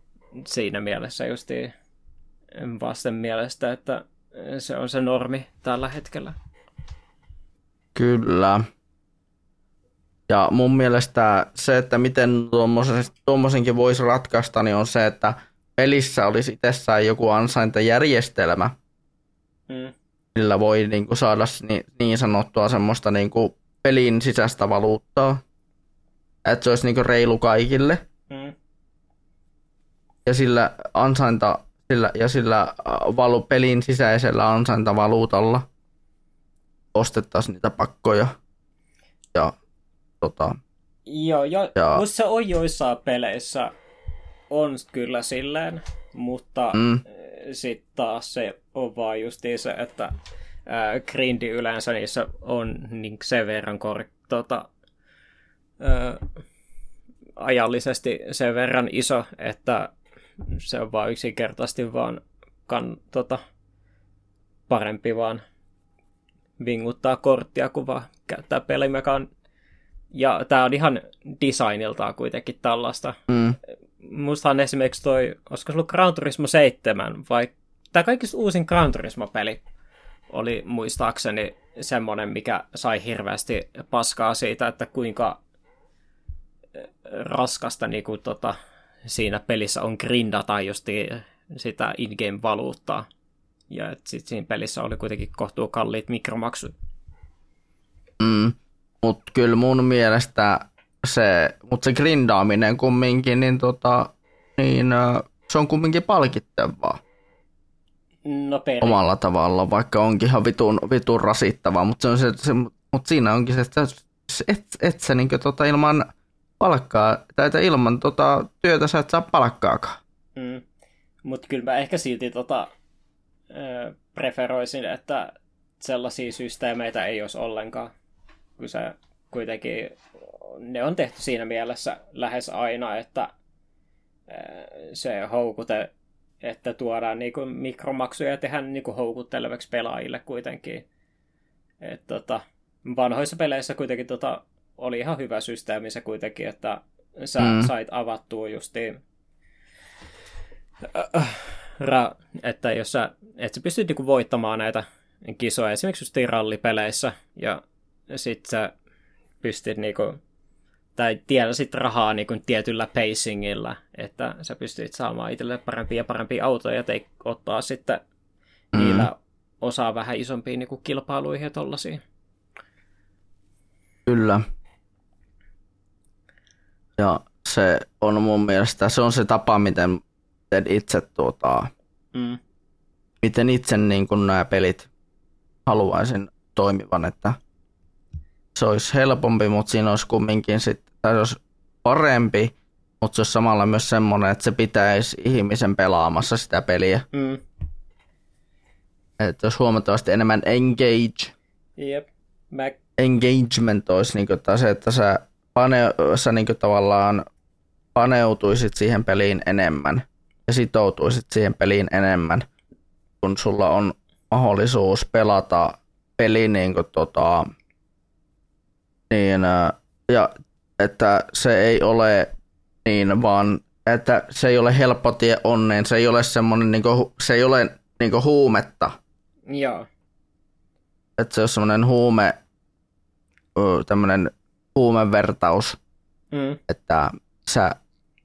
siinä mielessä justi vasten mielestä, että se on se normi tällä hetkellä. Kyllä. Ja mun mielestä se, että miten tuommoisenkin voisi ratkaista, niin on se, että pelissä olisi itsessään joku ansaintajärjestelmä, mm. millä voi niin kuin, saada niin, niin sanottua semmoista niin kuin, pelin sisäistä valuuttaa. Että se olisi niin kuin, reilu kaikille. Mm. Ja sillä ansainta sillä, ja sillä valu, pelin sisäisellä ansaintavaluutalla ostettaisiin niitä pakkoja. Ja Tota, Joo, jo, ja... musta se on joissain peleissä on kyllä silleen, mutta mm. sitten taas se on vaan justiin se, että ää, grindi yleensä niissä on niin sen verran kor- tota, ää, ajallisesti sen verran iso, että se on vaan yksinkertaisesti vaan kan, tota, parempi vaan vinguttaa korttia, kun vaan käyttää pelimekan ja tämä on ihan designiltaan kuitenkin tällaista. Mm. Mustahan esimerkiksi toi, olisiko se ollut Gran Turismo 7, vai tämä kaikista uusin Gran Turismo-peli oli muistaakseni semmoinen, mikä sai hirveästi paskaa siitä, että kuinka raskasta niin kuin, tota, siinä pelissä on grindata just sitä in-game-valuuttaa. Ja sitten siinä pelissä oli kuitenkin kohtuu kalliit mikromaksut. Mm. Mutta kyllä mun mielestä se, mutta se grindaaminen kumminkin, niin, tota, niin se on kumminkin palkittavaa. No peri. Omalla tavalla, vaikka onkin ihan vitun, vitun rasittavaa, mutta, se on se, se, mutta siinä onkin se, että et, et sä niin tota, ilman palkkaa, tai että ilman tota, työtä sä et saa palkkaakaan. Mm. Mutta kyllä mä ehkä silti tota, preferoisin, että sellaisia systeemeitä ei olisi ollenkaan kun se kuitenkin, ne on tehty siinä mielessä lähes aina, että se houkute, että tuodaan niinku mikromaksuja ja tehdään niinku houkuttelevaksi pelaajille kuitenkin. Et tota, vanhoissa peleissä kuitenkin tota, oli ihan hyvä systeemi se kuitenkin, että sä mm. sait avattua justiin ra, että jos sä, että sä pystyt niinku voittamaan näitä kisoja, esimerkiksi just rallipeleissä, ja sit sä pystyt niinku, tai tiedäsit rahaa niinku tietyllä pacingilla, että sä pystyt saamaan itselle parempia ja parempia autoja ja te ottaa sitten mm. niillä osaa vähän isompiin niinku kilpailuihin ja tollasiin. Kyllä. Ja se on mun mielestä, se on se tapa, miten, miten itse tuota, mm. miten itse niin kun nämä pelit haluaisin toimivan, että se olisi helpompi, mutta siinä olisi kumminkin sitten, tai se olisi parempi, mutta se olisi samalla myös semmoinen, että se pitäisi ihmisen pelaamassa sitä peliä. Mm. Että jos huomattavasti enemmän engage. Jep. Mä... Engagement olisi niin kuin, se, että sä, pane, sä niin kuin, tavallaan paneutuisit siihen peliin enemmän ja sitoutuisit siihen peliin enemmän, kun sulla on mahdollisuus pelata peli niin kuin, tota, niin, ja että se ei ole niin, vaan että se ei ole helppo tie onneen, se ei ole semmoinen, niin kuin, se ei ole niin kuin huumetta. Joo. Että se on semmoinen huume, tämmöinen huumevertaus, mm. että sä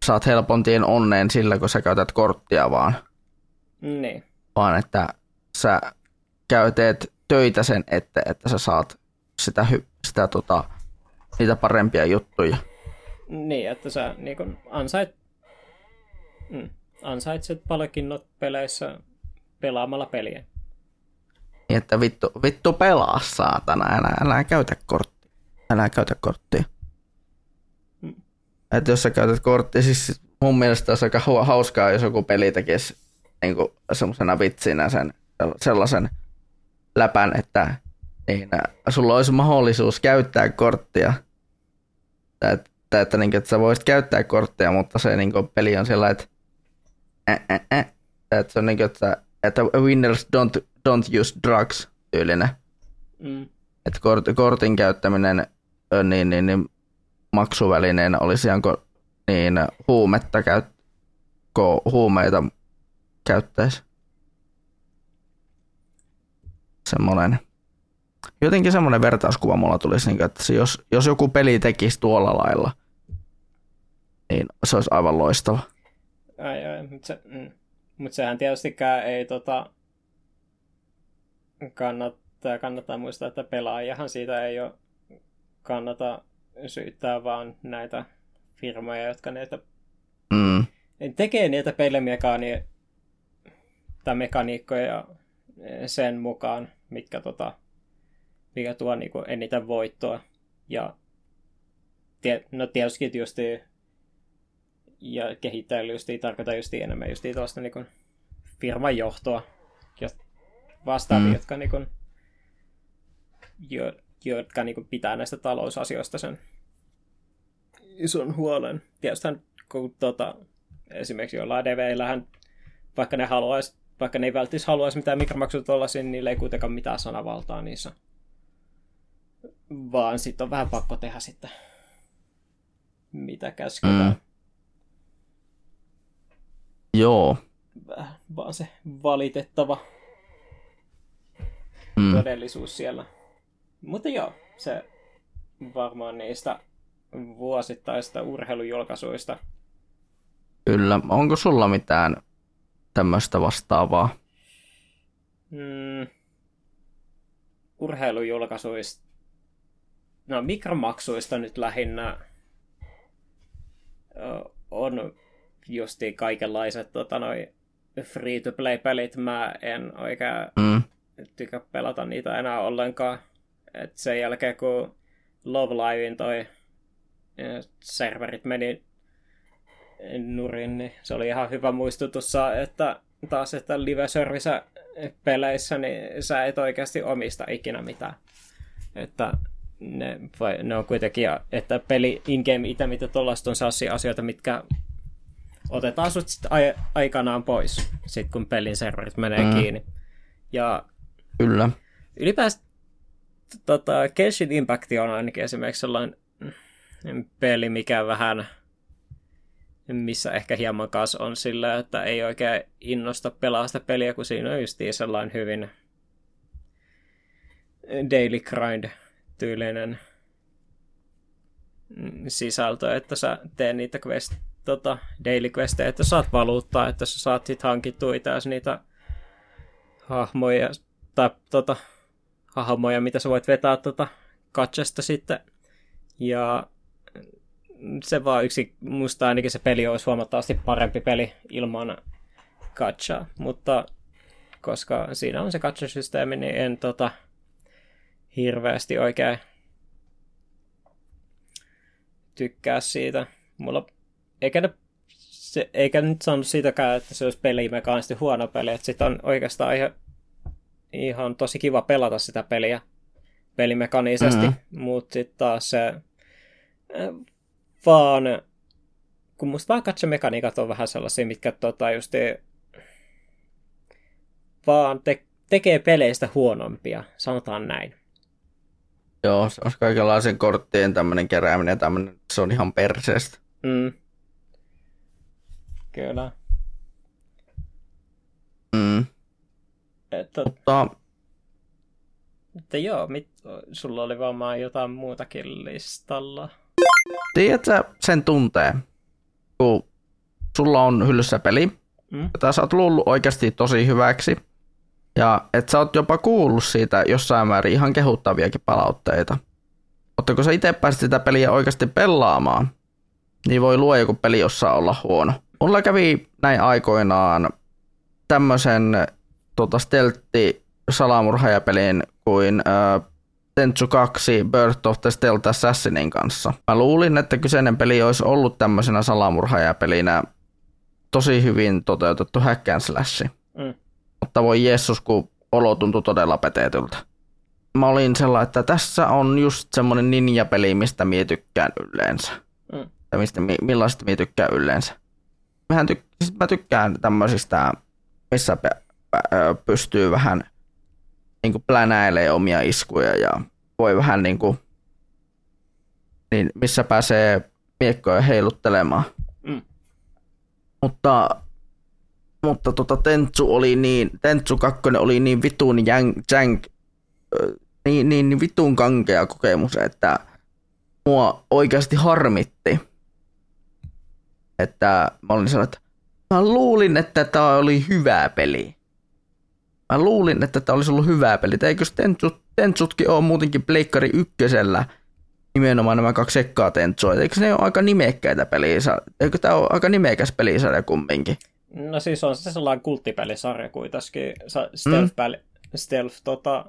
saat helpon tien onneen sillä, kun sä käytät korttia vaan. Niin. Vaan että sä käyteet töitä sen, että, että sä saat sitä, sitä tota, niitä parempia juttuja. Niin, että sä niin kun ansait, mm, ansaitset palkinnot peleissä pelaamalla peliä. Niin, että vittu, vittu pelaa saatana, älä, älä käytä korttia. Älä käytä korttia. Mm. Että jos sä käytät korttia, siis mun mielestä olisi aika hauskaa, jos joku peli tekisi niin semmoisena vitsinä sen, sellaisen läpän, että niin, sulla olisi mahdollisuus käyttää korttia. Tai, että, että, niin, että sä voisit käyttää korttia, mutta se niin kuin, peli on sillä, että, äh, äh, äh, että se on niin kuin, että, että winners don't, don't use drugs tyylinen. Mm. Että kort, kortin käyttäminen niin, niin, niin maksuvälineenä olisi ihan niin huumetta käyt, huumeita käyttäisi semmoinen, jotenkin semmoinen vertauskuva mulla tulisi, niin että jos, jos joku peli tekisi tuolla lailla, niin se olisi aivan loistava. Ai, ai, mutta, se, mm. Mut sehän tietystikään ei tota, kannattaa, kannattaa muistaa, että pelaajahan siitä ei ole kannata syyttää vaan näitä firmoja, jotka niitä mm. tekee niitä pelimekaania tai mekaniikkoja sen mukaan, mitkä, tota, mikä tuo niin kuin, eniten voittoa. Ja tie, no tietysti just ja kehittäjällä just tarkoita just enemmän just tuosta niin kuin, firman johtoa ja vastaavia, mm. jotka, niin kuin, jo, jotka niin kuin, pitää näistä talousasioista sen ison huolen. Tietysti kun tota, esimerkiksi jollain DVillähän, vaikka ne haluaisi vaikka ne ei välttämättä haluaisi mitään mikromaksuja tuollaisia, niin niillä ei kuitenkaan mitään sanavaltaa niissä. Vaan sitten on vähän pakko tehdä sitten, mitä käsketään. Mm. Joo. Vähän vaan se valitettava mm. todellisuus siellä. Mutta joo, se varmaan niistä vuosittaista urheilujulkaisuista. Kyllä. Onko sulla mitään tämmöistä vastaavaa? Mm, urheilujulkaisuista, no mikromaksuista nyt lähinnä on justi kaikenlaiset tota, noi free-to-play-pelit. Mä en oikein mm. tykkää pelata niitä enää ollenkaan. Et sen jälkeen kun Love Livein toi serverit meni nurin, niin se oli ihan hyvä muistutus, että taas, että live-service peleissä, niin sä et oikeasti omista ikinä mitään. Että ne, vai, ne on kuitenkin, että peli in-game itse, mitä tuollaista on sellaisia asioita, mitkä otetaan sut sit ai- aikanaan pois, sit kun pelin serverit menee mm. kiinni. Ja Kyllä. Ylipäätään tota, Genshin Impact on ainakin esimerkiksi sellainen peli, mikä vähän missä ehkä hieman kas on sillä, että ei oikein innosta pelaa sitä peliä, kun siinä on just sellainen hyvin daily grind-tyylinen sisältö, että sä teet niitä quest, tota, daily questeja, että saat valuuttaa, että sä saat sit hankittua itse niitä hahmoja tai tota, hahmoja, mitä sä voit vetää tota katsesta sitten. Ja se vaan yksi, musta ainakin se peli olisi huomattavasti parempi peli ilman katsaa, mutta koska siinä on se katsasysteemi, niin en tota, hirveästi oikein tykkää siitä. Mulla, eikä, ne, se, eikä nyt sanonut siitäkään, että se olisi pelimekaanisesti huono peli, että sit on oikeastaan ihan, ihan tosi kiva pelata sitä peliä pelimekanisesti, mm-hmm. mutta sitten taas se vaan, kun musta vaan katsomekaniikat on vähän sellaisia, mitkä tota just vaan te- tekee peleistä huonompia, sanotaan näin. Joo, se on kaikenlaisen korttien tämmöinen kerääminen ja tämmöinen, se on ihan perseestä. Mm. Kyllä. Mm. Että, Mutta... Että joo, mit, sulla oli varmaan jotain muutakin listalla. Tiedätkö sen tuntee, kun sulla on hyllyssä peli, mm. jota sä oot luullut oikeasti tosi hyväksi, ja että sä oot jopa kuullut siitä jossain määrin ihan kehuttaviakin palautteita. Mutta kun sä itse pääsit sitä peliä oikeasti pelaamaan, niin voi luo joku peli jossa olla huono. Mulla kävi näin aikoinaan tämmöisen tota, steltti salamurhaajapelin kuin äh, Tenchu 2 Birth of the Stealth Assassinin kanssa. Mä luulin, että kyseinen peli olisi ollut tämmöisenä salamurhaajapelinä tosi hyvin toteutettu hack and slash. Mm. Mutta voi Jeesus, kun olo tuntui todella petetyltä. Mä olin sellainen, että tässä on just semmoinen ninja-peli, mistä mie tykkään yleensä. Mm. Tai mistä, millaista mie tykkään yleensä. Mähän tyk- siis mä tykkään tämmöisistä, missä pystyy vähän – niin kuin plänäilee omia iskuja ja voi vähän niin kuin, niin missä pääsee miekkoja heiluttelemaan. Mm. Mutta, mutta tota Tentsu oli niin, Tentsu 2 oli niin vitun jang, jang, niin, niin, niin vitun kankea kokemus, että mua oikeasti harmitti. Että mä olin sellainen, että mä luulin, että tämä oli hyvä peli. Mä luulin, että tämä olisi ollut hyvä peli. Eikö Tentsut, Tentsutkin ole muutenkin Pleikkari ykkösellä nimenomaan nämä kaksi sekkaa Tentsua? Eikö ne ole aika nimekkäitä peliä? Eikö tämä ole aika nimekäs pelisarja kumminkin? No siis on se sellainen kulttipelisarja kuitenkin. Stealth, mm. stealth, tota,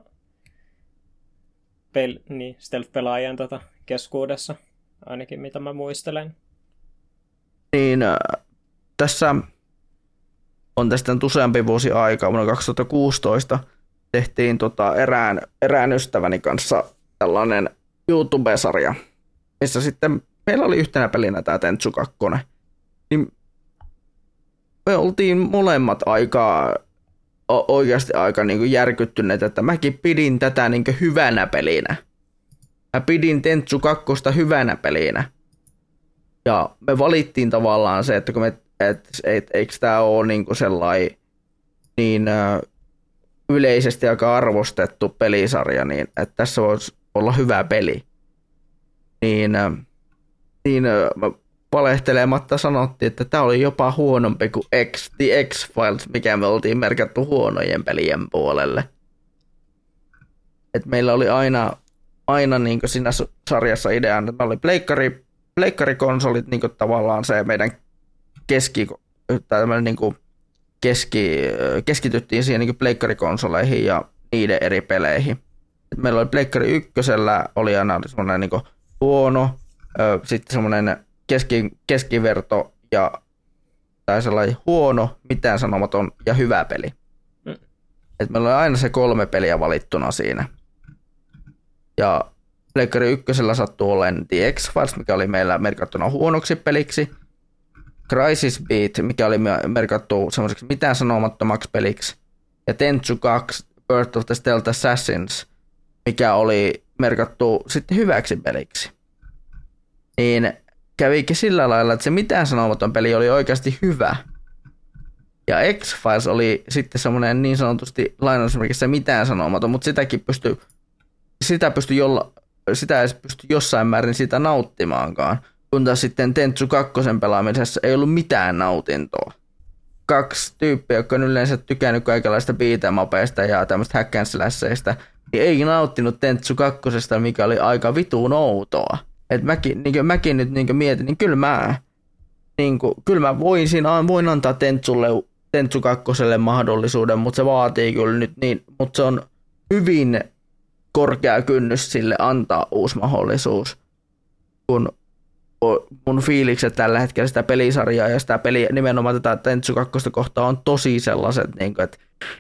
pel, niin, stealth-pelaajien tota, keskuudessa, ainakin mitä mä muistelen. Niin, äh, tässä on tästä nyt useampi vuosi aikaa. Vuonna 2016 tehtiin tota erään, erään ystäväni kanssa tällainen YouTube-sarja, missä sitten meillä oli yhtenä pelinä tämä Tentsu 2. Niin me oltiin molemmat aika oikeasti aika niin kuin järkyttyneet, että mäkin pidin tätä niin kuin hyvänä pelinä. Mä pidin Tentsu 2 hyvänä pelinä. Ja me valittiin tavallaan se, että kun me että et, eikö tämä ole niinku sellainen niin yleisesti aika arvostettu pelisarja, niin että tässä voisi olla hyvä peli. Niin, niin valehtelematta sanottiin, että tämä oli jopa huonompi kuin X, The X-Files, mikä me oltiin merkattu huonojen pelien puolelle. Et meillä oli aina, aina niin siinä sarjassa ideana, että oli pleikkari, pleikkarikonsolit niin tavallaan se meidän keski, niin keski, keskityttiin siihen niin pleikkarikonsoleihin ja niiden eri peleihin. Et meillä oli pleikkari ykkösellä, oli aina semmoinen niin huono, sitten semmoinen keski, keskiverto ja tai sellainen huono, mitään sanomaton ja hyvä peli. Mm. Et meillä oli aina se kolme peliä valittuna siinä. Ja Pleikkari ykkösellä sattuu olemaan The X-Files, mikä oli meillä merkattuna huonoksi peliksi. Crisis Beat, mikä oli merkattu semmoiseksi mitään sanomattomaksi peliksi, ja Tenchu 2 Birth of the Stealth Assassins, mikä oli merkattu sitten hyväksi peliksi. Niin kävikin sillä lailla, että se mitään sanomaton peli oli oikeasti hyvä. Ja X-Files oli sitten semmoinen niin sanotusti lainausmerkissä mitään sanomaton, mutta sitäkin pystyi, sitä pystyi jolla, sitä ei pysty jossain määrin sitä nauttimaankaan. Kun taas sitten Tentsu 2 pelaamisessa ei ollut mitään nautintoa. Kaksi tyyppiä, jotka on yleensä tykännyt kaikenlaista beatemapeista ja tämmöistä hack niin ei nauttinut Tentsu 2, mikä oli aika vituun outoa. Et mäkin, niin mäkin nyt niin mietin, niin kyllä mä, niin kuin, kyllä mä voin, siinä, voin antaa Tentsulle, Tentsu 2 mahdollisuuden, mutta se vaatii kyllä nyt niin, mutta se on hyvin korkea kynnys sille antaa uusi mahdollisuus, kun mun fiilikset tällä hetkellä sitä pelisarjaa ja sitä peliä, nimenomaan tätä Tentsu 2 kohtaa on tosi sellaiset, niin kuin, että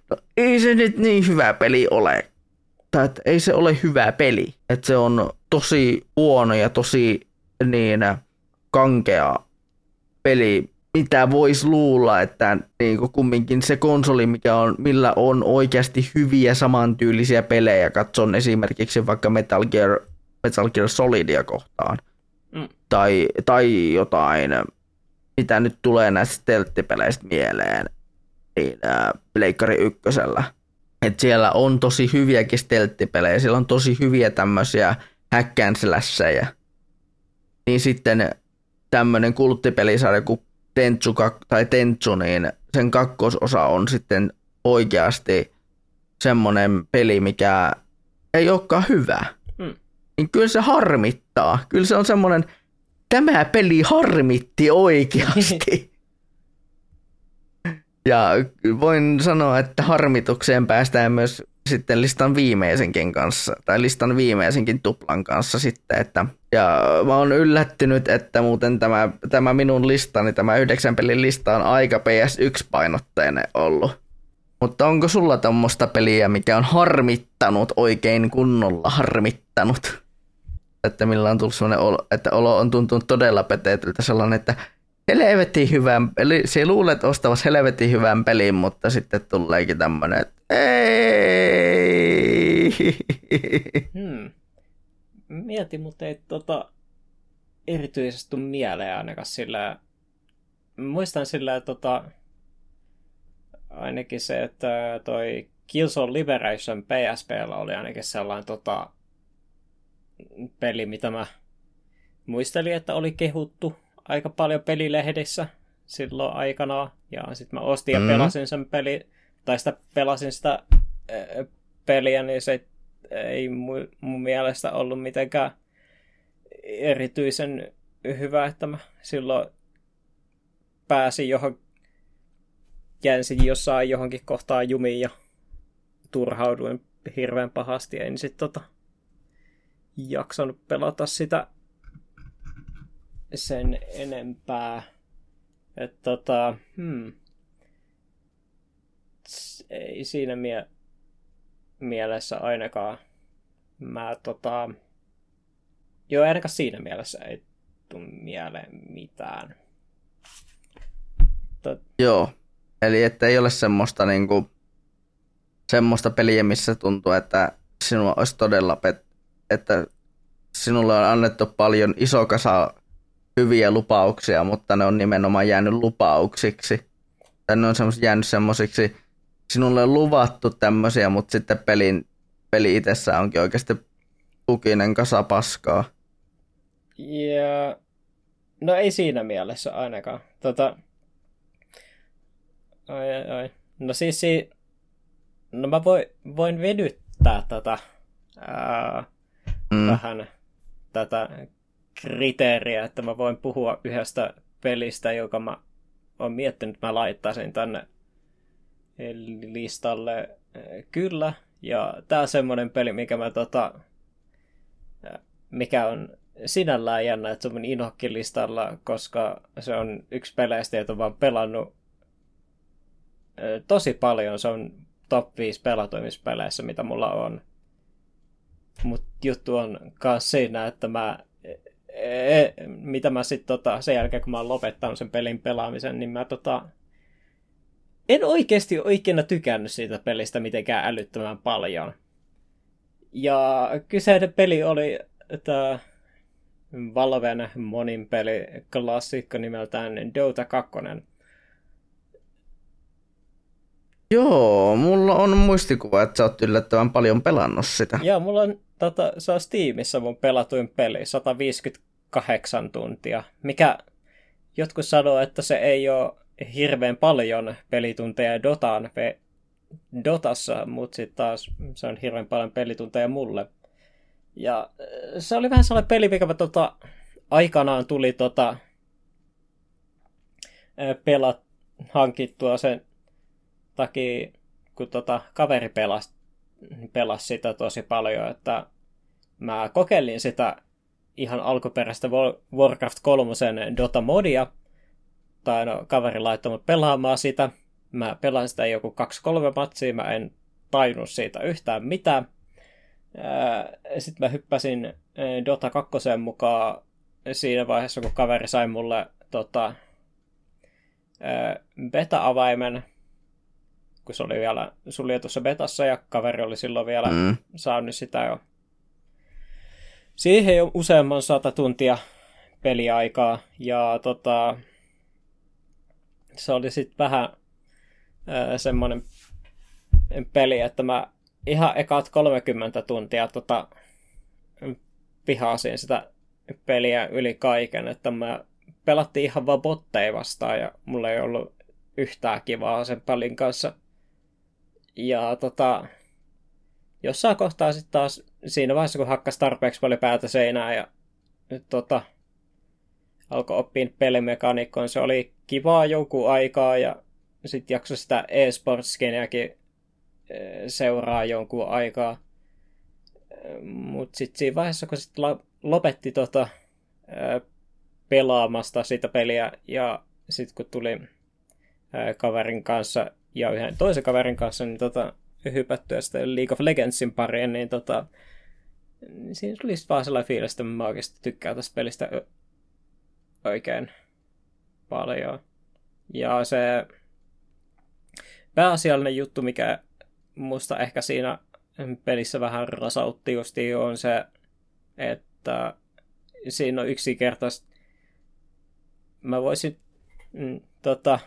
no, ei se nyt niin hyvä peli ole. Tai että ei se ole hyvä peli. Että se on tosi huono ja tosi niin kankea peli, mitä voisi luulla, että niin kuin kumminkin se konsoli, mikä on, millä on oikeasti hyviä samantyylisiä pelejä, katson esimerkiksi vaikka Metal Gear, Metal Gear Solidia kohtaan, mm. tai, tai jotain, mitä nyt tulee näistä stelttipeleistä mieleen, niin äh, Pleikkari ykkösellä. Et siellä on tosi hyviäkin stelttipelejä, siellä on tosi hyviä tämmöisiä häkkänslässejä. Niin sitten tämmöinen kulttipelisarja kuin Tentsu, tai Tentsu, niin sen kakkososa on sitten oikeasti semmoinen peli, mikä ei olekaan hyvä. Hmm. Niin kyllä se harmittaa. Kyllä se on semmoinen, tämä peli harmitti oikeasti. <laughs> ja voin sanoa, että harmitukseen päästään myös sitten listan viimeisenkin kanssa, tai listan viimeisenkin tuplan kanssa sitten, että ja mä oon yllättynyt, että muuten tämä, tämä minun listani, tämä yhdeksän pelin lista on aika PS1-painotteinen ollut. Mutta onko sulla tommosta peliä, mikä on harmittanut oikein kunnolla, harmittanut? Että millä on tullut sellainen olo, että olo on tuntunut todella petetyltä sellainen, että helvetin hyvän, eli se luulet ostavas helvetin hyvän pelin, mutta sitten tuleekin tämmöinen, että ei. Hmm. Mietin, mutta ei tota, erityisesti tule mieleen ainakaan sillä, muistan sillä, tota, ainakin se, että toi Killzone Liberation PSPllä oli ainakin sellainen tota, peli, mitä mä muistelin, että oli kehuttu aika paljon pelilehdissä silloin aikanaan. Ja sitten mä ostin ja mm. pelasin sen peli, tai sitä pelasin sitä peliä, niin se ei mun mielestä ollut mitenkään erityisen hyvä, että mä silloin pääsin johon, jänsin jossain johonkin kohtaan jumiin ja turhauduin hirveän pahasti. En sitten tota, jaksanut pelata sitä sen enempää. Että tota, hmm. Ei siinä mie- mielessä ainakaan mä tota... Joo, ainakaan siinä mielessä ei tule mieleen mitään. Tot... Joo, eli että ei ole semmoista niinku, semmoista peliä, missä tuntuu, että sinua olisi todella pet, että sinulle on annettu paljon iso kasa hyviä lupauksia, mutta ne on nimenomaan jäänyt lupauksiksi. Tai ne on semmos, jäänyt semmoisiksi, sinulle on luvattu tämmöisiä, mutta sitten pelin, peli itsessä onkin oikeasti tukinen kasa paskaa. Ja... No ei siinä mielessä ainakaan. Tota... Ai, ai, ai. No siis si... No mä voin, voin vedyttää tätä ää, mm. vähän tätä kriteeriä, että mä voin puhua yhdestä pelistä, joka mä oon miettinyt, mä laittaisin tänne listalle. Kyllä, ja tää on semmonen peli, mikä mä tota, mikä on sinällään jännä, että se on mun Inokki-listalla, koska se on yksi peleistä, jota mä oon pelannut tosi paljon. Se on top 5 pelatoimispeleissä, mitä mulla on. Mutta juttu on myös siinä, että mä mitä mä sitten tota, sen jälkeen, kun mä oon lopettanut sen pelin pelaamisen, niin mä tota, en oikeasti oikein tykännyt siitä pelistä mitenkään älyttömän paljon. Ja kyseinen peli oli, että Valven monin peli klassikko nimeltään Dota 2. Joo, mulla on muistikuva, että sä oot yllättävän paljon pelannut sitä. Joo, mulla on, tota, se on Steamissa mun pelatuin peli, 158 tuntia, mikä jotkut sanoo, että se ei ole hirveän paljon pelitunteja Dotaan, Dotassa, mutta sitten taas se on hirveän paljon pelitunteja mulle. Ja äh, se oli vähän sellainen peli, mikä tota, aikanaan tuli tota, äh, pelat, hankittua sen takia, kun tota, kaveri pelasi, pelasi sitä tosi paljon, että mä kokeilin sitä ihan alkuperäistä Warcraft 3 Dota-modia, tai no, kaveri laittoi mut pelaamaan sitä. Mä pelasin sitä joku 2-3 matsia, mä en tajunnut siitä yhtään mitään. Sitten mä hyppäsin Dota 2 mukaan siinä vaiheessa, kun kaveri sai mulle tota, beta-avaimen, kun se oli vielä suljetussa betassa ja kaveri oli silloin vielä mm. saanut sitä jo. Siihen jo useamman sata tuntia peliaikaa ja tota, se oli sitten vähän semmoinen peli, että mä ihan ekat 30 tuntia tota, pihasin sitä peliä yli kaiken, että mä pelattiin ihan vaan botteja vastaan ja mulla ei ollut yhtään kivaa sen pelin kanssa. Ja tota, jossain kohtaa sitten taas siinä vaiheessa, kun hakkas tarpeeksi paljon päätä seinää ja tota, alkoi oppia pelimekaniikkoon, se oli kivaa jonkun aikaa ja sitten jakso sitä e-sports-skeneäkin eh, seuraa jonkun aikaa. Mutta sitten siinä vaiheessa, kun sitten lopetti tota, eh, pelaamasta sitä peliä ja sitten kun tuli eh, kaverin kanssa ja yhden toisen kaverin kanssa niin tota, hypättyä sitten League of Legendsin pariin, niin tota, niin siinä tuli vaan sellainen fiilis, että mä oikeasti tykkään tästä pelistä oikein paljon. Ja se pääasiallinen juttu, mikä musta ehkä siinä pelissä vähän rasautti justi on se, että siinä on yksinkertaisesti mä voisin mm, tota,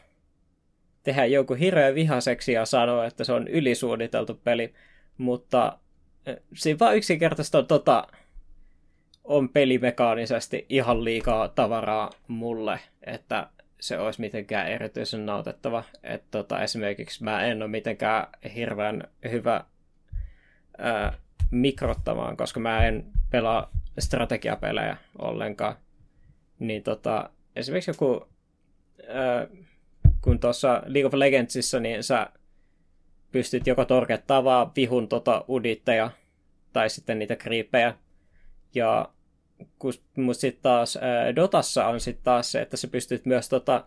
tehdä joku hirveän vihaseksi ja sanoa, että se on ylisuunniteltu peli, mutta eh, siinä vaan yksinkertaisesti on, tota, on pelimekaanisesti ihan liikaa tavaraa mulle, että se olisi mitenkään erityisen nautettava. Että tota, esimerkiksi mä en ole mitenkään hirveän hyvä ää, mikrottamaan, koska mä en pelaa strategiapelejä ollenkaan. Niin tota, esimerkiksi joku, ää, kun tuossa League of Legendsissa, niin sä pystyt joko torkettaa vaan vihun tota uditteja tai sitten niitä kriipejä. Ja mutta sitten taas ää, Dotassa on sitten taas se, että sä pystyt myös tota,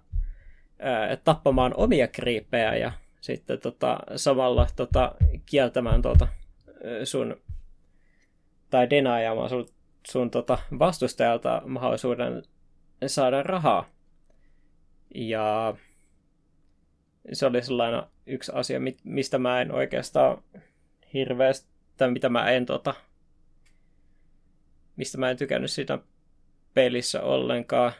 ää, tappamaan omia kriippejä ja sitten tota, samalla tota, kieltämään tota, sun tai denaajamaan sun, sun tota, vastustajalta mahdollisuuden saada rahaa. Ja se oli sellainen yksi asia, mistä mä en oikeastaan hirveästi, tai mitä mä en tota, mistä mä en tykännyt siitä pelissä ollenkaan.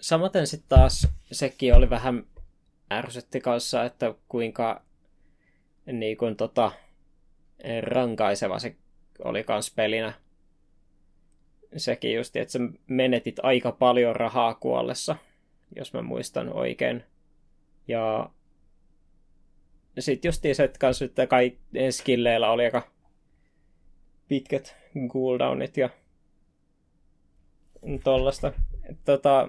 Samaten sitten taas sekin oli vähän ärsytti kanssa, että kuinka niin kuin, tota, rankaiseva se oli kans pelinä. Sekin just, että sä menetit aika paljon rahaa kuollessa, jos mä muistan oikein. Ja sitten just se, että kans että kai skilleillä oli aika pitkät cooldownit ja tollasta. Tota,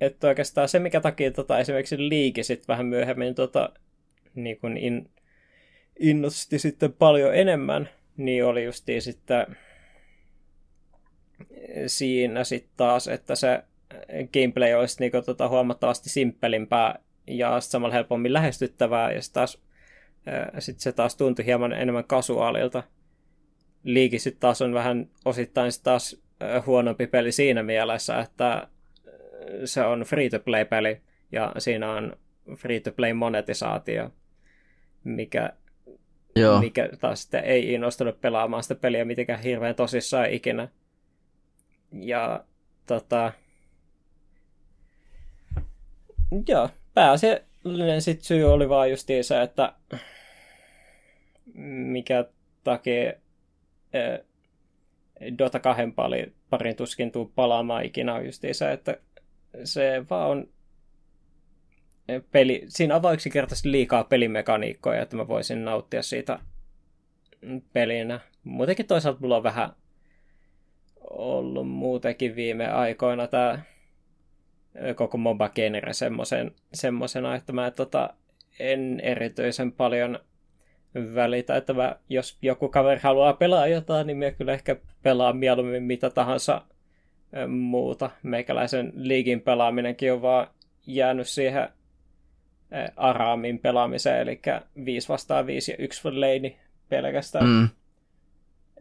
että oikeastaan se, mikä takia tota, esimerkiksi liike sitten vähän myöhemmin tota, niin kun in, innosti sitten paljon enemmän, niin oli justiin sitten siinä sitten taas, että se gameplay olisi niinku tota huomattavasti simppelimpää ja samalla helpommin lähestyttävää, ja sitten taas sit se taas tuntui hieman enemmän kasuaalilta. Liiki sitten taas on vähän osittain sit taas huonompi peli siinä mielessä, että se on free-to-play-peli ja siinä on free-to-play monetisaatio, mikä, Joo. mikä taas sitten ei innostunut pelaamaan sitä peliä mitenkään hirveän tosissaan ikinä. Ja tota, joo, pääasiallinen sit syy oli vaan justiin se, että mikä takia eh, Dota 2 pali, parin tuskin tuu palaamaan ikinä on justiin se, että se vaan on peli, siinä on vain yksinkertaisesti liikaa pelimekaniikkoja, että mä voisin nauttia siitä pelinä. Muutenkin toisaalta mulla on vähän ollut muutenkin viime aikoina tämä koko MOBA-genre semmoisen, semmosena, että mä tota, en erityisen paljon välitä, että mä, jos joku kaveri haluaa pelaa jotain, niin mä kyllä ehkä pelaa mieluummin mitä tahansa muuta. Meikäläisen liigin pelaaminenkin on vaan jäänyt siihen Araamin pelaamiseen, eli 5 vastaan 5 ja 1 lane pelkästään. Mm.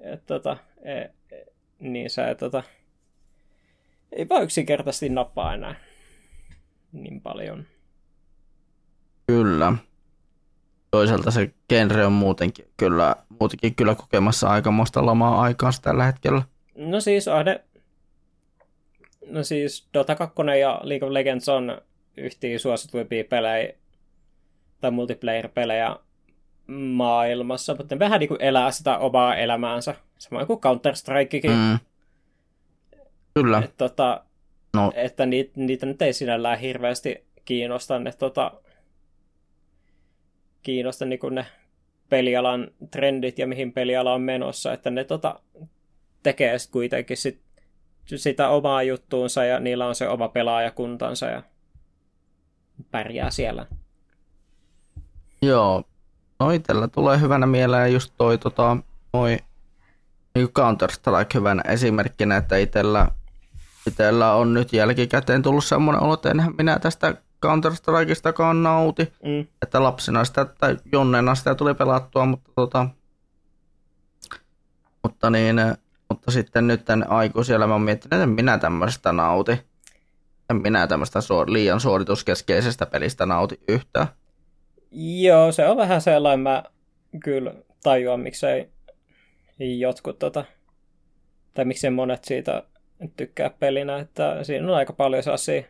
Et, tota, e, e, niin se tota, ei vaan yksinkertaisesti nappaa enää niin paljon. Kyllä. Toisaalta se genre on muutenkin kyllä, muutenkin kyllä kokemassa aikamoista lamaa aikaa tällä hetkellä. No siis Ahde, no siis Dota 2 ja League of Legends on yhtiä suosituimpia pelejä tai multiplayer-pelejä maailmassa, mutta ne vähän niin kuin elää sitä omaa elämäänsä, samoin kuin Counter-Strikekin. Mm. Kyllä. Et, tota, no. Että niitä, niitä nyt ei sinällään hirveästi kiinnosta ne, tota, kiinnosta niin ne pelialan trendit ja mihin peliala on menossa, että ne tota, tekee sitten kuitenkin sit, sitä omaa juttuunsa ja niillä on se oma pelaajakuntansa ja pärjää siellä. Joo, no itellä tulee hyvänä mieleen just toi tota, noi, niin Counter-Strike hyvänä esimerkkinä, että itellä, itellä on nyt jälkikäteen tullut semmoinen olo, että enhän minä tästä Counter-Strikeistakaan nauti, mm. että lapsena sitä tai jonnena sitä tuli pelattua, mutta tota, mutta niin, mutta sitten nyt tämän aikuisella mä oon miettinyt, että minä tämmöistä nauti. En minä tämmöistä liian suorituskeskeisestä pelistä nauti yhtään. Joo, se on vähän sellainen, mä kyllä tajuan, miksei jotkut tota, tai miksei monet siitä tykkää pelinä, että siinä on aika paljon sellaisia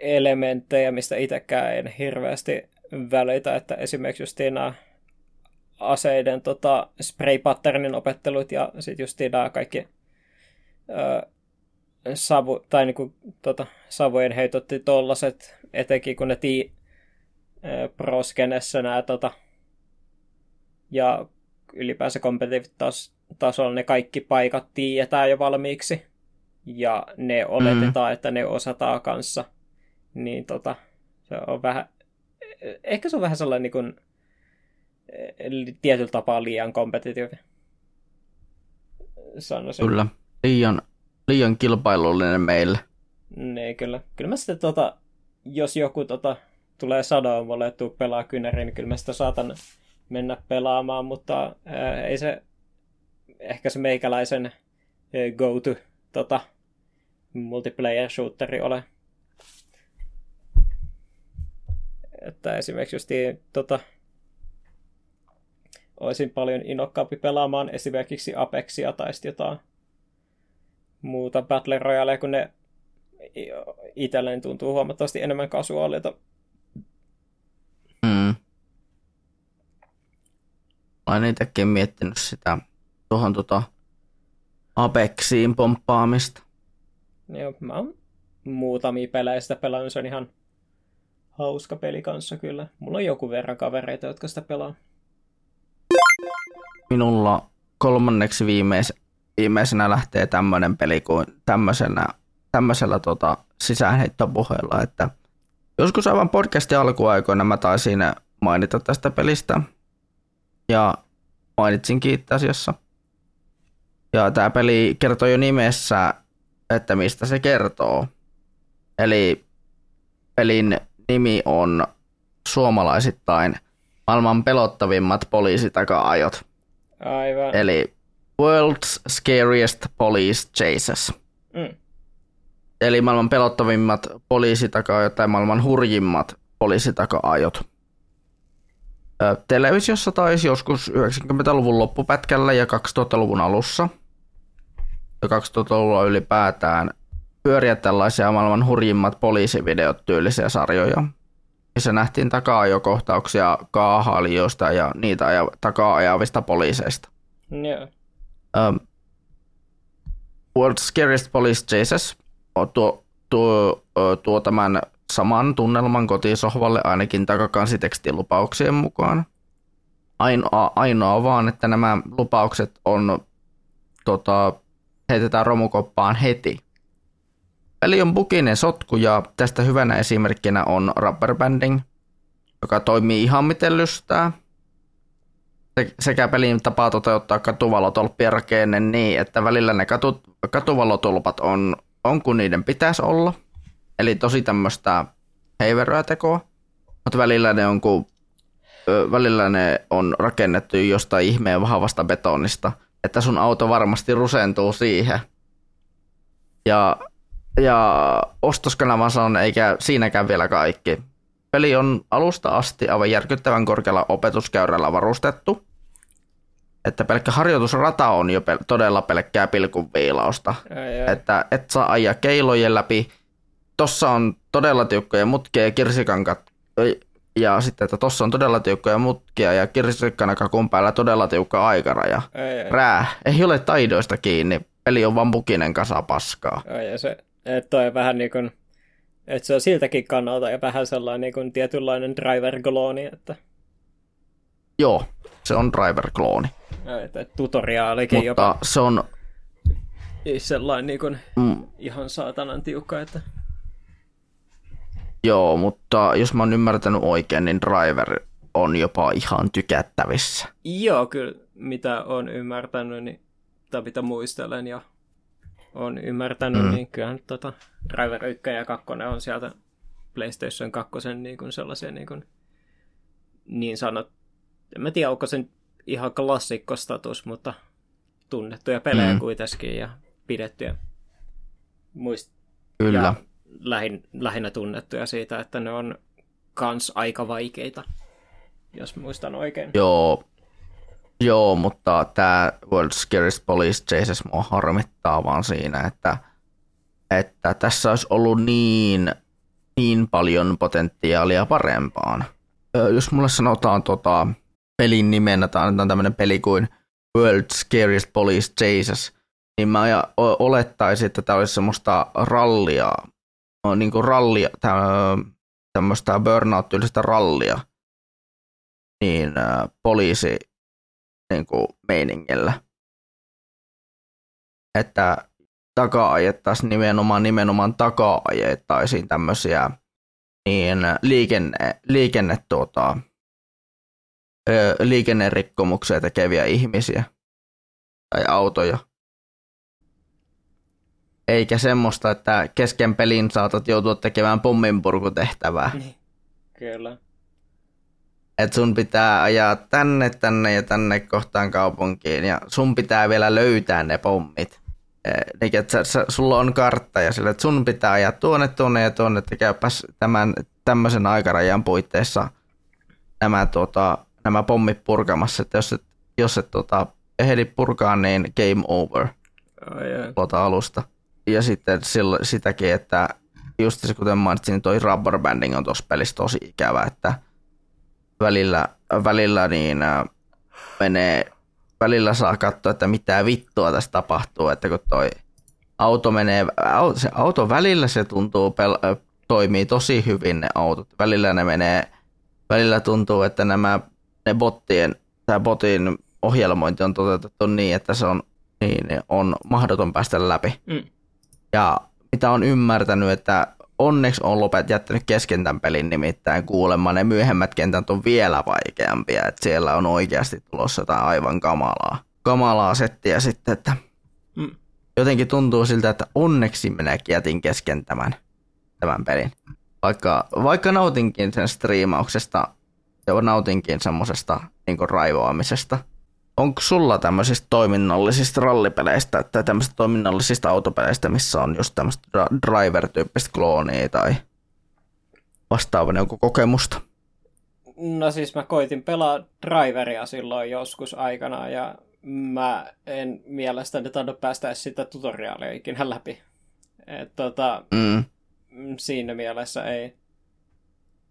elementtejä, mistä itsekään en hirveästi välitä, että esimerkiksi just nämä aseiden tota, spray patternin opettelut ja sitten just nämä kaikki ö, savu, tai niinku, tota, savujen heitotti tollaset, etenkin kun ne tii, proskenessa nämä tota, ja ylipäänsä kompetitiivitasolla ne kaikki paikat tiedetään jo valmiiksi ja ne oletetaan, mm. että ne osataan kanssa, niin tota, se on vähän, ehkä se on vähän sellainen niin kuin, tietyllä tapaa liian kompetitiivinen. Sanoisin. Kyllä, liian, liian kilpailullinen meille. Niin, kyllä. Kyllä mä sitten, tota, jos joku tota, tulee sanoa mulle, että tuu pelaa kynäriin, niin kyllä mä sitä saatan mennä pelaamaan, mutta ää, ei se ehkä se meikäläisen go-to tota, multiplayer shooteri ole. Että esimerkiksi just tota, olisin paljon innokkaampi pelaamaan esimerkiksi Apexia tai jotain muuta Battle Royale, kun ne itselleni tuntuu huomattavasti enemmän kasuaalilta olen itsekin miettinyt sitä tuohon tota Apexiin pomppaamista. Joo, mä oon muutamia pelejä sitä pelannut, se on ihan hauska peli kanssa kyllä. Mulla on joku verran kavereita, jotka sitä pelaa. Minulla kolmanneksi viimeis, viimeisenä lähtee tämmöinen peli kuin tämmöisellä, tämmöisellä tota sisäänheittopuheella, että joskus aivan podcastin alkuaikoina mä taisin mainita tästä pelistä, ja mainitsinkin itse asiassa. Ja tämä peli kertoo jo nimessä, että mistä se kertoo. Eli pelin nimi on suomalaisittain maailman pelottavimmat poliisitaka-ajot. Aivan. Eli World's Scariest Police Chases. Mm. Eli maailman pelottavimmat poliisitaka-ajot tai maailman hurjimmat poliisitaka-ajot televisiossa taisi joskus 90-luvun loppupätkällä ja 2000-luvun alussa. ja 2000-luvulla ylipäätään pyöriä tällaisia maailman hurjimmat poliisivideot tyylisiä sarjoja, missä nähtiin takaa-ajokohtauksia kaahailijoista ja niitä aja, takaa ajavista poliiseista. Joo. Um, World's Scariest Police Chases tuo, tuo, tuo tämän saman tunnelman kotisohvalle ainakin takakansitekstien lupauksien mukaan. Ainoa, ainoa vaan, että nämä lupaukset on tota, heitetään romukoppaan heti. Peli on buginen sotku ja tästä hyvänä esimerkkinä on rubberbanding, joka toimii ihan miten lystää. Sekä pelin tapaa toteuttaa katuvalotolppien rakenne niin, että välillä ne katu, katuvalotolpat on, on kun niiden pitäisi olla. Eli tosi tämmöistä heiveröä tekoa. Mutta välillä ne on, kun, välillä ne on rakennettu jostain ihmeen vahvasta betonista, että sun auto varmasti rusentuu siihen. Ja ja ostoskanavan sanon, eikä siinäkään vielä kaikki. Peli on alusta asti aivan järkyttävän korkealla opetuskäyrällä varustettu. Että pelkkä harjoitusrata on jo pel- todella pelkkää pilkunviilausta. Että et saa ajaa keilojen läpi. Tossa on todella tiukkoja mutkia ja kirsikankat. Ja sitten, että tossa on todella tiukkoja mutkia ja kirsikkana kakun päällä todella tiukka aikaraja. Ei, ei. Rää. Ei ole taidoista kiinni. Peli on vaan bukinen kasa paskaa. Ai, ja se, että toi vähän niin kuin, että se on siltäkin kannalta ja vähän sellainen niin kuin tietynlainen driver-klooni, että... Joo, se on driver-klooni. Että tutoriaalikin Mutta jopa se on, sellainen niin kuin mm, ihan saatanan tiukka, että... joo, mutta jos mä oon ymmärtänyt oikein, niin driver on jopa ihan tykättävissä. Joo, kyllä mitä on ymmärtänyt, niin, tai mitä muistelen ja on ymmärtänyt, mm. niin kyllähän tota, Driver 1 ja 2 on sieltä PlayStation 2 niin kuin sellaisia niin, kuin, niin sanot, en mä tiedä onko se ihan klassikkostatus, mutta tunnettuja pelejä mm. kuitenkin ja pidettyjä muist- Kyllä. ja lähin, lähinnä tunnettuja siitä, että ne on kans aika vaikeita, jos muistan oikein. Joo, joo mutta tämä World Scariest Police Chases mua harmittaa vaan siinä, että, että tässä olisi ollut niin, niin paljon potentiaalia parempaan. Jos mulle sanotaan tota, pelin nimenä, tai annetaan tämmöinen peli kuin World Scariest Police Chases, niin mä olettaisin, että tämä olisi semmoista rallia, niin kuin rallia, tä- tämmöistä burnout-tyylistä rallia, niin poliisi niin kuin meiningillä. Että takaa nimenomaan, nimenomaan takaa ajettaisiin tämmöisiä niin liikenne, liikenne tuota, liikennerikkomuksia tekeviä ihmisiä tai autoja. Eikä semmoista, että kesken pelin saatat joutua tekemään pomminpurkutehtävää. Niin. Kyllä. että sun pitää ajaa tänne, tänne ja tänne kohtaan kaupunkiin ja sun pitää vielä löytää ne pommit. Eh, Niin, että sä, sä, sulla on kartta ja sille, että sun pitää ajaa tuonne, tuonne ja tuonne, että käypäs tämän tämmöisen aikarajan puitteissa nämä, tuota, nämä pommit purkamassa, että jos et, jos et tuota, ehdi purkaa, niin game over Ai, ai. tuota alusta. Ja sitten silloin, sitäkin, että just se, kuten mainitsin, niin toi rubber banding on tuossa pelissä tosi ikävä, että välillä, välillä niin äh, menee, välillä saa katsoa, että mitä vittua tässä tapahtuu, että kun toi auto menee, se auto välillä se tuntuu, pel- ö, toimii tosi hyvin ne autot, välillä ne menee, välillä tuntuu, että nämä, ne bottien, tämä botin ohjelmointi on toteutettu niin, että se on, niin on mahdoton päästä läpi. Mm. Ja mitä on ymmärtänyt, että onneksi on lopet jättänyt kesken tämän pelin nimittäin kuulemma ne myöhemmät kentät on vielä vaikeampia, että siellä on oikeasti tulossa jotain aivan kamalaa, kamalaa settiä sitten, että Mm. jotenkin tuntuu siltä, että onneksi minäkin jätin kesken tämän, tämän pelin. Vaikka, vaikka nautinkin sen striimauksesta ja nautinkin semmoisesta niin raivoamisesta. Onko sulla tämmöisistä toiminnallisista rallipeleistä tai tämmöisistä toiminnallisista autopeleistä, missä on just tämmöistä driver-tyyppistä kloonia tai vastaavan joku kokemusta? No siis mä koitin pelaa driveria silloin joskus aikana ja mä en mielestäni taida päästä sitä tutoriaalia ikinä läpi. Et, tota, Mm. siinä mielessä ei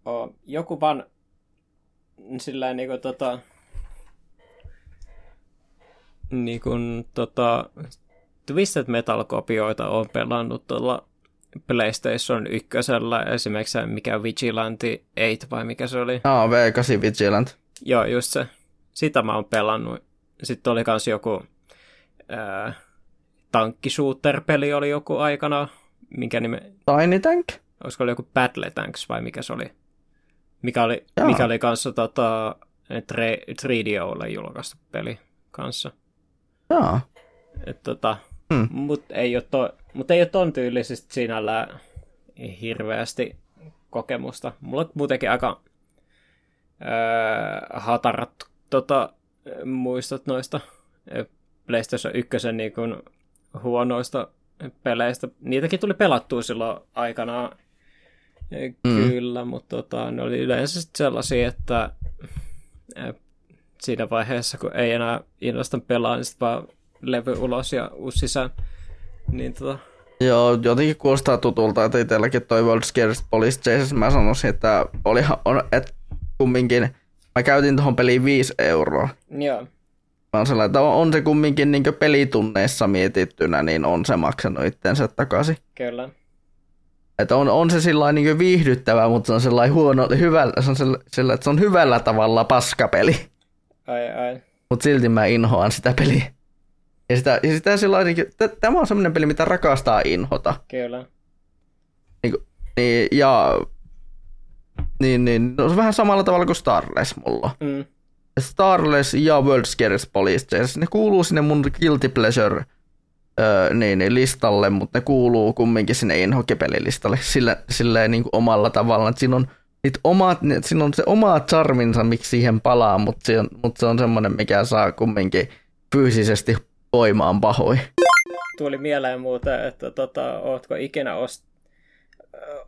ole. Joku vaan sillä niin kuin, tota, niin kuin, tota, Twisted Metal-kopioita on pelannut tuolla PlayStation 1, esimerkiksi mikä Vigilante 8 vai mikä se oli. Aa, V8 Vigilant. Joo, just se. Sitä mä oon pelannut. Sitten oli kans joku ää, tankkishooter-peli oli joku aikana, minkä nime, Tiny Tank? olisiko ollut joku Battle Tanks vai mikä se oli? Mikä oli, mikä oli kanssa tota, 3DOlle julkaistu peli kanssa. Joo. Et, tota, Hmm. Mutta ei, ole to, mut ei ole ton tyylisesti sinällään hirveästi kokemusta. Mulla on muutenkin aika öö, hatarat tota, muistot noista PlayStation 1 niin kun, huonoista peleistä. Niitäkin tuli pelattua silloin aikanaan mm. kyllä, mutta tota, ne oli yleensä sellaisia, että siinä vaiheessa, kun ei enää innosta pelaa, niin sitten vaan levy ulos ja uusi sisään. Niin tota, Joo, jotenkin kuulostaa tutulta, että itselläkin toi World Scariest Police Chase, mä sanoisin, että olihan, on, että kumminkin, mä käytin tuohon peliin 5 euroa. joo, Mä oon sellainen, että on, on se kumminkin niin pelitunneissa mietittynä, niin on se maksanut itsensä takaisin. kyllä. Että on, on se sillä niin viihdyttävä, mutta se on sellainen huono, hyvällä, se on sillä, sillä, että se on hyvällä tavalla paskapeli. Ai, ai. Mutta silti mä inhoan sitä peliä. Ja sitä, ja sitä kuin- t- tämä on semmoinen peli, mitä rakastaa inhota. Kyllä. Niin, niin, ja niin, niin, no, se on vähän samalla tavalla kuin Starless mulla. Mm. Starless ja World Scariest Police Chase, ne kuuluu sinne mun Guilty Pleasure öö, niin, niin, listalle, mutta ne kuuluu kumminkin sinne inhokepelilistalle sillä, sillä niin kuin omalla tavallaan, että siinä on, niitä omat, siinä on se oma charminsa, miksi siihen palaa, mutta se on, mutta se on semmoinen, mikä saa kumminkin fyysisesti voimaan pahoin. Tuli mieleen muuten, että tota, ootko ikinä ost...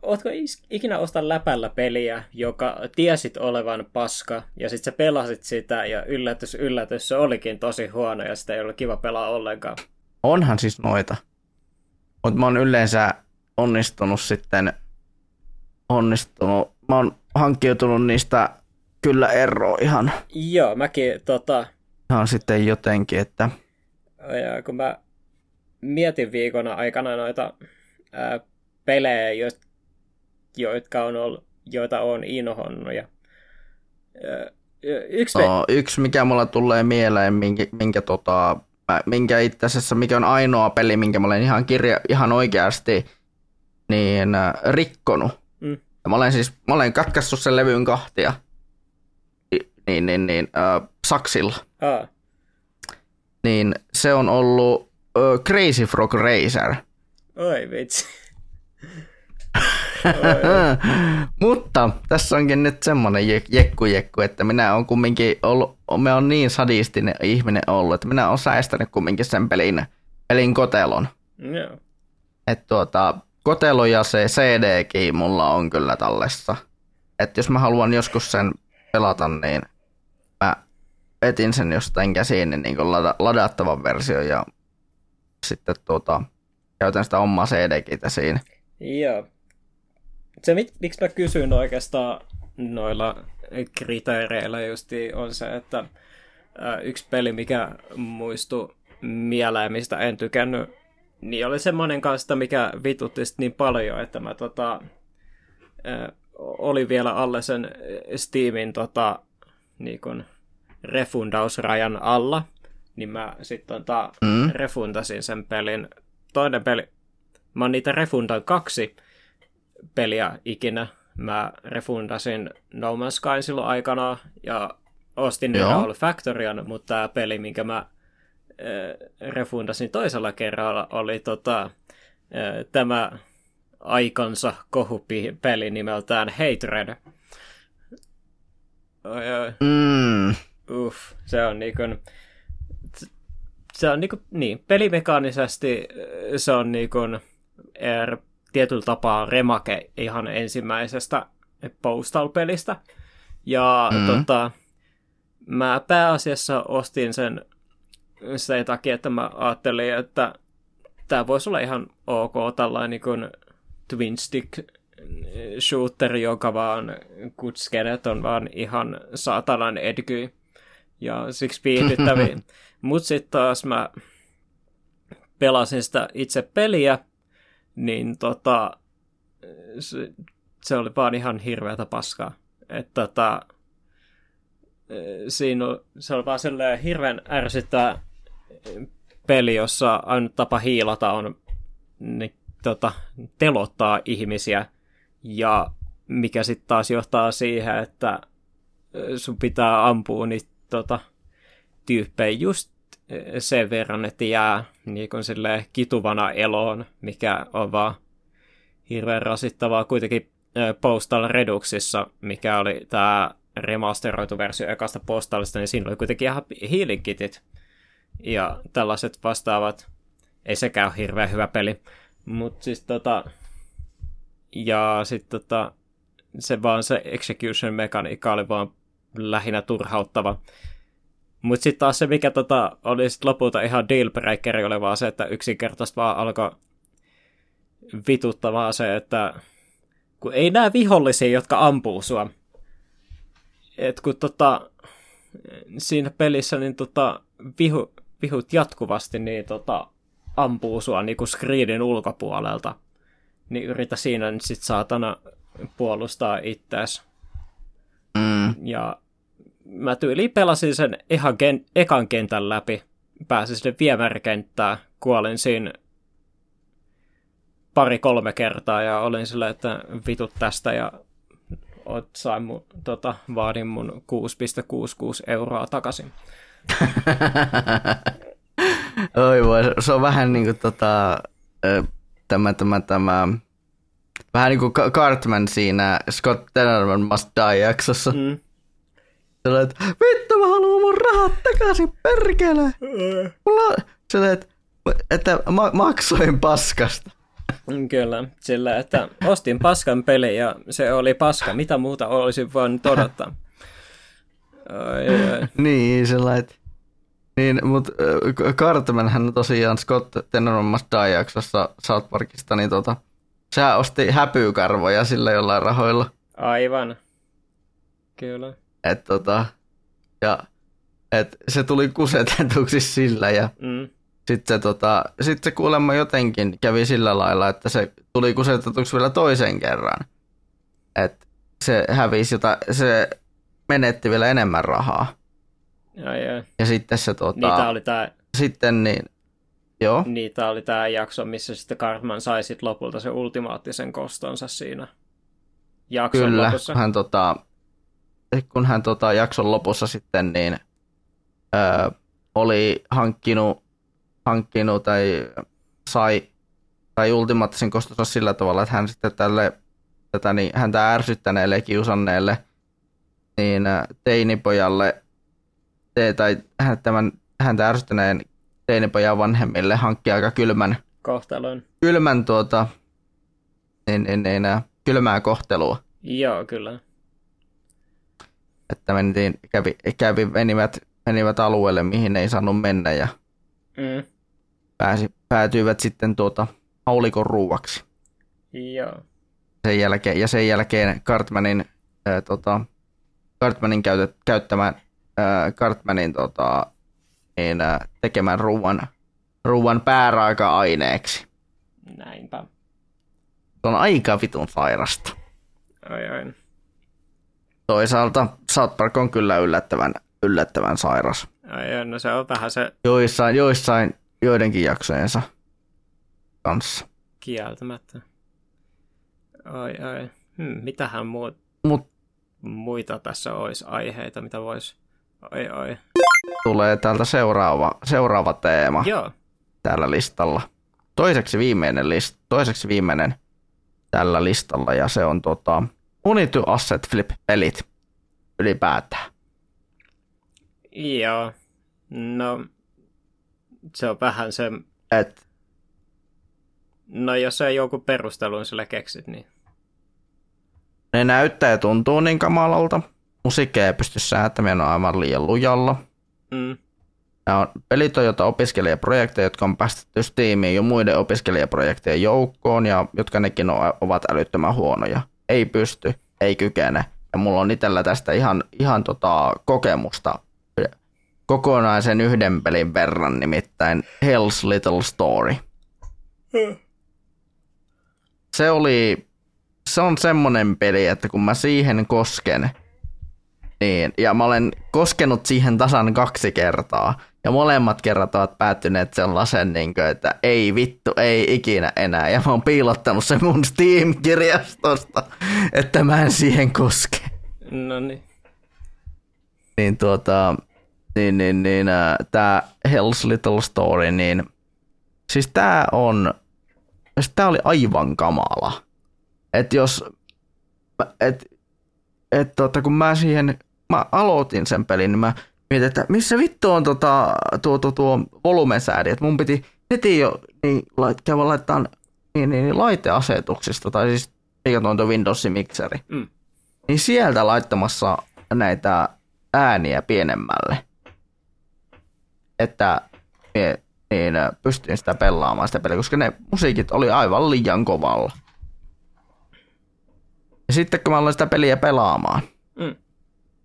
Ootko ikinä ostaa läpällä peliä, joka tiesit olevan paska, ja sitten sä pelasit sitä, ja yllätys, yllätys, se olikin tosi huono, ja sitä ei ollut kiva pelaa ollenkaan. Onhan siis noita. Mutta mä oon yleensä onnistunut sitten, onnistunut, mä oon hankkiutunut niistä kyllä eroon ihan, Joo, mäkin tota, ihan sitten jotenkin, että ja kun mä mietin viikona aikana noita ää, pelejä, jo, jotka on ollut, joita on inhonnut, ja ää, yksi no, yksi mikä mulla tulee mieleen, minkä, minkä, tota, minkä itse asiassa, mikä on ainoa peli, minkä mä olen ihan, kirja, ihan oikeasti niin, rikkonut. Ja mä olen siis, mä olen katkaissut sen levyn kahtia, Ni- niin, niin, niin äh, saksilla. Aa, niin se on ollut ö, Crazy Frog Racer. oi vitsi. <laughs> Mutta tässä onkin nyt semmoinen je- jekku jekku, että minä on kumminkin ollut, me on niin sadistinen ihminen ollut, että minä olen säästänyt kumminkin sen pelin, pelin kotelon. Joo. Että tuota, kotelo ja se CDkin mulla on kyllä tallessa. Että jos mä haluan joskus sen pelata, niin mä etin sen jostain käsiin niin, niin lada, ladattavan versio ja sitten tuota, käytän sitä omaa CD-tä siinä. Joo. Se, miksi mä kysyn oikeastaan noilla kriteereillä justi on se, että yksi peli, mikä muistuu mieleen, mistä en tykännyt, niin oli semmoinen kanssa, mikä vitutti niin paljon, että mä tota, oli vielä alle sen Steamin tota, niin kun refundausrajan alla, niin mä sitten tota, Mm. refundasin sen pelin. Toinen peli, mä oon niitä refundannut kaksi peliä ikinä. Mä refundasin No Man's Sky silloin aikana ja ostin Joo. Raul Factorian, mutta tämä peli, minkä mä äh, refundasin toisella kerralla, oli tota, äh, tämä aikansa kohupeli nimeltään Hatred. Mm. Uff, se on niin kuin, se on niin, kuin, niin pelimekaanisesti äh, se on niin kuin, er, tietyllä tapaa remake ihan ensimmäisestä Postal-pelistä. Ja Mm. mm. tota, mä pääasiassa ostin sen sen takia, että mä ajattelin, että tämä voisi olla ihan ok tällainen niin kuin twin stick shooter, joka vaan kutskenet on vaan ihan saatanan edgy ja siksi viihdyttäviä. <laughs> Mutta sitten taas mä pelasin sitä itse peliä, niin tota, se, se oli vaan ihan hirveätä paskaa. Että tota, siinä se oli vaan sellainen hirveän ärsyttää peli, jossa ainut tapa hiilata on niin, tota, telottaa ihmisiä, ja mikä sitten taas johtaa siihen, että sun pitää ampua niitä tota, tyyppejä just sen verran, että jää niin kituvana eloon, mikä on vaan hirveän rasittavaa. Kuitenkin Postal Reduxissa, mikä oli tämä remasteroitu versio ekasta Postalista, niin siinä oli kuitenkin ihan hiilikitit ja tällaiset vastaavat. Ei sekään ole hirveän hyvä peli. Mutta siis tota, ja sitten tota, se vaan se execution mekaniikka oli vaan lähinnä turhauttava. Mutta sitten taas se, mikä tota, oli sit lopulta ihan dealbreakeri, oli vaan se, että yksinkertaisesti vaan alkoi vituttavaa se, että kun ei näe vihollisia, jotka ampuu sua. Et kun tota, siinä pelissä niin tota, vihu, vihut jatkuvasti niin tota, ampuu sua niin kuin screenin ulkopuolelta, niin yritä siinä nyt sit saatana puolustaa itseäsi. Mm. Ja mä tyyliin pelasin sen ihan ken- ekan kentän läpi, pääsin sinne viemärikenttään, kuolin siinä pari-kolme kertaa ja olin sillä, että vitut tästä ja sain mun, tota, vaadin mun 6,66 euroa takaisin. <laughs> Oi voi, se on vähän niin kuin tota, tämä, tämä, tämä, vähän niin kuin Cartman siinä Scott Tenorman Must Die-jaksossa. Mm. Sillä, että vittu mä haluan mun rahat takaisin, perkele. Mulla, sillä, että, että ma- maksoin paskasta. Kyllä, sillä että ostin paskan peli ja se oli paska. Mitä muuta olisin voinut odottaa? <laughs> Ai, ai. <laughs> niin, sellainen, niin, mutta Cartman hän tosiaan Scott Tenormassa Die-jaksossa South Parkista, niin tota, sä osti häpyykarvoja sillä jollain rahoilla. Aivan. Kyllä. Et tota, ja et se tuli kusetetuksi sillä ja mm. sitten se, tota, sit se kuulemma jotenkin kävi sillä lailla, että se tuli kusetetuksi vielä toisen kerran. Et se hävisi, jota, se menetti vielä enemmän rahaa. Ja, ja. ja sitten se tota... Niitä oli tää... Sitten niin... Joo. Niitä oli tämä jakso, missä sitten Cartman sai sit lopulta se ultimaattisen kostonsa siinä jakson Kyllä, lopussa. hän tota, kun hän tota, jakson lopussa sitten niin ö, oli hankkinut, hankkinut tai sai tai ultimaattisen kostonsa sillä tavalla, että hän sitten tälle tätä, niin, häntä ärsyttäneelle ja kiusanneelle niin teinipojalle te, tai tämän, häntä ärsyttäneen teinipojan vanhemmille hankkia aika kylmän kohtalon. Kylmän tuota, niin, niin, niin, kylmää kohtelua. Joo, kyllä. Että mentiin, kävi, kävi menivät, menivät alueelle, mihin ei saanut mennä ja mm. pääsi, päätyivät sitten tuota haulikon ruuaksi. Joo. Sen jälkeen, ja sen jälkeen Cartmanin, ää, tota, Cartmanin käytä, käyttämään äh, Cartmanin tota, niin, äh, tekemän ruuan, ruuan pääraaka-aineeksi. Näinpä. Se on aika vitun sairasta. Ai ai. Toisaalta South Park on kyllä yllättävän, yllättävän sairas. Ai ai, no se on vähän se... Joissain, joissain joidenkin jaksojensa kanssa. Kieltämättä. Ai ai. Hmm, mitähän muu... Mut, muita tässä olisi aiheita, mitä voisi Oi, oi. Tulee täältä seuraava, seuraava teema Joo. tällä listalla. Toiseksi viimeinen, list, toiseksi viimeinen tällä listalla ja se on tota, Unity Asset Flip-pelit ylipäätään. Joo. No, se on vähän se... Et, no jos ei joku perustelun sille keksit, niin... Ne näyttää ja tuntuu niin kamalalta musiikkia ei pysty säätämään on aivan liian lujalla. Mm. Nämä on pelitojota opiskelijaprojekteja, jotka on päästetty Steamiin jo muiden opiskelijaprojektien joukkoon ja jotka nekin ovat älyttömän huonoja. Ei pysty, ei kykene. Ja mulla on itsellä tästä ihan, ihan tota kokemusta kokonaisen yhden pelin verran, nimittäin Hell's Little Story. Se oli, se on semmonen peli, että kun mä siihen kosken, niin, ja mä olen koskenut siihen tasan kaksi kertaa, ja molemmat kerrat ovat päättyneet sellaisen, niin kuin, että ei vittu, ei ikinä enää. Ja mä oon piilottanut sen mun Steam-kirjastosta, että mä en siihen koske. No niin. Niin tuota, niin, niin, niin äh, tää Hell's Little Story, niin siis tää on, siis tää oli aivan kamala. Et jos, et, et tota, kun mä siihen, mä aloitin sen pelin, niin mä mietin, että missä vittu on tota, tuo, tuo, tuo volumesäädi, että mun piti heti jo niin, lait, käydä laittaa niin, niin, niin, laiteasetuksista, tai siis mikä tuo Windowsin mikseri, mm. niin sieltä laittamassa näitä ääniä pienemmälle, että mie, niin pystyin sitä pelaamaan sitä peliä, koska ne musiikit oli aivan liian kovalla. Ja sitten kun mä aloin sitä peliä pelaamaan, mm.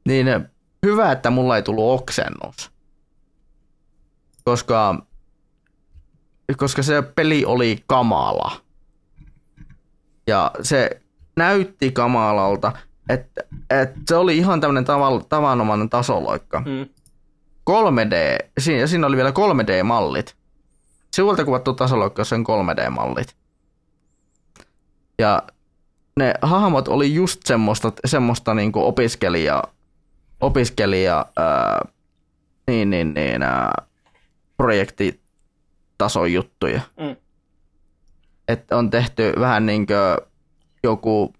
niin hyvä, että mulla ei tullut oksennus. Koska, koska se peli oli kamala. Ja se näytti kamalalta, että, että se oli ihan tämmöinen tavan, tavanomainen tasoloikka. Mm. 3D, siinä, siinä oli vielä 3D-mallit. Sivulta kuvattu tasoloikka, on 3D-mallit. Ja ne hahmot oli just semmoista, semmoista niinku opiskelija, opiskelija ää, niin, niin, niin, ää, projektitason juttuja. Mm. Että on tehty vähän niin kuin joku,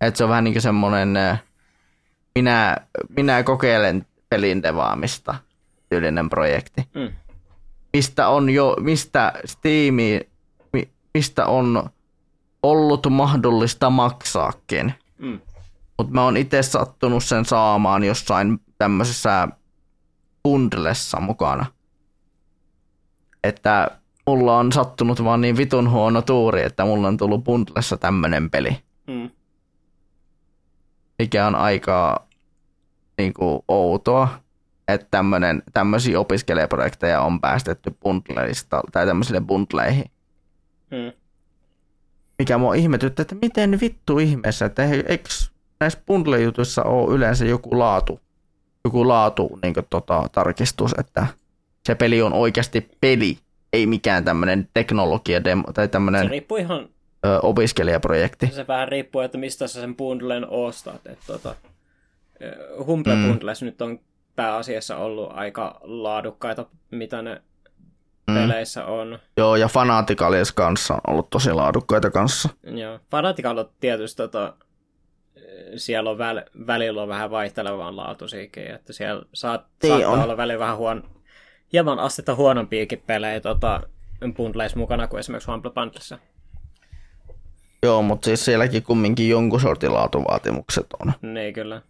että se on vähän niin kuin semmoinen, minä, minä kokeilen pelin devaamista tyylinen projekti. Mm. Mistä on jo, mistä Steami, mistä on ollut mahdollista maksaakin. Mm. Mutta mä oon itse sattunut sen saamaan jossain tämmöisessä bundlessa mukana. Että mulla on sattunut vaan niin vitun huono tuuri, että mulla on tullut bundlessa tämmönen peli. Mm. Mikä on aika niin kuin, outoa, että tämmönen, tämmöisiä opiskelijaprojekteja on päästetty bundleista tai tämmöisille bundleihin. Mm. Mikä mua ihmetyttää, että miten vittu ihmeessä, että eikö näissä bundle-jutuissa ole yleensä joku laatu, joku laatu niin kuin, tota, tarkistus, että se peli on oikeasti peli, ei mikään tämmöinen teknologia demo, tai tämmöinen se riippuu ihan, ö, opiskelijaprojekti. Se vähän riippuu, että mistä sä sen bundlen ostat. Että, tota, Humble mm. Bundles nyt on pääasiassa ollut aika laadukkaita, mitä ne mm. peleissä on. Joo, ja Fanaticalis kanssa on ollut tosi laadukkaita kanssa. Joo, Fanatical on tietysti tota, siellä on väl, välillä on vähän vaihtelevaan laatuisiakin, että siellä saat, niin saattaa on. olla välillä vähän huon, hieman astetta huonompiakin pelejä tota, bundleissa mukana kuin esimerkiksi Humble Bundlessa. Joo, mutta siis sielläkin kumminkin jonkun sortin laatuvaatimukset on. Niin, kyllä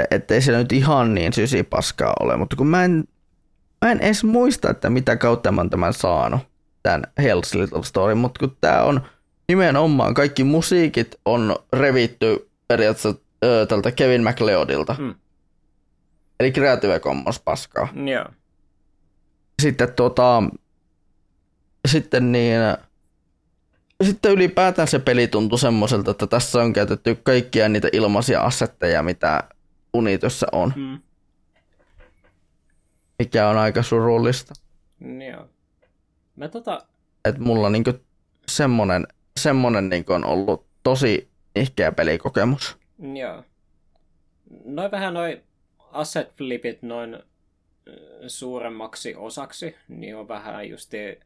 että ettei se nyt ihan niin paskaa ole, mutta kun mä en, mä en edes muista, että mitä kautta mä oon tämän saanut, tämän Hell's Little Story, mutta kun tää on nimenomaan, kaikki musiikit on revitty periaatteessa ö, tältä Kevin McLeodilta. Mm. Eli Creative Commons paskaa. Joo. Sitten tota, sitten niin, sitten ylipäätään se peli tuntui semmoiselta, että tässä on käytetty kaikkia niitä ilmaisia assetteja, mitä Unitossa on. Mm. Mikä on aika surullista. Joo. Mä tota... Et mulla niinku semmonen, semmonen niinku on ollut tosi ihkeä pelikokemus. Joo. Noin vähän noin asset flipit noin suuremmaksi osaksi, niin on vähän justi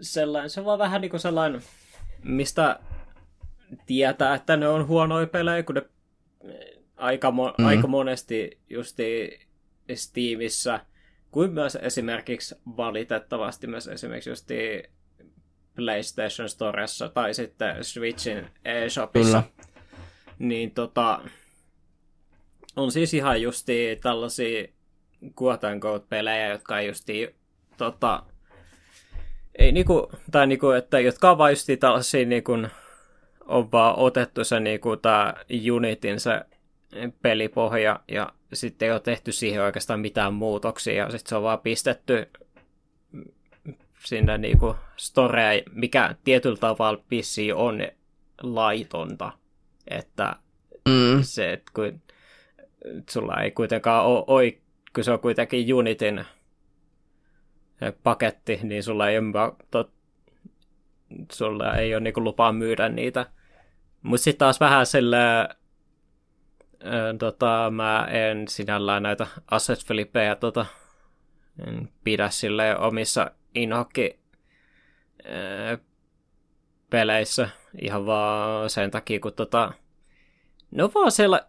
sellainen, se on vaan vähän niinku sellainen, mistä tietää, että ne on huonoja pelejä, kun ne aika, mo- mm-hmm. aika monesti justi Steamissa, kuin myös esimerkiksi valitettavasti myös esimerkiksi justi PlayStation Storessa tai sitten Switchin eShopissa. Kyllä. Niin tota, on siis ihan justi tällaisia quote pelejä, jotka ei justi, tota, ei niinku, tai niinku, että jotka on vaan justi tällaisia niinku, on vaan otettu se niinku tää Unitin se pelipohja ja sitten ei ole tehty siihen oikeastaan mitään muutoksia ja sitten se on vaan pistetty sinne niinku storea, mikä tietyllä tavalla pissi on laitonta, että mm. se, että kun sulla ei kuitenkaan ole, ole kun se on kuitenkin Unitin paketti, niin sulla ei ole, tot, sulla ei ole niinku lupaa myydä niitä. Mutta sitten taas vähän sillä tota, mä en sinällään näitä asset flippeja tota, en pidä sille omissa inhokki peleissä ihan vaan sen takia, kun tota, ne on vaan sella,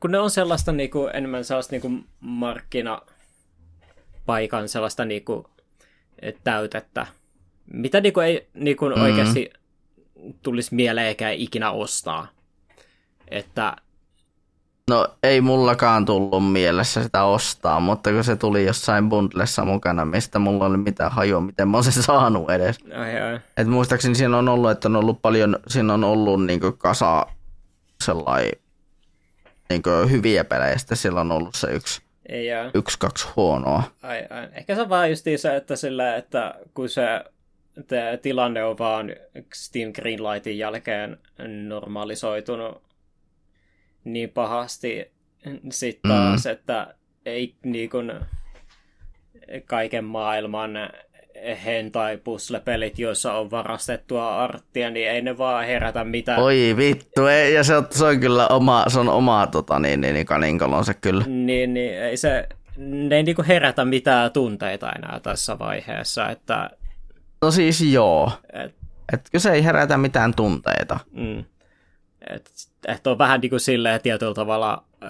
kun ne on sellaista niinku, enemmän sellaista niinku markkinapaikan sellaista niinku, täytettä, mitä niinku ei niinku mm-hmm. oikeasti tulisi mieleenkään ikinä ostaa. Että No ei mullakaan tullut mielessä sitä ostaa, mutta kun se tuli jossain bundlessa mukana, mistä mulla oli mitään hajua, miten mä oon sen <laughs> saanut edes. Ai, ai. Et muistaakseni siinä on ollut, että on ollut paljon, siinä on ollut niin kasa sellainen niin hyviä pelejä, sitten siellä on ollut se yksi, ei yksi kaksi huonoa. Ai, ai. Ehkä se on vaan just se, että, sillä, että kun se tilanne on vaan Steam Greenlightin jälkeen normalisoitunut niin pahasti sitten taas, mm. että ei niin kuin, kaiken maailman hentai puslepelit, joissa on varastettua arttia, niin ei ne vaan herätä mitään. Oi vittu, ei, ja se on, se on kyllä oma, se on oma tota, niin, niin, niin se kyllä. Niin, niin ei se, ne ei niinku herätä mitään tunteita enää tässä vaiheessa, että... No siis joo, et, et se ei herätä mitään tunteita. Mm. Et, et on vähän niin kuin silleen tietyllä tavalla ä,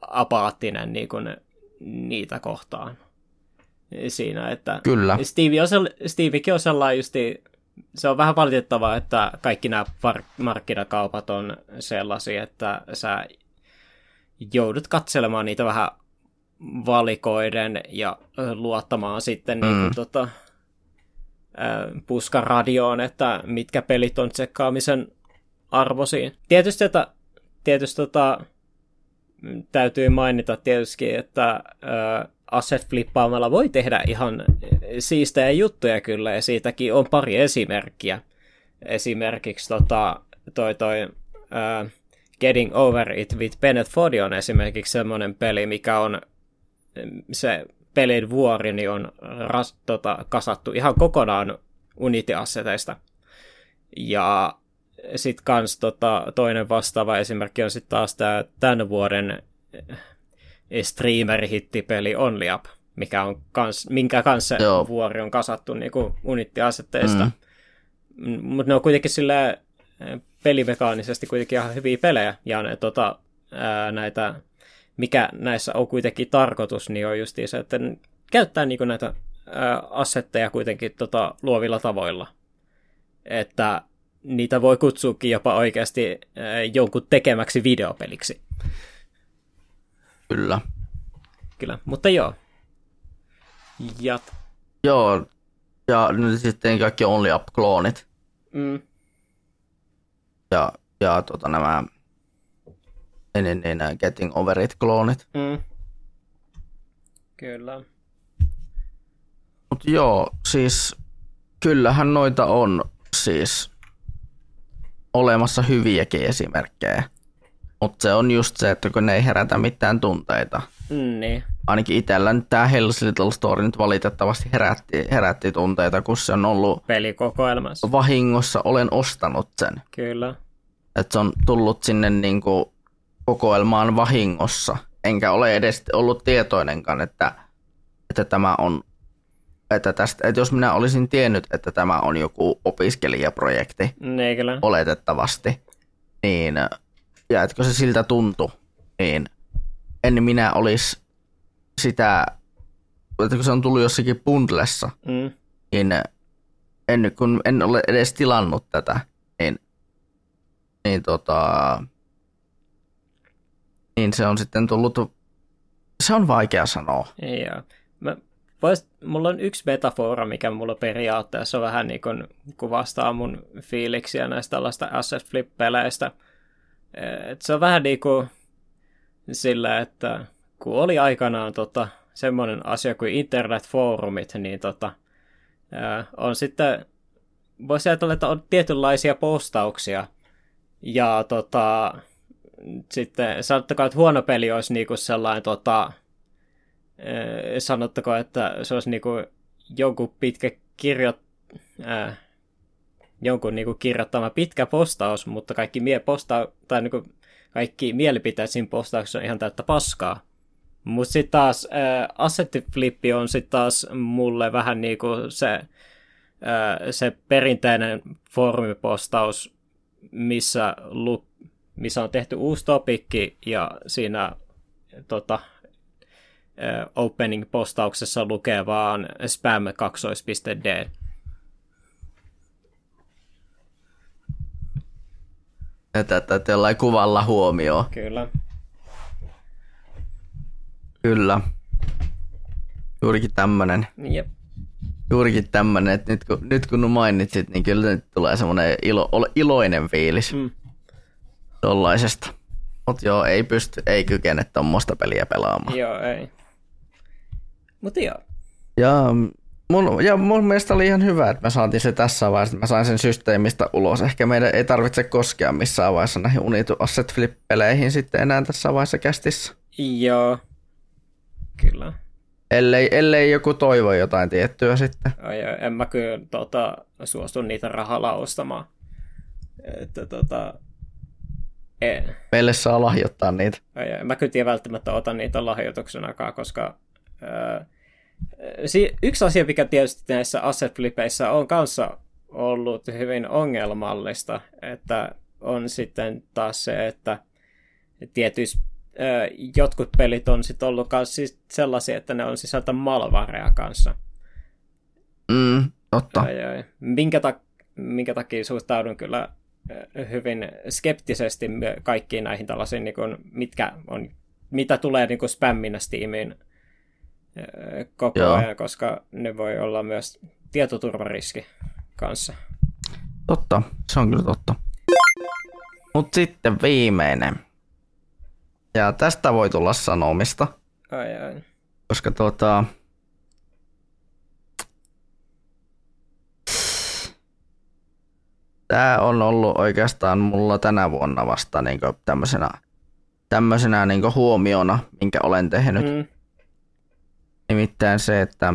apaattinen niin kuin niitä kohtaan siinä, että Kyllä. Stevie on, Steviekin on sellainen justi, se on vähän valitettavaa, että kaikki nämä markkinakaupat on sellaisia, että sä joudut katselemaan niitä vähän valikoiden ja luottamaan sitten mm. niin kuin, tota, puskaradioon, että mitkä pelit on tsekkaamisen arvosiin. Tietysti, että, tietysti tota, täytyy mainita tietysti, että äh, asset-flippaamalla voi tehdä ihan siistejä juttuja kyllä, ja siitäkin on pari esimerkkiä. Esimerkiksi tota, toi, toi uh, Getting Over It with Bennett Foddy on esimerkiksi semmoinen peli, mikä on se pelin vuori niin on ras, tota, kasattu ihan kokonaan Unity-asseteista. Ja sitten kans tota, toinen vastaava esimerkki on sitten taas tämä tämän vuoden streamer-hittipeli Only Up, mikä on kans, minkä kanssa Joo. vuori on kasattu niin Unity-asetteista. Mm. Mutta ne on kuitenkin sillä pelimekaanisesti kuitenkin ihan hyviä pelejä, ja ne, tota, ää, näitä, mikä näissä on kuitenkin tarkoitus, niin on just se, että käyttää niin näitä ää, assetteja kuitenkin tota, luovilla tavoilla. Että niitä voi kutsuukin jopa oikeasti ää, jonkun tekemäksi videopeliksi. Kyllä. Kyllä, mutta joo. Ja... Joo, ja nyt sitten kaikki Only Up-kloonit. Mm. Ja, ja tota, nämä niin, niin, niin, Getting Over It-kloonit. Mm. Kyllä. Mutta joo, siis kyllähän noita on siis olemassa hyviäkin esimerkkejä. Mutta se on just se, että kun ne ei herätä mitään tunteita. Mm, niin. Ainakin itsellä nyt tämä Hell's Little Story nyt valitettavasti herätti, herätti tunteita, kun se on ollut... Pelikokoelmassa. Vahingossa olen ostanut sen. Kyllä. Että se on tullut sinne niinku kokoelmaan vahingossa. Enkä ole edes ollut tietoinenkaan, että, että tämä on että, tästä, että jos minä olisin tiennyt, että tämä on joku opiskelijaprojekti, niin, kyllä. oletettavasti, niin ja etkö se siltä tuntui, niin en minä olisi sitä, että kun se on tullut jossakin bundlessa, mm. niin en, kun en ole edes tilannut tätä, niin, niin, tota, niin se on sitten tullut se on vaikea sanoa. Joo. Mä vois, mulla on yksi metafora, mikä mulla periaatteessa vähän niin kuin kuvastaa mun fiiliksiä näistä tällaista asset flip-peleistä. Et se on vähän niin kuin sillä, että kun oli aikanaan tota, semmoinen asia kuin internetfoorumit, niin tota, ää, on sitten, voisi ajatella, että on tietynlaisia postauksia, ja tota, sitten sanottakaa, että huono peli olisi niinku sellainen, tota, sanottako, että se olisi niinku jonkun pitkä kirjo, ää, jonkun niinku kirjoittama pitkä postaus, mutta kaikki, mie posta, tai niinku, kaikki mielipiteet siinä postauksessa on ihan täyttä paskaa. Mutta sitten taas äh, Asset Flippi on sitten taas mulle vähän niinku se, äh, se perinteinen foorumipostaus, missä, lu, missä on tehty uusi topikki ja siinä tota, opening-postauksessa lukee vaan spam 2.d. Tätä jollain kuvalla huomioon. Kyllä. Kyllä. Juurikin tämmönen. Jep. Juurikin tämmönen, että nyt kun, nyt kun mainitsit, niin kyllä nyt tulee semmoinen ilo, iloinen fiilis mm. tollaisesta. Mut joo, ei pysty, ei kykene tommoista peliä pelaamaan. Joo, ei. Mutta joo. Ja mun, ja mun mielestä oli ihan hyvä, että me saatiin se tässä vaiheessa, mä sain sen systeemistä ulos. Ehkä meidän ei tarvitse koskea missään vaiheessa näihin Unitu Asset Flip-peleihin sitten enää tässä vaiheessa kästissä. Joo, kyllä. Ellei, ellei joku toivo jotain tiettyä sitten. Ai, en mä kyllä tota, suostu niitä rahalla ostamaan. Että tota, en. Meille saa lahjoittaa niitä. Ai, en mä kyllä tiedä välttämättä ota niitä lahjoituksenakaan, koska ää, yksi asia, mikä tietysti näissä asset flipeissä on kanssa ollut hyvin ongelmallista, että on sitten taas se, että tietyissä jotkut pelit on sitten ollut siis sellaisia, että ne on sisältä malvareja kanssa. Mm, totta. Ja, ja, minkä, tak- minkä takia suhtaudun kyllä hyvin skeptisesti kaikkiin näihin tällaisiin, niin kuin, mitkä on, mitä tulee niin spämminä Steamiin koko Joo. ajan, koska ne voi olla myös tietoturvariski kanssa. Totta, se on kyllä totta. Mutta sitten viimeinen. Ja tästä voi tulla sanomista. Ai ai. Koska tuota... Tämä on ollut oikeastaan mulla tänä vuonna vasta niin tämmöisenä, tämmöisenä niin huomiona, minkä olen tehnyt. Mm. Nimittäin se, että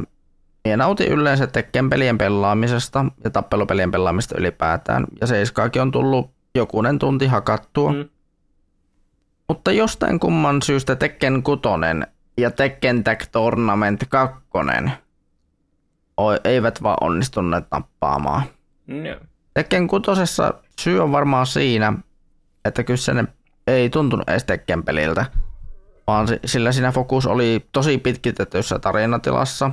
minä nautin yleensä Tekken pelien pelaamisesta ja tappelupelien pelaamista ylipäätään. Ja Seiskaakin on tullut jokunen tunti hakattua. Mm. Mutta jostain kumman syystä Tekken 6 ja Tekken Tag Tournament 2 eivät vaan onnistuneet nappaamaan. No. Tekken 6 syy on varmaan siinä, että kyllä ei tuntunut edes Tekken peliltä, vaan sillä siinä fokus oli tosi pitkitetyssä tarinatilassa,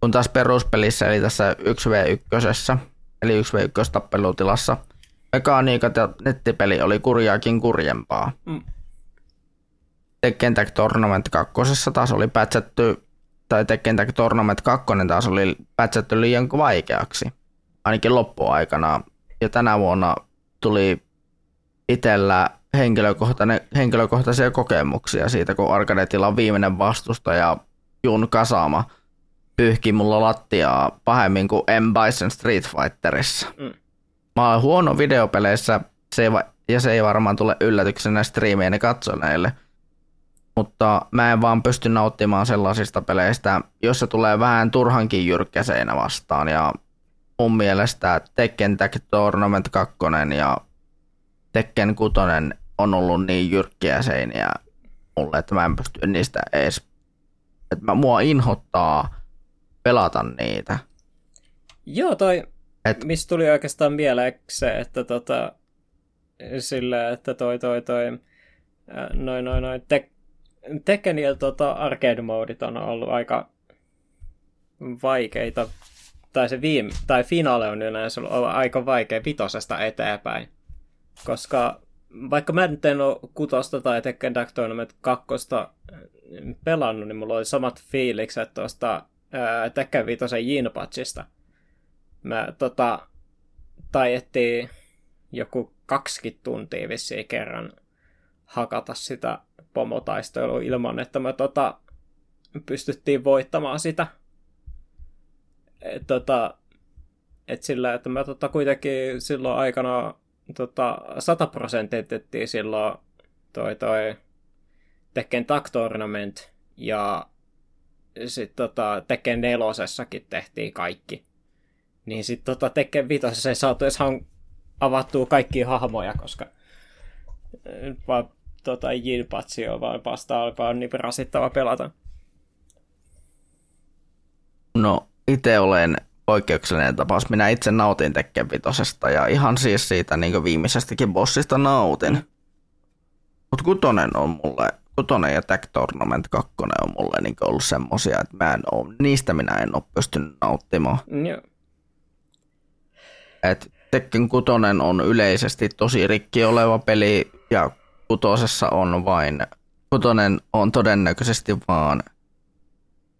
kun taas peruspelissä eli tässä 1v1, eli 1v1 tappelutilassa – mekaniikat ja nettipeli oli kurjaakin kurjempaa. Mm. Tekken Tag Tournament 2 taas oli pätsätty, tai Tekken Tag Tournament 2 taas oli pätsätty liian vaikeaksi, ainakin loppuaikana. Ja tänä vuonna tuli itsellä henkilökohtaisia kokemuksia siitä, kun Arkadetilla viimeinen vastustaja Jun Kasama pyyhki mulla lattiaa pahemmin kuin M. Bison Street Fighterissa. Mm. Mä oon huono videopeleissä, se ei va- ja se ei varmaan tule yllätyksenä striimien katsojille. Mutta mä en vaan pysty nauttimaan sellaisista peleistä, joissa tulee vähän turhankin jyrkkä seinä vastaan. Ja mun mielestä Tekken Tag Tournament 2 ja Tekken 6 on ollut niin jyrkkiä seiniä mulle, että mä en pysty niistä edes, että mä, mua inhottaa pelata niitä. Joo, toi et... Mistä tuli oikeastaan mieleen se, että tota, sillä, että toi toi toi noin noin noin te- Tekken ja tota arcade modit on ollut aika vaikeita, tai se viime, tai finaale on yleensä ollut aika vaikea vitosesta eteenpäin, koska vaikka mä nyt en ole kutosta tai Tekken Dark Tournament kakkosta pelannut, niin mulla oli samat fiilikset tuosta Tekken 5 Jinpatchista. Mä tota, taidettiin joku 20 tuntia vissiin kerran hakata sitä pomotaistelua ilman, että me tota, pystyttiin voittamaan sitä. Et, tota, et sillä, että me tota, kuitenkin silloin aikana tota, 100 prosenttia silloin toi, toi Tekken Tag Tournament ja sitten tota, Tekken nelosessakin tehtiin kaikki. Niin sitten tota, Tekken vitosessa ei saatu edes avattua kaikkia hahmoja, koska vaan tota, Jinpatsi on vaan vasta alkaa niin rasittava pelata. No, itse olen poikkeuksellinen tapaus. Minä itse nautin Tekken vitosesta ja ihan siis siitä niin viimeisestäkin bossista nautin. Mutta kutonen on mulle, kutonen ja Tech Tournament 2 on mulle niin ollut semmosia, että mä en ole, niistä minä en ole pystynyt nauttimaan. Joo. Et Tekken kutonen on yleisesti tosi rikki oleva peli ja kutosessa on vain, kutonen on todennäköisesti vaan,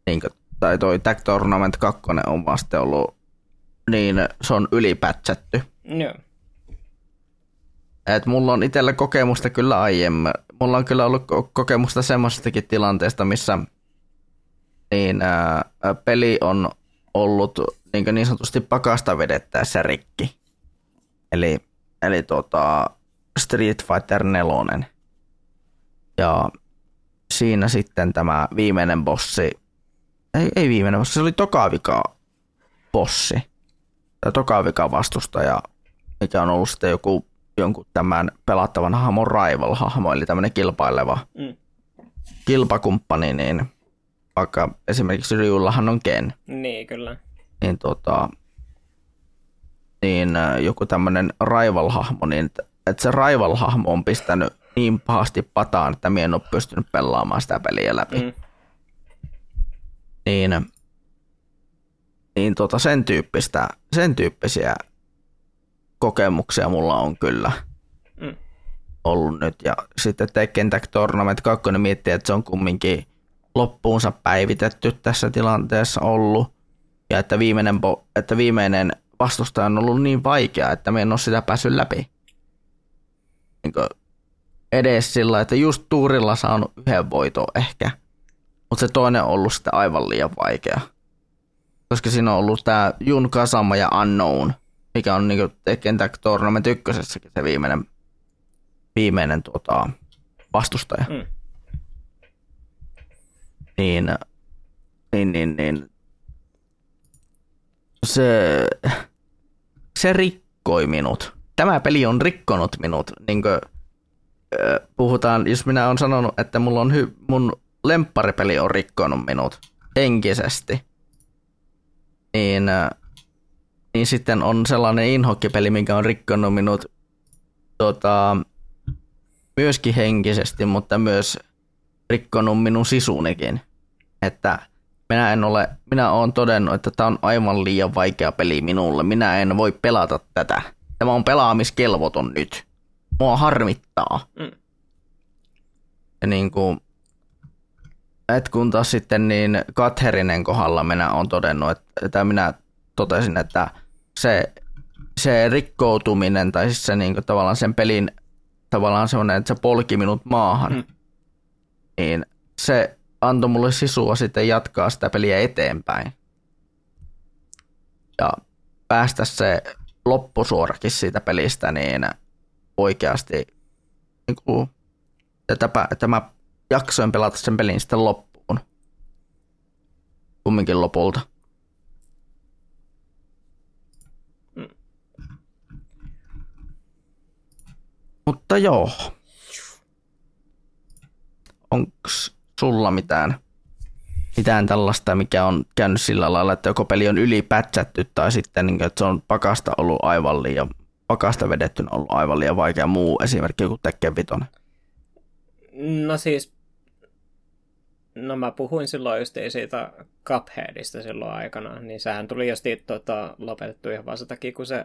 niin tai toi Tag Tournament 2 on vasta ollut, niin se on ylipätsätty. Joo. Et mulla on itsellä kokemusta kyllä aiemmin. Mulla on kyllä ollut kokemusta semmoisestakin tilanteesta, missä niin, ää, peli on ollut niin, niin sanotusti pakasta vedettäessä rikki. Eli, eli tota, Street Fighter 4. Ja siinä sitten tämä viimeinen bossi, ei, ei viimeinen bossi, se oli Tokavika bossi. Tai Tokavika vastustaja, mikä on ollut sitten joku jonkun tämän pelattavan hahmon rival-hahmo, eli tämmöinen kilpaileva mm. kilpakumppani, niin vaikka esimerkiksi Ryullahan on Ken. Niin, kyllä. Niin, tota, niin äh, joku tämmöinen rival-hahmo, niin että se rival-hahmo on pistänyt niin pahasti pataan, että minä en ole pystynyt pelaamaan sitä peliä läpi. Mm. Niin, niin tota sen, tyyppistä, sen tyyppisiä kokemuksia mulla on kyllä mm. ollut nyt. Ja sitten Tekken Tag Tournament 2 miettii, että se on kumminkin loppuunsa päivitetty tässä tilanteessa ollut. Ja että viimeinen, että viimeinen vastustaja on ollut niin vaikea, että me en ole sitä päässyt läpi. Niin edes sillä, että just tuurilla saanut yhden voiton ehkä. Mutta se toinen on ollut sitten aivan liian vaikea. Koska siinä on ollut tämä Jun Kasama ja Unknown mikä on niin Tekken Tag Tournament ykkösessäkin se viimeinen, viimeinen tuota, vastustaja. Mm. Niin, niin, niin, niin, se, se rikkoi minut. Tämä peli on rikkonut minut. Niin kuin, puhutaan, jos minä olen sanonut, että mulla on hy, mun lempparipeli on rikkonut minut henkisesti, niin niin sitten on sellainen inhokkipeli, mikä on rikkonut minut tota, myöskin henkisesti, mutta myös rikkonut minun sisunikin. Että minä en ole, minä olen todennut, että tämä on aivan liian vaikea peli minulle. Minä en voi pelata tätä. Tämä on pelaamiskelvoton nyt. Mua harmittaa. Mm. Ja niin kuin, et kun taas sitten niin Katherinen kohdalla minä olen todennut, että minä totesin, että se, se rikkoutuminen tai siis se niin kuin, tavallaan sen pelin tavallaan semmoinen, että se polki minut maahan, mm. niin se antoi mulle sisua sitten jatkaa sitä peliä eteenpäin. Ja päästä se loppusuorakin siitä pelistä, niin oikeasti niin kuin, että, että mä jaksoin pelata sen pelin sitten loppuun. Kumminkin lopulta. Mutta joo. Onks sulla mitään, mitään tällaista, mikä on käynyt sillä lailla, että joko peli on ylipätsätty tai sitten niin, että se on pakasta ollut aivan liian, pakasta vedettynä ollut aivan liian vaikea muu esimerkki kuin Tekken Vitonen? No siis, no mä puhuin silloin just siitä Cupheadista silloin aikana, niin sehän tuli just tota, lopetettu ihan vaan sen takia, kun se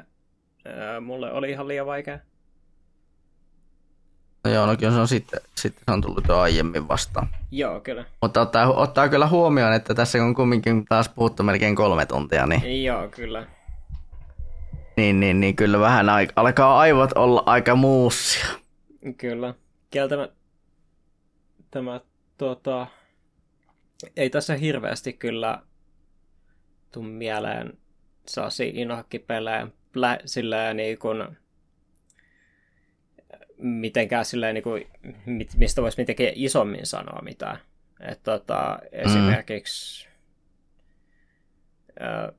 ää, mulle oli ihan liian vaikea. No joo, no kyllä se on sitten, sitten se on tullut jo aiemmin vastaan. Joo, kyllä. Mutta ottaa, ottaa kyllä huomioon, että tässä on kumminkin taas puhuttu melkein kolme tuntia, niin, Joo, kyllä. niin, niin, niin kyllä vähän aika, alkaa aivot olla aika muussia. Kyllä. Kieltämä tämä tota, tässä hirveästi kyllä tuu mieleen saasi inhokkipelejä plä, sillä niin kuin, mitenkään silleen, niin kuin, mistä voisi mitenkään isommin sanoa mitään. Et, tota, esimerkiksi mm.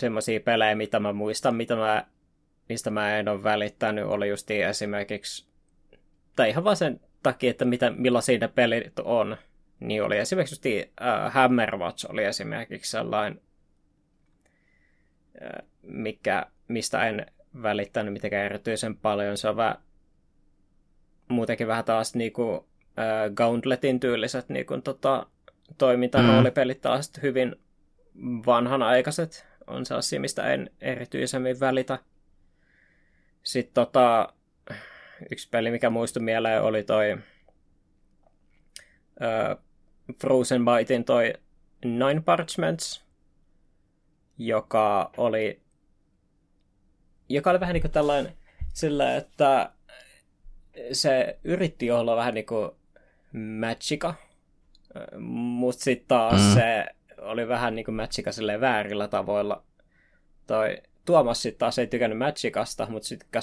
semmoisia pelejä, mitä mä muistan, mitä mä, mistä mä en ole välittänyt, oli just esimerkiksi, tai ihan vaan sen takia, että mitä, millaisia ne pelit on, niin oli esimerkiksi just, uh, Hammerwatch oli esimerkiksi sellainen, uh, mikä, mistä en välittänyt mitenkään erityisen paljon. Se on vähän, muutenkin vähän taas niinku, uh, Gauntletin tyyliset niinku, tota, toimintaroolipelit mm. taas hyvin vanhanaikaiset. On sellaisia, mistä en erityisemmin välitä. Sitten tota, yksi peli, mikä muistui mieleen, oli toi uh, Frozen Bytein toi Nine Parchments, joka oli, joka oli vähän niin kuin tällainen sillä, että se yritti olla vähän niin kuin Magica, mutta sitten taas mm. se oli vähän niin kuin Magica väärillä tavoilla. Toi Tuomas sitten taas ei tykännyt Magicasta, mutta sitten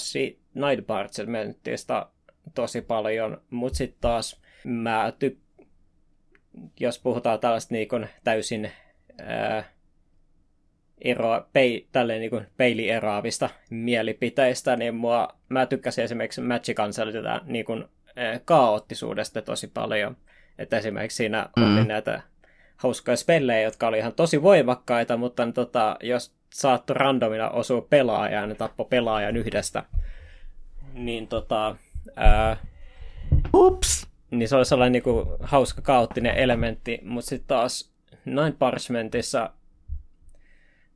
Night Parchmentista tosi paljon, mutta sitten taas mä ty- jos puhutaan tällaista niin kuin täysin ää, eroa, pei, tälleen niin kuin peilieroavista mielipiteistä, niin mua, mä tykkäsin esimerkiksi Magican tätä niin kuin, ää, kaoottisuudesta tosi paljon. Että esimerkiksi siinä mm. oli näitä hauskoja spellejä, jotka oli ihan tosi voimakkaita, mutta niin, tota, jos saattoi randomina osua pelaajaan, ne tappo pelaajan yhdestä, niin tota, ää, Ups! Niin se oli sellainen niin kuin, hauska kaoottinen elementti, mutta sitten taas Nine Parchmentissa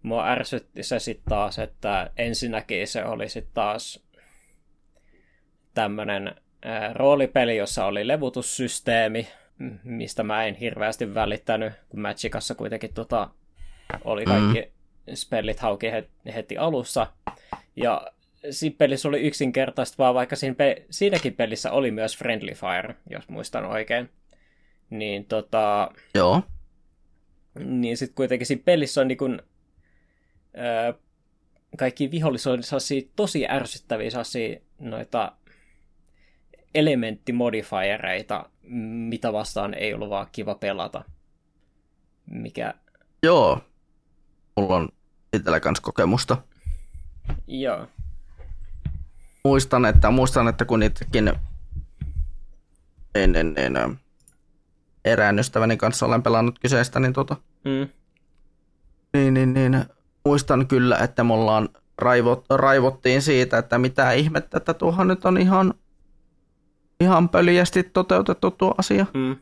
mua ärsytti se sitten taas, että ensinnäkin se oli sitten taas tämmöinen roolipeli, jossa oli levutussysteemi, mistä mä en hirveästi välittänyt, kun Magicassa kuitenkin tota, oli kaikki mm. spellit hauki heti alussa. Ja pelissä oli yksinkertaista, vaan vaikka siinä pe- siinäkin pelissä oli myös Friendly Fire, jos muistan oikein. Niin tota... Joo. Niin sitten kuitenkin siinä pelissä on niin kun, öö, kaikki viholliset on tosi ärsyttäviä sellaisia noita elementtimodifiereita, mitä vastaan ei ollut vaan kiva pelata. Mikä... Joo. Mulla on itsellä kanssa kokemusta. Joo muistan, että, muistan, että kun itsekin ennen, ennen erään ystäväni kanssa olen pelannut kyseistä, niin, tota, mm. niin, niin, niin, muistan kyllä, että me ollaan raivot, raivottiin siitä, että mitä ihmettä, että tuohan nyt on ihan, ihan pöliästi toteutettu tuo asia. Mm.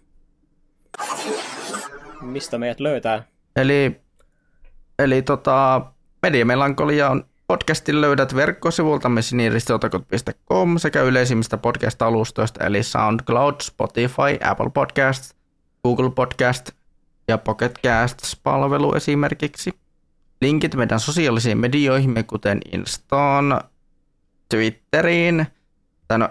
Mistä meidät löytää? Eli, eli tota, Mediamelankolia on Podcastin löydät verkkosivultamme siniristotakot.com sekä yleisimmistä podcast-alustoista eli SoundCloud, Spotify, Apple Podcast, Google Podcast ja Pocket Casts-palvelu esimerkiksi. Linkit meidän sosiaalisiin medioihimme, kuten Instaan, Twitteriin, no,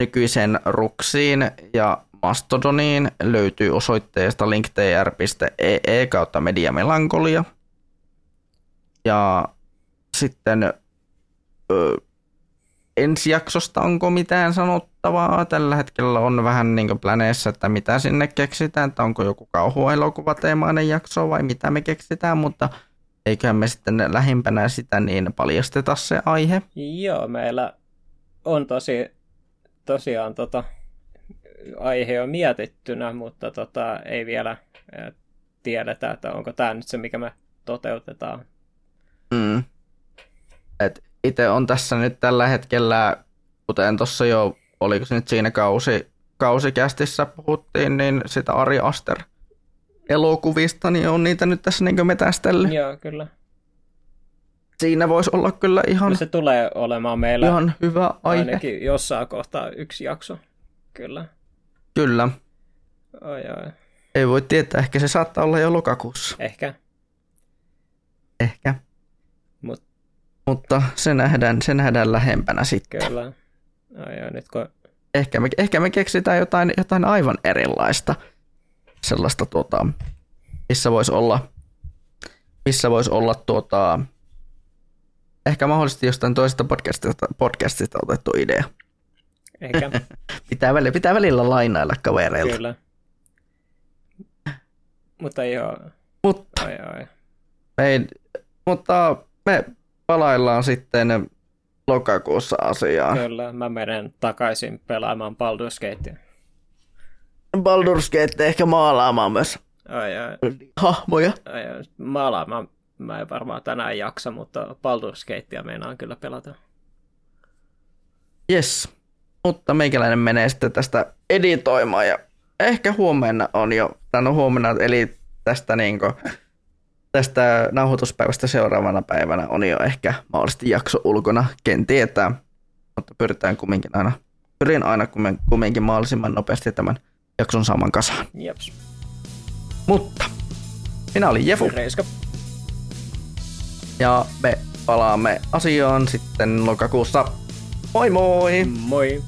nykyisen Ruksiin ja Mastodoniin löytyy osoitteesta linktr.ee kautta mediamelankolia. Ja sitten ö, ensi jaksosta onko mitään sanottavaa? Tällä hetkellä on vähän niin kuin planeessa, että mitä sinne keksitään, että onko joku kauhuelokuvateemainen jakso vai mitä me keksitään, mutta eiköhän me sitten lähimpänä sitä niin paljasteta se aihe. Joo, meillä on tosi, tosiaan tota, aihe on mietittynä, mutta tota, ei vielä tiedetä, että onko tämä nyt se, mikä me toteutetaan. Mm. Et itse on tässä nyt tällä hetkellä, kuten tuossa jo, oliko se nyt siinä kausi, kausikästissä puhuttiin, niin sitä Ari Aster elokuvista, niin on niitä nyt tässä niin metästellyt. Joo, kyllä. Siinä voisi olla kyllä ihan... No se tulee olemaan meillä ihan hyvä aihe. ainakin jossain kohtaa yksi jakso. Kyllä. Kyllä. Oi, oi. Ei voi tietää, ehkä se saattaa olla jo lokakuussa. Ehkä. Ehkä. Mut. Mutta se nähdään, se nähdään lähempänä sitten. Kyllä. Oi, oi, nyt kun... Ehkä me, ehkä me keksitään jotain, jotain aivan erilaista. Sellaista, tuota, missä voisi olla, missä voisi olla tuota, ehkä mahdollisesti jostain toisesta podcastista, podcastista otettu idea. Ehkä. <laughs> pitää, välillä, pitää välillä lainailla kavereilta. Kyllä. Mutta joo. Mutta, Oi, oi. me, mutta me palaillaan sitten lokakuussa asiaan. Kyllä, mä menen takaisin pelaamaan Baldur's Gatea. Baldur's Gate ehkä maalaamaan myös Ai, ai, hahmoja. ai, ai. Maalaamaan mä en varmaan tänään jaksa, mutta Baldur's Gatea meinaan kyllä pelata. Yes. Mutta meikäläinen menee sitten tästä editoimaan ja ehkä huomenna on jo, tai no huomenna, eli tästä niinku, tästä nauhoituspäivästä seuraavana päivänä on jo ehkä mahdollisesti jakso ulkona, ken tietää, mutta pyritään kumminkin aina, pyrin aina kummin- kumminkin mahdollisimman nopeasti tämän jakson saamaan kasaan. Jeps. Mutta minä olin Jefu Reiska. ja me palaamme asiaan sitten lokakuussa. Moi moi! Moi.